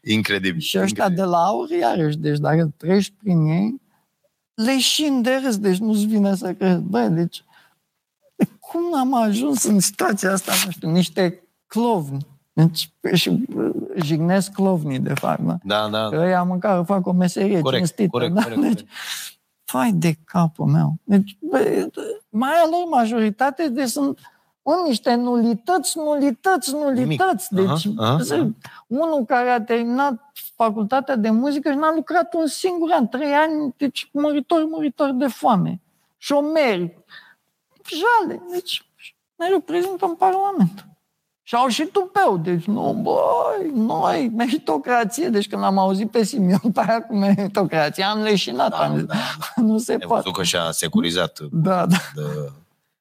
Speaker 2: Incredibil.
Speaker 3: și ăștia
Speaker 2: incredibil.
Speaker 3: de la aur, iarăși, deci dacă treci prin ei, le și de râs, deci nu-ți vine să crezi. Bă, deci, cum am ajuns în situația asta, nu știu, niște clovni. Deci, și uh, jignesc clovnii, de fapt, da?
Speaker 2: Da, da.
Speaker 3: Că ăia măcar fac o meserie
Speaker 2: Corect,
Speaker 3: cinstită.
Speaker 2: corect,
Speaker 3: da?
Speaker 2: corect,
Speaker 3: Deci,
Speaker 2: corect.
Speaker 3: Fai de capul meu. Deci, bă, mai a lor majoritate de sunt în niște nulități, nulități, nulități.
Speaker 2: Nimic.
Speaker 3: Deci,
Speaker 2: Aha, aha,
Speaker 3: zi,
Speaker 2: aha.
Speaker 3: unul care a terminat facultatea de muzică și n-a lucrat un singur an, trei ani, deci muritor, muritor de foame. Șomeri. Jale. Deci, ne reprezintă în Parlament. Și au și tupeu. Deci, nu, băi, noi, meritocrație. Deci când am auzit pe Simion pe aia cu meritocrație, am leșinat.
Speaker 2: Da,
Speaker 3: am zis,
Speaker 2: da.
Speaker 3: nu se
Speaker 2: Ai
Speaker 3: poate.
Speaker 2: văzut că și-a securizat
Speaker 3: Da, da,
Speaker 2: de,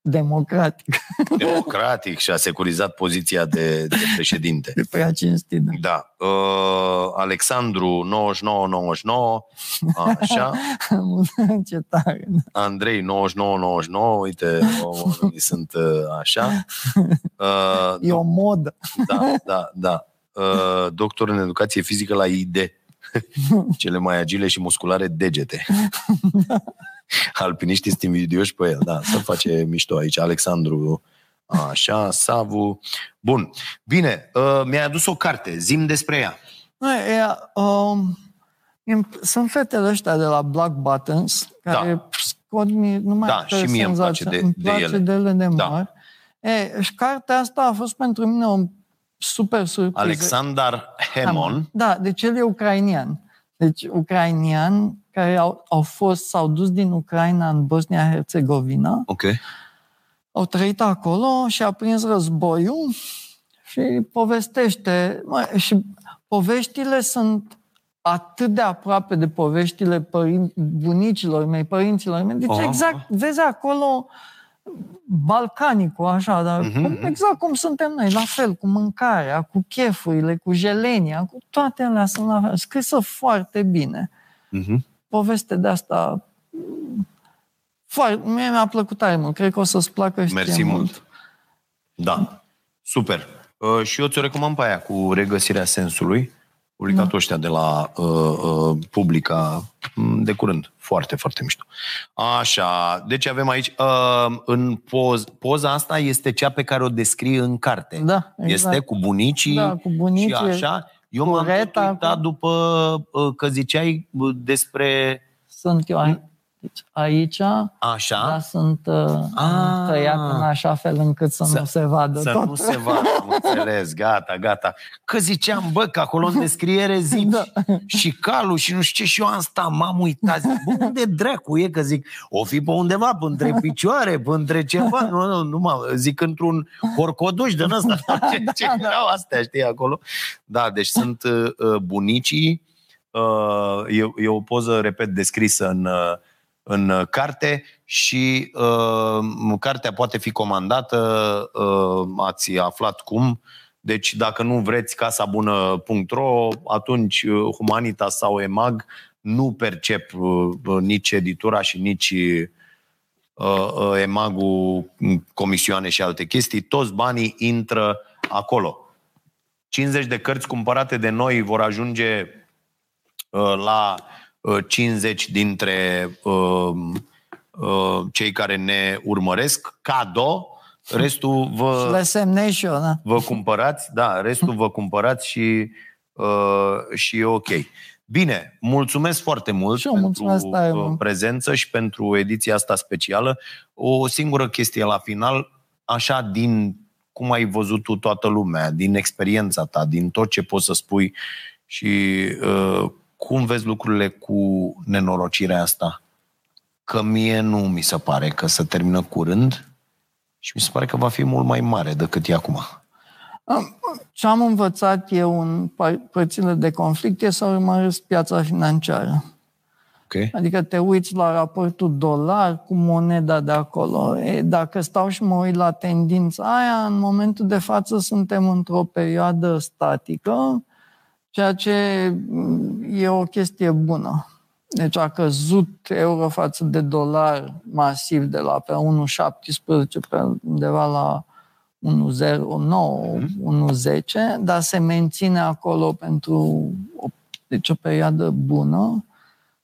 Speaker 3: democratic.
Speaker 2: democratic și a securizat poziția de, de președinte.
Speaker 3: De prea cinstit. Da.
Speaker 2: Da. Uh, Alexandru 9999, așa.
Speaker 3: Ce tare.
Speaker 2: Andrei 9999, uite, oamenii sunt uh, așa. Uh,
Speaker 3: E o modă.
Speaker 2: da, da, da. uh, doctor în educație fizică la ID. Cele mai agile și musculare degete. Alpiniștii sunt invidioși pe el, da, să face mișto aici. Alexandru, așa, Savu. Bun, bine, uh, mi-ai adus o carte, zim despre ea.
Speaker 3: E, e, um, sunt fetele ăștia de la Black Buttons, care da. scot numai
Speaker 2: da, și mie îmi place de,
Speaker 3: îmi place
Speaker 2: de ele.
Speaker 3: de ele de
Speaker 2: Da.
Speaker 3: mari. E, și cartea asta a fost pentru mine o super surpriză.
Speaker 2: Alexander Hemon.
Speaker 3: Da, deci el e ucrainian. Deci ucrainian care au, au fost, s-au dus din Ucraina în Bosnia-Herzegovina,
Speaker 2: Ok.
Speaker 3: au trăit acolo și a prins războiul și povestește. Mă, și poveștile sunt atât de aproape de poveștile părin- bunicilor mei, părinților mei. Deci
Speaker 2: Aha.
Speaker 3: exact, vezi acolo balcanicul, așa, dar
Speaker 2: Mhm,
Speaker 3: cum,
Speaker 2: mhm.
Speaker 3: exact cum suntem noi, la fel, cu mâncarea, cu chefurile, cu jelenia, cu toate alea sunt la fel. Scrisă foarte bine.
Speaker 2: Mhm.
Speaker 3: Poveste de asta foarte, mie mi-a plăcut tare mult. Cred că o să-ți placă și
Speaker 2: Mersi
Speaker 3: ție
Speaker 2: mult. Da, super. Uh, și eu ți-o recomand pe aia cu regăsirea sensului. Publicat ăștia de la uh, uh, Publica m, de curând. Foarte, foarte mișto. Așa, deci avem aici, uh, în poz, poza asta este cea pe care o descrii în carte.
Speaker 3: Da, exact.
Speaker 2: Este cu bunicii,
Speaker 3: Da, cu bunicii,
Speaker 2: și așa. Eu
Speaker 3: cu
Speaker 2: m-am tot
Speaker 3: Reta,
Speaker 2: uitat
Speaker 3: cu-
Speaker 2: după uh, că ziceai uh, despre...
Speaker 3: Sunt eu aici. Deci aici,
Speaker 2: Așa?
Speaker 3: da, sunt uh,
Speaker 2: Ah.
Speaker 3: tăiat în așa fel încât să,
Speaker 2: Să-
Speaker 3: nu se vadă
Speaker 2: Să
Speaker 3: tot.
Speaker 2: nu se vadă, am înțeles, gata, gata. Că ziceam, bă, că acolo în descriere zici
Speaker 3: Da.
Speaker 2: și calul și nu știu ce și eu am stat, m-am uitat, zic, bă, unde dracu e? Că zic, o fi pe undeva, pe între picioare, pe între ceva, nu, nu, nu mă, zic într-un horcoduș din ăsta, ce, ce erau astea, știi, acolo. Da, deci sunt uh, uh, bunicii, uh, e, e o poză, repet, descrisă în, uh, în uh, carte și uh, cartea poate fi comandată, uh, ați aflat cum, deci dacă nu vreți casabună.ro, atunci uh, Humanitas sau EMAG nu percep uh, uh, nici editura și nici uh, uh, EMAG-ul mm, comisioane și alte chestii, toți banii intră acolo. 50 de cărți cumpărate de noi vor ajunge uh, la uh, 50 dintre uh, uh, cei care ne urmăresc, cado, restul
Speaker 3: Și
Speaker 2: vă,
Speaker 3: le semnez și eu, da.
Speaker 2: vă cumpărați, da, restul vă cumpărați și, uh, și e ok. Bine, mulțumesc foarte mult
Speaker 3: Și eu mulțumesc
Speaker 2: pentru
Speaker 3: tare
Speaker 2: uh,
Speaker 3: mult.
Speaker 2: prezență și pentru ediția asta specială. O singură chestie la final, așa din cum ai văzut tu toată lumea, din experiența ta, din tot ce poți să spui și uh, cum vezi lucrurile cu nenorocirea asta? Că mie nu mi se pare că se termină curând și mi se pare că va fi mult mai mare decât e acum.
Speaker 3: Ce am învățat eu în par- părțile de conflict e să urmăresc piața financiară.
Speaker 2: Ok?
Speaker 3: Adică te uiți la raportul dolar cu moneda de acolo. E, dacă stau și mă uit la tendința aia, în momentul de față suntem într-o perioadă statică, ceea ce mm, e o chestie bună. Deci a căzut euro față de dolar masiv de la pe 1,17 pe undeva la 1,09, 1,10, dar se menține acolo pentru o, deci o perioadă bună.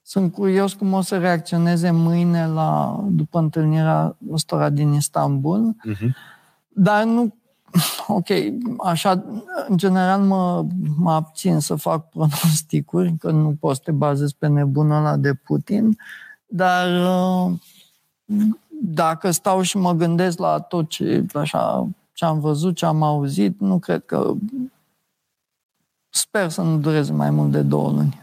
Speaker 3: Sunt curios cum o să reacționeze mâine la, după întâlnirea ăstora din Istanbul,
Speaker 2: Uh-huh.
Speaker 3: dar nu... Ok, așa, în general mă, mă abțin să fac pronosticuri, că nu poți să te bazezi pe nebunul ăla de Putin, dar uh, dacă stau și mă gândesc la tot ce, așa, ce am văzut, ce am auzit, nu cred că... Sper să nu dureze mai mult de două luni.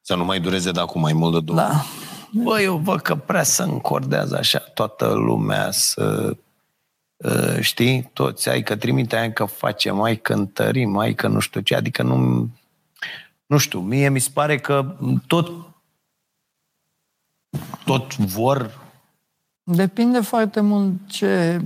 Speaker 2: Să nu mai dureze de acum mai mult de două.
Speaker 3: Da.
Speaker 2: Bă, eu văd că prea să încordează așa toată lumea să... uh, Știi? Toți, ai că trimite, ai că facem, ai că întărim, ai că nu știu ce, adică nu... Nu știu, mie mi se pare că tot tot vor
Speaker 3: Depinde foarte mult ce...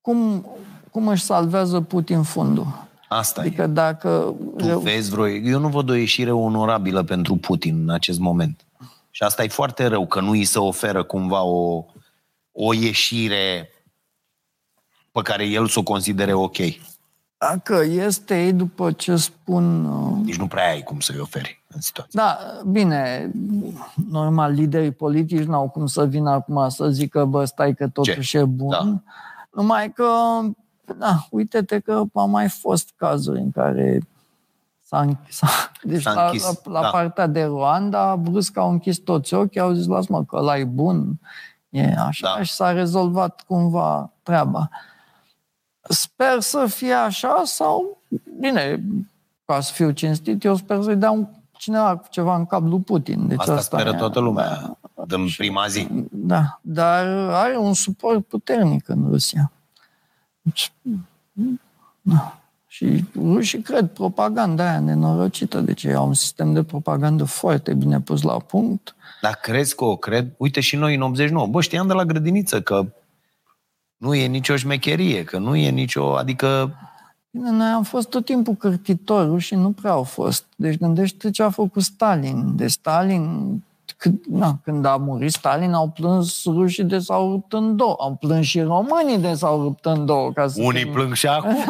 Speaker 3: Cum, cum își salvează Putin fundul.
Speaker 2: asta
Speaker 3: Adică
Speaker 2: e.
Speaker 3: dacă...
Speaker 2: Tu vezi vreo... Eu nu văd o ieșire onorabilă pentru Putin în acest moment. Și asta e foarte rău, că nu îi se oferă cumva o, o ieșire pe care el să o considere ok.
Speaker 3: Dacă este ei după ce spun... uh,
Speaker 2: Nici nu prea ai cum să-i oferi în situație.
Speaker 3: Da, bine, normal, liderii politici n-au cum să vină acum să zică, bă, stai că totuși e bun.
Speaker 2: Da.
Speaker 3: Numai că, da, uite-te că au mai fost cazuri în care s-a închis. Deci
Speaker 2: S-a
Speaker 3: la,
Speaker 2: închis,
Speaker 3: la, la
Speaker 2: da.
Speaker 3: partea de Rwanda, brusc au închis toți ochii, au zis, las mă, că ăla e bun, e așa
Speaker 2: Da.
Speaker 3: și s-a rezolvat cumva treaba. Sper să fie așa sau, bine, ca să fiu cinstit, eu sper să-i dea un, cineva cu ceva în cap lui Putin. Deci
Speaker 2: Asta speră
Speaker 3: e-
Speaker 2: toată lumea din prima zi.
Speaker 3: Da, dar are un suport puternic în Rusia. Deci, da. Și rușii cred propaganda aia nenorocită, deci ei au un sistem de propagandă foarte bine pus la punct.
Speaker 2: Dar crezi că o cred? Uite și noi în 89. Bă, știam de la grădiniță că nu e nicio șmecherie, că nu e nicio... Adică
Speaker 3: Bine, noi am fost tot timpul cârtitori, și nu prea au fost. Deci gândește ce a făcut Stalin. De Stalin, când, na, când a murit Stalin, au plâns rușii de s-au rupt în două. Au plâns și românii de s-au rupt în două. Ca să
Speaker 2: unii
Speaker 3: fim-
Speaker 2: plâng și acum.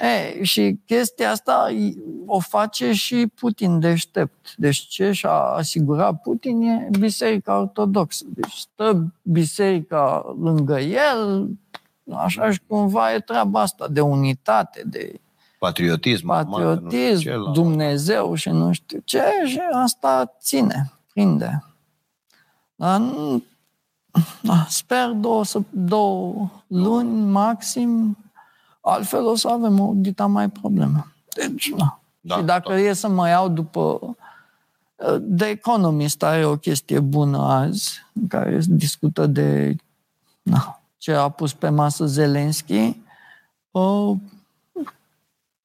Speaker 3: E, și chestia asta i- o face și Putin deștept. Deci ce și-a asigurat Putin e Biserica Ortodoxă. Deci stă biserica lângă el, așa și cumva e treaba asta de unitate, de
Speaker 2: Patriotism. acum, că nu știu
Speaker 3: patriotism,
Speaker 2: ce, la-
Speaker 3: Dumnezeu și nu știu ce, și asta ține, prinde. Dar nu, da, sper două, săp- două luni maxim, altfel o să avem o dita mai problemă. Deci, da.
Speaker 2: Da,
Speaker 3: și dacă
Speaker 2: da.
Speaker 3: e să mă iau după... The Economist are o chestie bună azi, în care se discută de na, ce a pus pe masă Zelenski. Uh,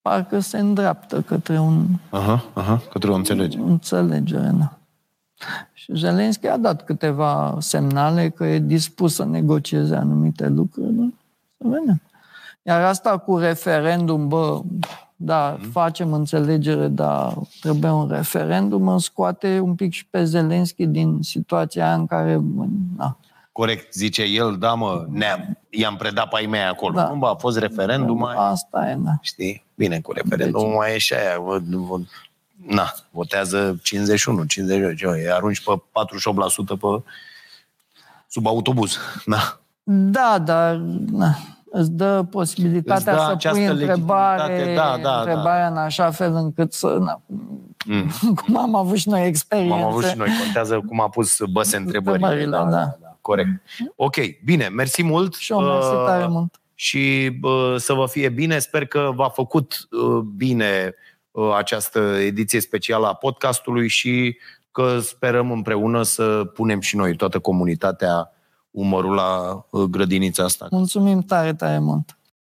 Speaker 3: parcă se îndreaptă către un
Speaker 2: Aha, aha, către o înțelegere.
Speaker 3: înțelegere. Da. Și Zelenski a dat câteva semnale că e dispus să negocieze anumite lucruri. Da? Să vedem. Iar asta cu referendum, bă, da, facem înțelegere, dar trebuie un referendum, îmi scoate un pic și pe Zelenski din situația aia în care, na,
Speaker 2: Corect, zice el, da mă, ne i-am predat pe ai mei acolo.
Speaker 3: Da.
Speaker 2: Nu, bă, a fost referendum, mai...
Speaker 3: asta e, da.
Speaker 2: Știi? Bine, cu referendum
Speaker 3: Deci-
Speaker 2: mai e și aia. Vă, vă, na, votează 51, 58, ce, îi arunci pe 48% pe sub autobuz. Da.
Speaker 3: Da, dar na, îți dă posibilitatea
Speaker 2: Îți dă
Speaker 3: să
Speaker 2: această
Speaker 3: pui întrebare,
Speaker 2: legitimitate, da, da,
Speaker 3: întrebarea în așa fel încât să... Na,
Speaker 2: Mm.
Speaker 3: cum am avut și noi experiențe.
Speaker 2: Cum am avut și noi, contează cum a pus băse întrebările.
Speaker 3: Întrebările, da.
Speaker 2: Corect. Ok, bine, mersi mult.
Speaker 3: Și eu mersi
Speaker 2: Uh,
Speaker 3: tare mult.
Speaker 2: și uh, să vă fie bine. Sper că v-a făcut uh, bine uh, această ediție specială a podcastului și că sperăm împreună să punem și noi, toată comunitatea, umărul la uh, grădinița asta.
Speaker 3: Mulțumim tare, tare mult.